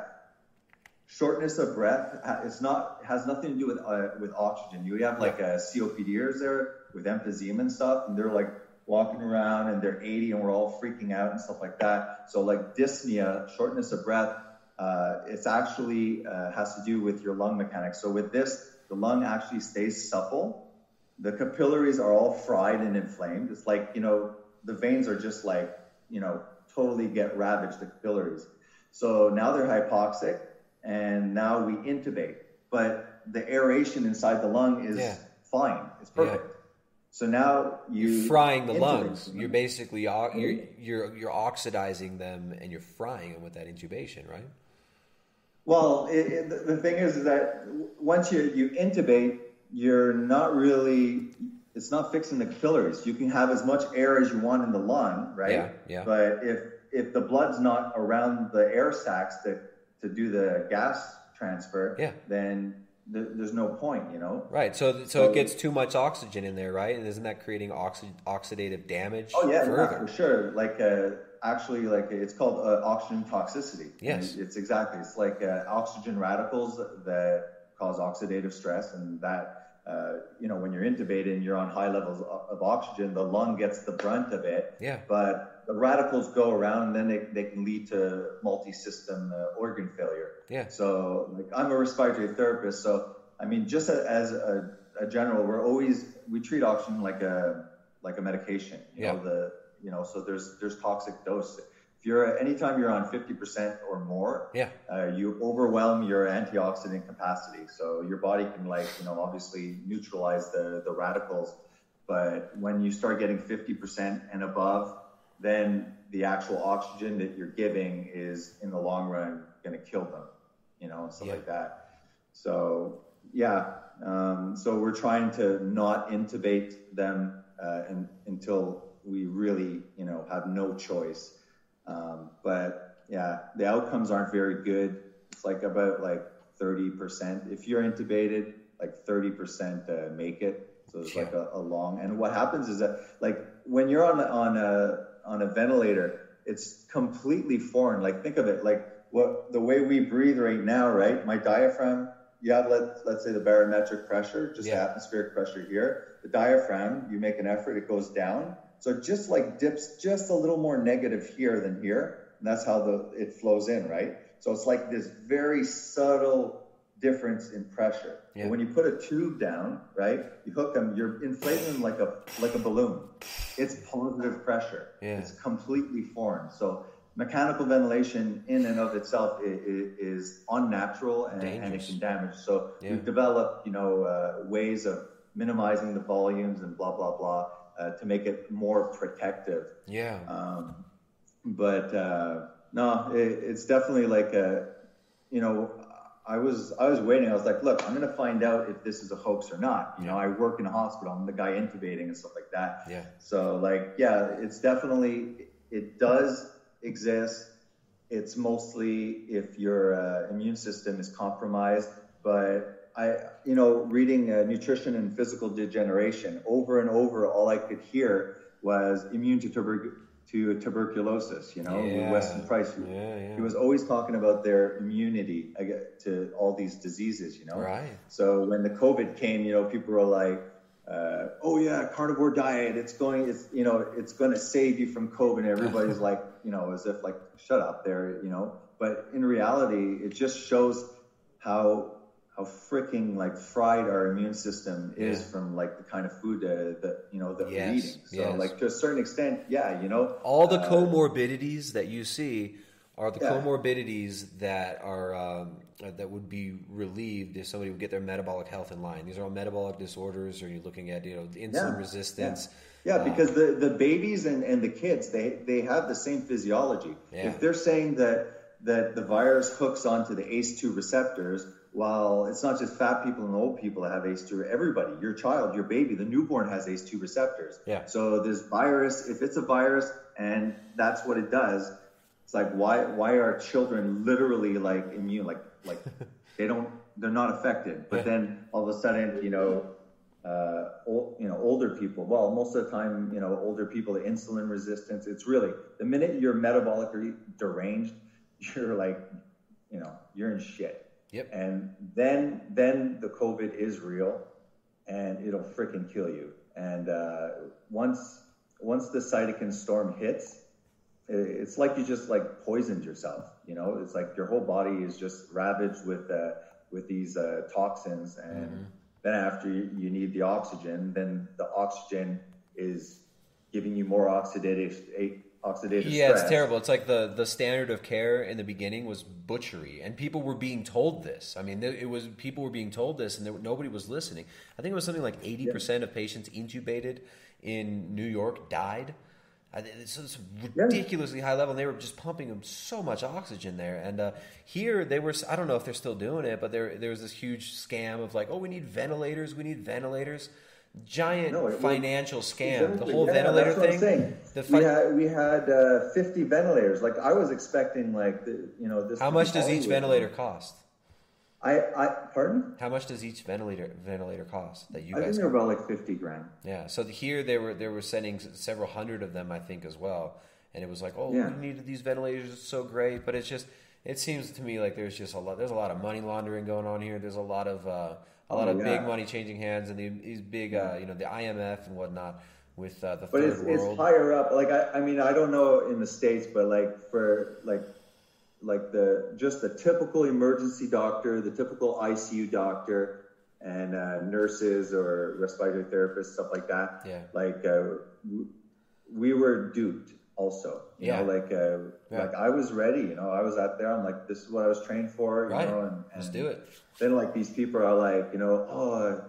Shortness of breath it's not has nothing to do with uh, with oxygen. You have like a COPDers there with emphysema and stuff, and they're like walking around and they're 80 and we're all freaking out and stuff like that. So like dyspnea, shortness of breath, uh, it's actually uh, has to do with your lung mechanics. So with this, the lung actually stays supple. The capillaries are all fried and inflamed. It's like, you know, the veins are just like, you know, totally get ravaged, the capillaries. So now they're hypoxic and now we intubate. But the aeration inside the lung is Yeah. fine. It's perfect. So now you You're frying the lungs. them. You're basically you're, you're you're oxidizing them and you're frying them with that intubation, right? Well, it, it, the- thing is is that once you, you intubate, you're not really, it's not fixing the capillaries. You can have as much air as you want in the lung, right? Yeah, yeah. But if, if the blood's not around the air sacs to, to do the gas transfer, Yeah. then th- there's no point, you know? Right. So so it gets too much oxygen in there, right? And isn't that creating oxi- oxidative damage Oh yeah, for sure. Like uh, actually, like it's called uh, oxygen toxicity. Yes. And it's exactly. It's like uh, oxygen radicals that cause oxidative stress, and that uh, you know when you're intubated and you're on high levels of, of oxygen, the lung gets the brunt of it. Yeah. But the radicals go around, and then they, they can lead to multi-system uh, organ failure. Yeah. So, like, I'm a respiratory therapist, so I mean, just a, as a, a general, we're always we treat oxygen like a like a medication. You Yeah. know, the you know, so there's there's toxic dose. If you're anytime you're on 50% or more, Yeah. uh, you overwhelm your antioxidant capacity. So your body can like you know obviously neutralize the the radicals, but when you start getting 50% and above, then the actual oxygen that you're giving is in the long run going to kill them, you know, and stuff like that. So yeah, um, so we're trying to not intubate them uh, in, until we really, you know, have no choice. Um, but yeah, the outcomes aren't very good. It's like about like 30%. If you're intubated, like 30% uh, make it. So it's like a, a long. And what happens is that like when you're on on a on a ventilator, it's completely foreign. Like think of it like what the way we breathe right now, right? My diaphragm. You have let let's say the barometric pressure, just the atmospheric pressure here. The diaphragm, you make an effort, it goes down. So it just like dips just a little more negative here than here, and that's how the it flows in, right? So it's like this very subtle difference in pressure. Yeah. When you put a tube down, right, you hook them, you're inflating them like a like a balloon. It's positive pressure. Yeah. It's completely foreign. So mechanical ventilation in and of itself is, is unnatural and, and it can damage. So Yeah. we've developed, you know, uh, ways of minimizing the volumes and blah blah blah uh, to make it more protective. Yeah. Um, but uh, no, it, it's definitely like a, you know, I was I was waiting. I was like, look, I'm gonna find out if this is a hoax or not. You know, I work in a hospital. I'm the guy intubating and stuff like that. Yeah. So like, yeah, it's definitely it does exist. It's mostly if your uh, immune system is compromised. But I, you know, reading uh, nutrition and physical degeneration over and over, all I could hear was immune to, tuber- to tuberculosis. You know, Yeah. Weston Price. He, he was always talking about their immunity to all these diseases. You know, Right. so when the COVID came, you know, people were like, uh, "Oh yeah, carnivore diet. It's going. It's you know, it's going to save you from COVID." And everybody's like, you know, as if like, "Shut up, there," you know. But in reality, it just shows how how freaking like fried our immune system is Yeah. from like the kind of food uh, that you know that we're eating. So yes. like to a certain extent, yeah, you know, All the uh, comorbidities that you see are the Yeah. comorbidities that are um, that would be relieved if somebody would get their metabolic health in line. These are all metabolic disorders, or you're looking at you know insulin Yeah, resistance. Yeah, uh, because the, the babies and, and the kids they they have the same physiology. Yeah. If they're saying that that the virus hooks onto the ACE2 receptors, while it's not just fat people and old people that have ACE2, everybody, your child, your baby, the newborn has ACE2 receptors. Yeah. So this virus, if it's a virus and that's what it does, it's like why why are children literally like immune like like they don't they're not affected, but then all of a sudden you know uh, old, you know, older people. Well, most of the time, you know, older people, the insulin resistance. It's really the minute you're metabolically deranged, you're like, you know, you're in shit. Yep. And then, then the COVID is real, and it'll freaking kill you. And uh, once, once the cytokine storm hits, it's like you just like poisoned yourself. You know, it's like your whole body is just ravaged with uh, with these uh, toxins, and Then after you, you need the oxygen, then the oxygen is giving you more oxidative oxidative Yeah, stress. it's terrible. It's like the the standard of care in the beginning was butchery, and people were being told this. I mean, it was people were being told this, and there, nobody was listening. I think it was something like eighty percent of patients intubated in New York died. I It's it's ridiculously high level. And they were just pumping them so much oxygen there, and uh, here they were. I don't know if they're still doing it, but there there was this huge scam of like, oh, we need ventilators, we need ventilators. Giant No, it was- financial scam. The whole yeah, ventilator that's what I'm thing. The we fi- had we had uh, 50 ventilators. Like I was expecting, like the, you know this. How much does each ventilator cost? I, I pardon? How much does each ventilator ventilator cost that you I think guys? they're about like 50 grand. Yeah. So here they were they were sending several hundred of them, I think, as well. And it was like, oh, Yeah. we needed these ventilators. It's so great, but it's just it seems to me like there's just a lot. There's a lot of money laundering going on here. There's a lot of uh, a lot Oh, of yeah. big money changing hands, and the, these big, uh, you know, the IMF and whatnot with uh, the But third it's, it's higher up. Like I, I mean, I don't know in the states, but like for like like the just the typical emergency doctor, the typical ICU doctor, and uh, nurses or respiratory therapists, stuff like that. Yeah. Like uh, we were duped also. You Yeah. know, like uh, Yeah. like I was ready. You know, I was out there. I'm like, this is what I was trained for. You Right. know, and, and Let's do it. then like these people are like, you know, oh,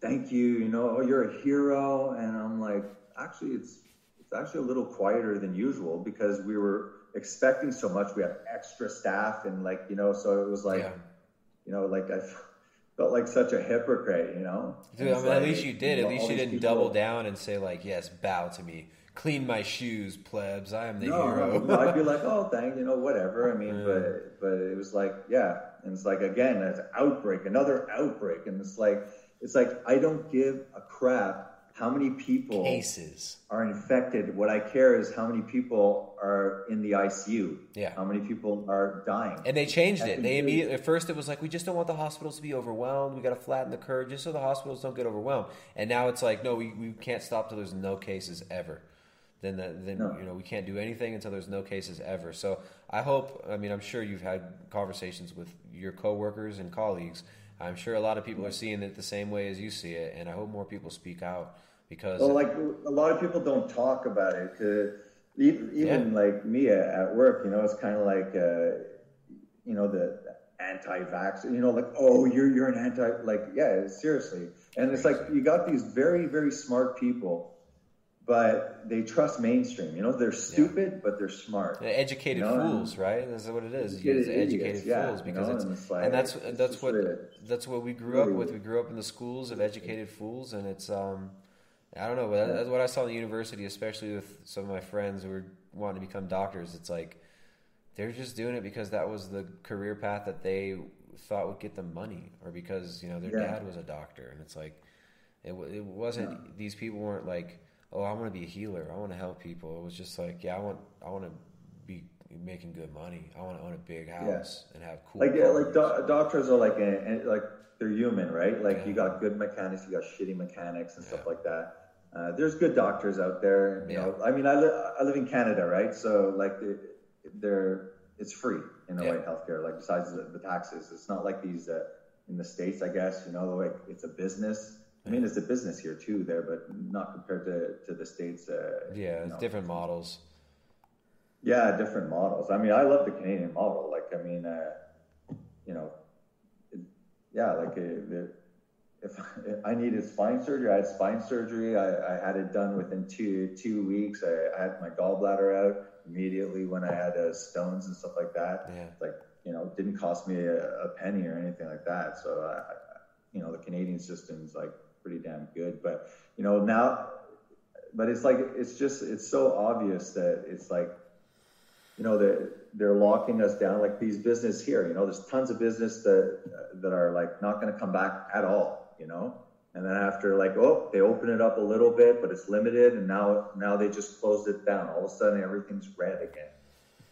thank you, you know, oh, you're a hero, and I'm like, actually, it's it's actually a little quieter than usual because we were expecting so much. We have extra staff, and like, you know, so it was like, Yeah. you know, like I felt like such a hypocrite, you know. Dude, I mean, at least you did. At know, least you didn't people- double down and say like, "Yes, bow to me, clean my shoes, plebs. I am the no, hero." no, I'd be like, oh, thank you know, whatever. I mean, but but it was like, yeah, and it's like again, it's an outbreak, another outbreak, and it's like it's like I don't give a crap how many people Cases. are infected. What I care is how many people are in the ICU. Yeah. How many people are dying. And they changed it. They they- immediately at first it was like we just don't want the hospitals to be overwhelmed. We got to flatten the curve just so the hospitals don't get overwhelmed. And now it's like no, we, we can't stop till there's no cases ever. Then the, then No. you know we can't do anything until there's no cases ever. So I hope. I mean, I'm sure you've had conversations with your coworkers and colleagues. I'm sure a lot of people are seeing it the same way as you see it, and I hope more people speak out because Well, like a lot of people don't talk about it. 'cause e- even like me at at work, you know, it's kind of like, uh, you know, the anti-vax. You know, like, oh, you're you're an anti. Like, yeah, seriously. And it's like you got these very very smart people, but they trust mainstream. You know, they're stupid, but they're smart. Educated You know, fools, right? That's what it is. Educated It's educated idiots, yeah, fools you because know, it's, and like- and that's it's that's what that's what we grew up with. We grew up in the schools of educated fools, and it's um, I don't know, but Yeah. that's what I saw in the university, especially with some of my friends who were wanting to become doctors. It's like they're just doing it because that was the career path that they thought would get them money, or because you know their Yeah. dad was a doctor, and it's like it, it wasn't. These people weren't like, oh, I want to be a healer. I want to help people. It was just like, yeah, I want, I want to be making good money. I want to own a big house and have cool. like yeah, like do- doctors are like a, and, like they're human, right? Like you got good mechanics, you got shitty mechanics and stuff like that. Uh, there's good doctors out there. You know, I mean, I, li- I live in Canada, right? So like they're, they're it's free in a way, healthcare. Like besides the, the taxes, it's not like these uh, in the states. I guess you know, like it's a business. I mean, it's a business here too, there, but not compared to, to the states. Uh, yeah, you it's know. different models. Yeah, different models. I mean, I love the Canadian model. Like, I mean, uh, you know, it, yeah, like uh, the, if, if I needed spine surgery, I had spine surgery. I, I had it done within two two weeks. I, I had my gallbladder out immediately when I had uh, stones and stuff like that. Yeah. Like, you know, it didn't cost me a, a penny or anything like that. So, I, I, you know, the Canadian system's like pretty damn good. But you know, now, but it's like it's just it's so obvious that it's like you know they're they're locking us down like these business here you know there's tons of business that that are like not going to come back at all you know and then after like oh they open it up a little bit but it's limited and now now they just closed it down all of a sudden everything's red again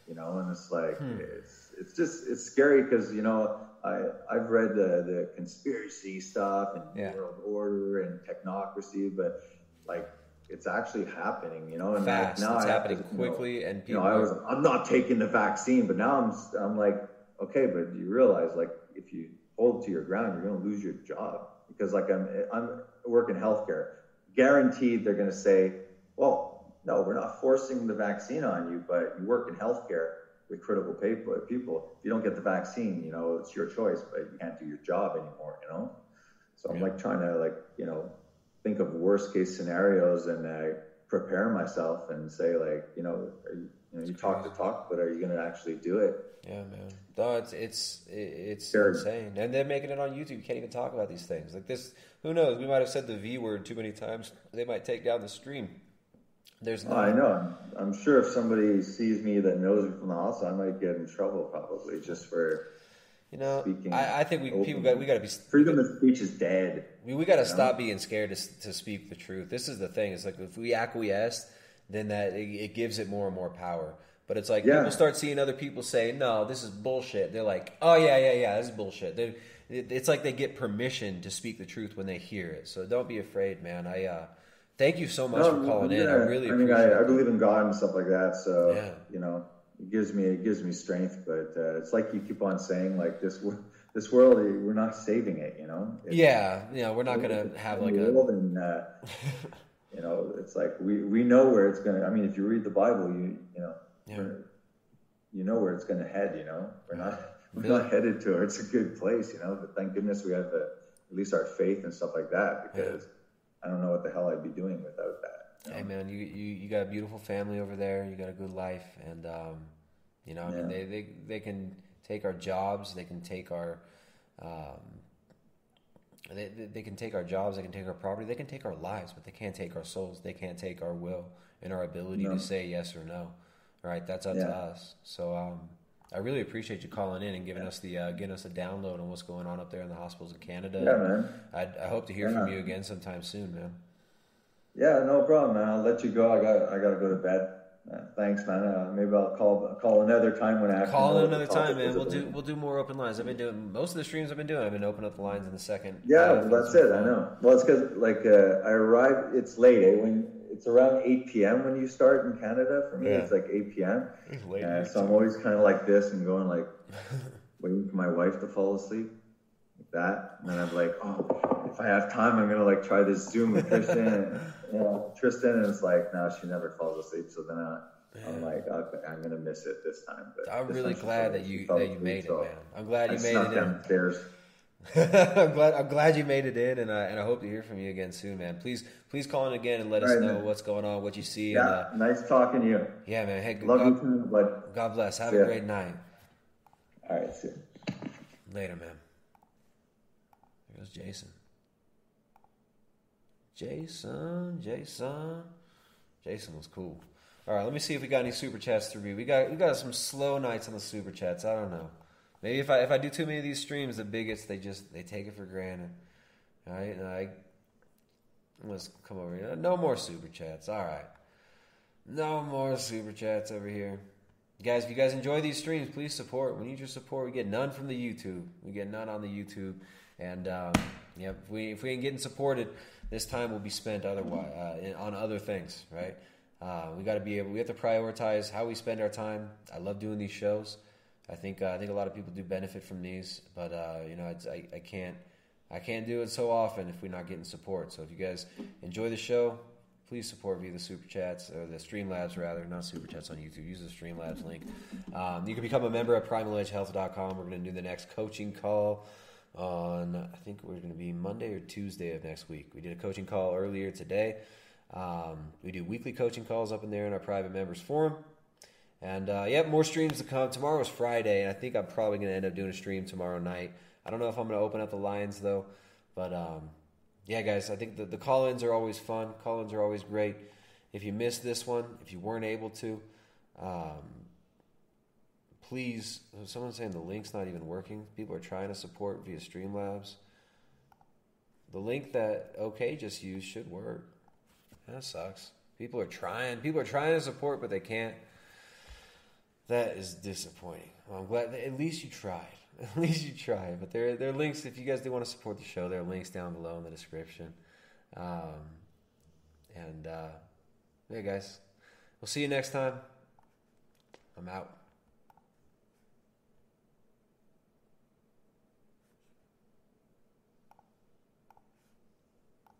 you know and it's like Hmm. it's it's just it's scary because you know i i've read the the conspiracy stuff and Yeah. world order and technocracy but like it's actually happening, you know. And Fast. Like now It's I happening to, you know, quickly, and you know, I was I'm not taking the vaccine, but now I'm, I'm like, okay, but you realize, like, if you hold to your ground, you're going to lose your job. because like I'm I'm working healthcare. Guaranteed, they're going to say, well, no, we're not forcing the vaccine on you, but you work in healthcare with critical people. People, if you don't get the vaccine, you know, it's your choice, but you can't do your job anymore. You know, so I'm like trying to like you know think of worst case scenarios and uh, prepare myself and say like you know, are you, you know, you talk the talk, but are you going to actually do it? Yeah, man. No, it's it's it's Sure. insane, and they're making it on YouTube. You can't even talk about these things like this. Who knows? We might have said the V word too many times. They might take down the stream. There's no. Oh, I know. I'm, I'm sure if somebody sees me that knows me from the hospital, I might get in trouble probably just for You know, speaking. I, I think we people got we got to be freedom of speech is dead. We, we got to You know? stop being scared to, to speak the truth. This is the thing. It's like if we acquiesce, then that it, it gives it more and more power. But it's like Yeah. people start seeing other people say, "No, this is bullshit." They're like, "Oh yeah, yeah, yeah, this is bullshit." They, it, it's like they get permission to speak the truth when they hear it. So don't be afraid, man. I uh, thank you so much No, for calling in. I yeah. really I mean, I, I believe in God and stuff like that. So Yeah. you know, it gives me it gives me strength. But uh, it's like you keep on saying, like this this world, we're not saving it. You know. It's- Yeah, know, we're not gonna have like a and, uh, you know, it's like we we know where it's gonna. I mean, if you read the Bible, you you know, we're- you know where it's gonna head. You know, we're not we're not headed to it. It's a good place. You know, but thank goodness we have at least our faith and stuff like that because I don't know what the hell I'd be doing without that. Hey man, you, you you got a beautiful family over there. You got a good life, and um, you know, I mean, they, they they can take our jobs. They can take our um, they, they can take our jobs. They can take our property. They can take our lives, but they can't take our souls. They can't take our will and our ability No. to say yes or no. Right? that's up to us. So um, I really appreciate you calling in and giving us the uh, giving us a download on what's going on up there in the hospitals in Canada. Yeah, man. I, I hope to hear from you again sometime soon, man. Yeah, no problem, man. I'll let you go. I got I got to go to bed. Uh, thanks, man. Uh, maybe I'll call call another time when I Call know in what the another time, man. We'll do we'll do more open lines. I've been doing most of the streams I've been doing. I've been opening up the lines in the second. Yeah, well, that's it. I know. Well, it's because like uh, I arrive. It's late. Eh? When it's around eight p.m. when you start in Canada. For me, Yeah. it's like eight p.m. It's late. Uh, so I'm always kind of like this and going like, waiting for my wife to fall asleep, like that. And then I'm like, oh, if I have time, I'm gonna like try this Zoom with Tristan. and, you know, Tristan, and it's like, no, she never falls asleep. So then I, I'm like, okay, I'm gonna miss it this time. But I'm really glad that you that you made it, so man. I'm glad I you made snuck it in. I'm glad I'm glad you made it in, and I, and I hope to hear from you again soon, man. Please please call in again and let us All right, know man. what's going on, what you see. Yeah, And, uh, nice talking to you. yeah, man. Hey, Love you God, too, bud. God bless. Have See a ya. great night. All right, see. ya. Later, man. There goes Jason. Jason, Jason, Jason was cool. All right, let me see if we got any super chats to read. We got we got some slow nights on the super chats. I don't know. Maybe if I if I do too many of these streams, the bigots they just they take it for granted. All right, and I let's come over here. No more super chats. All right, no more super chats over here. Guys, if you guys enjoy these streams, please support. We need your support. We get none from the YouTube. We get none on the YouTube, and um, yeah, if we if we ain't getting supported, this time will be spent otherwise uh, on other things, right? Uh, we got to be able. We have to prioritize how we spend our time. I love doing these shows. I think uh, I think a lot of people do benefit from these, but uh, you know, I I can't I can't do it so often if we're not getting support. So if you guys enjoy the show, please support via the super chats or the Streamlabs rather, not super chats on YouTube. Use the Streamlabs link. Um, you can become a member at primaledgehealth.com. We're going to do the next coaching call on I think we're going to be Monday or Tuesday of next week. We did a coaching call earlier today. Um, we do weekly coaching calls up in there in our private members forum. And uh, yeah, more streams to come. Tomorrow is Friday, and I think I'm probably going to end up doing a stream tomorrow night. I don't know if I'm going to open up the lines though, but um, yeah, guys, I think the, the call ins are always fun. Call ins are always great. If you missed this one, if you weren't able to, um, please. Someone's saying the link's not even working. People are trying to support via Streamlabs. The link that OK just used should work. That sucks. People are trying. People are trying to support, but they can't. That is disappointing. Well, I'm glad that at least you tried. At least you tried. But there, there are links. If you guys do want to support the show, there are links down below in the description. Um, and uh, yeah, guys, we'll see you next time. I'm out.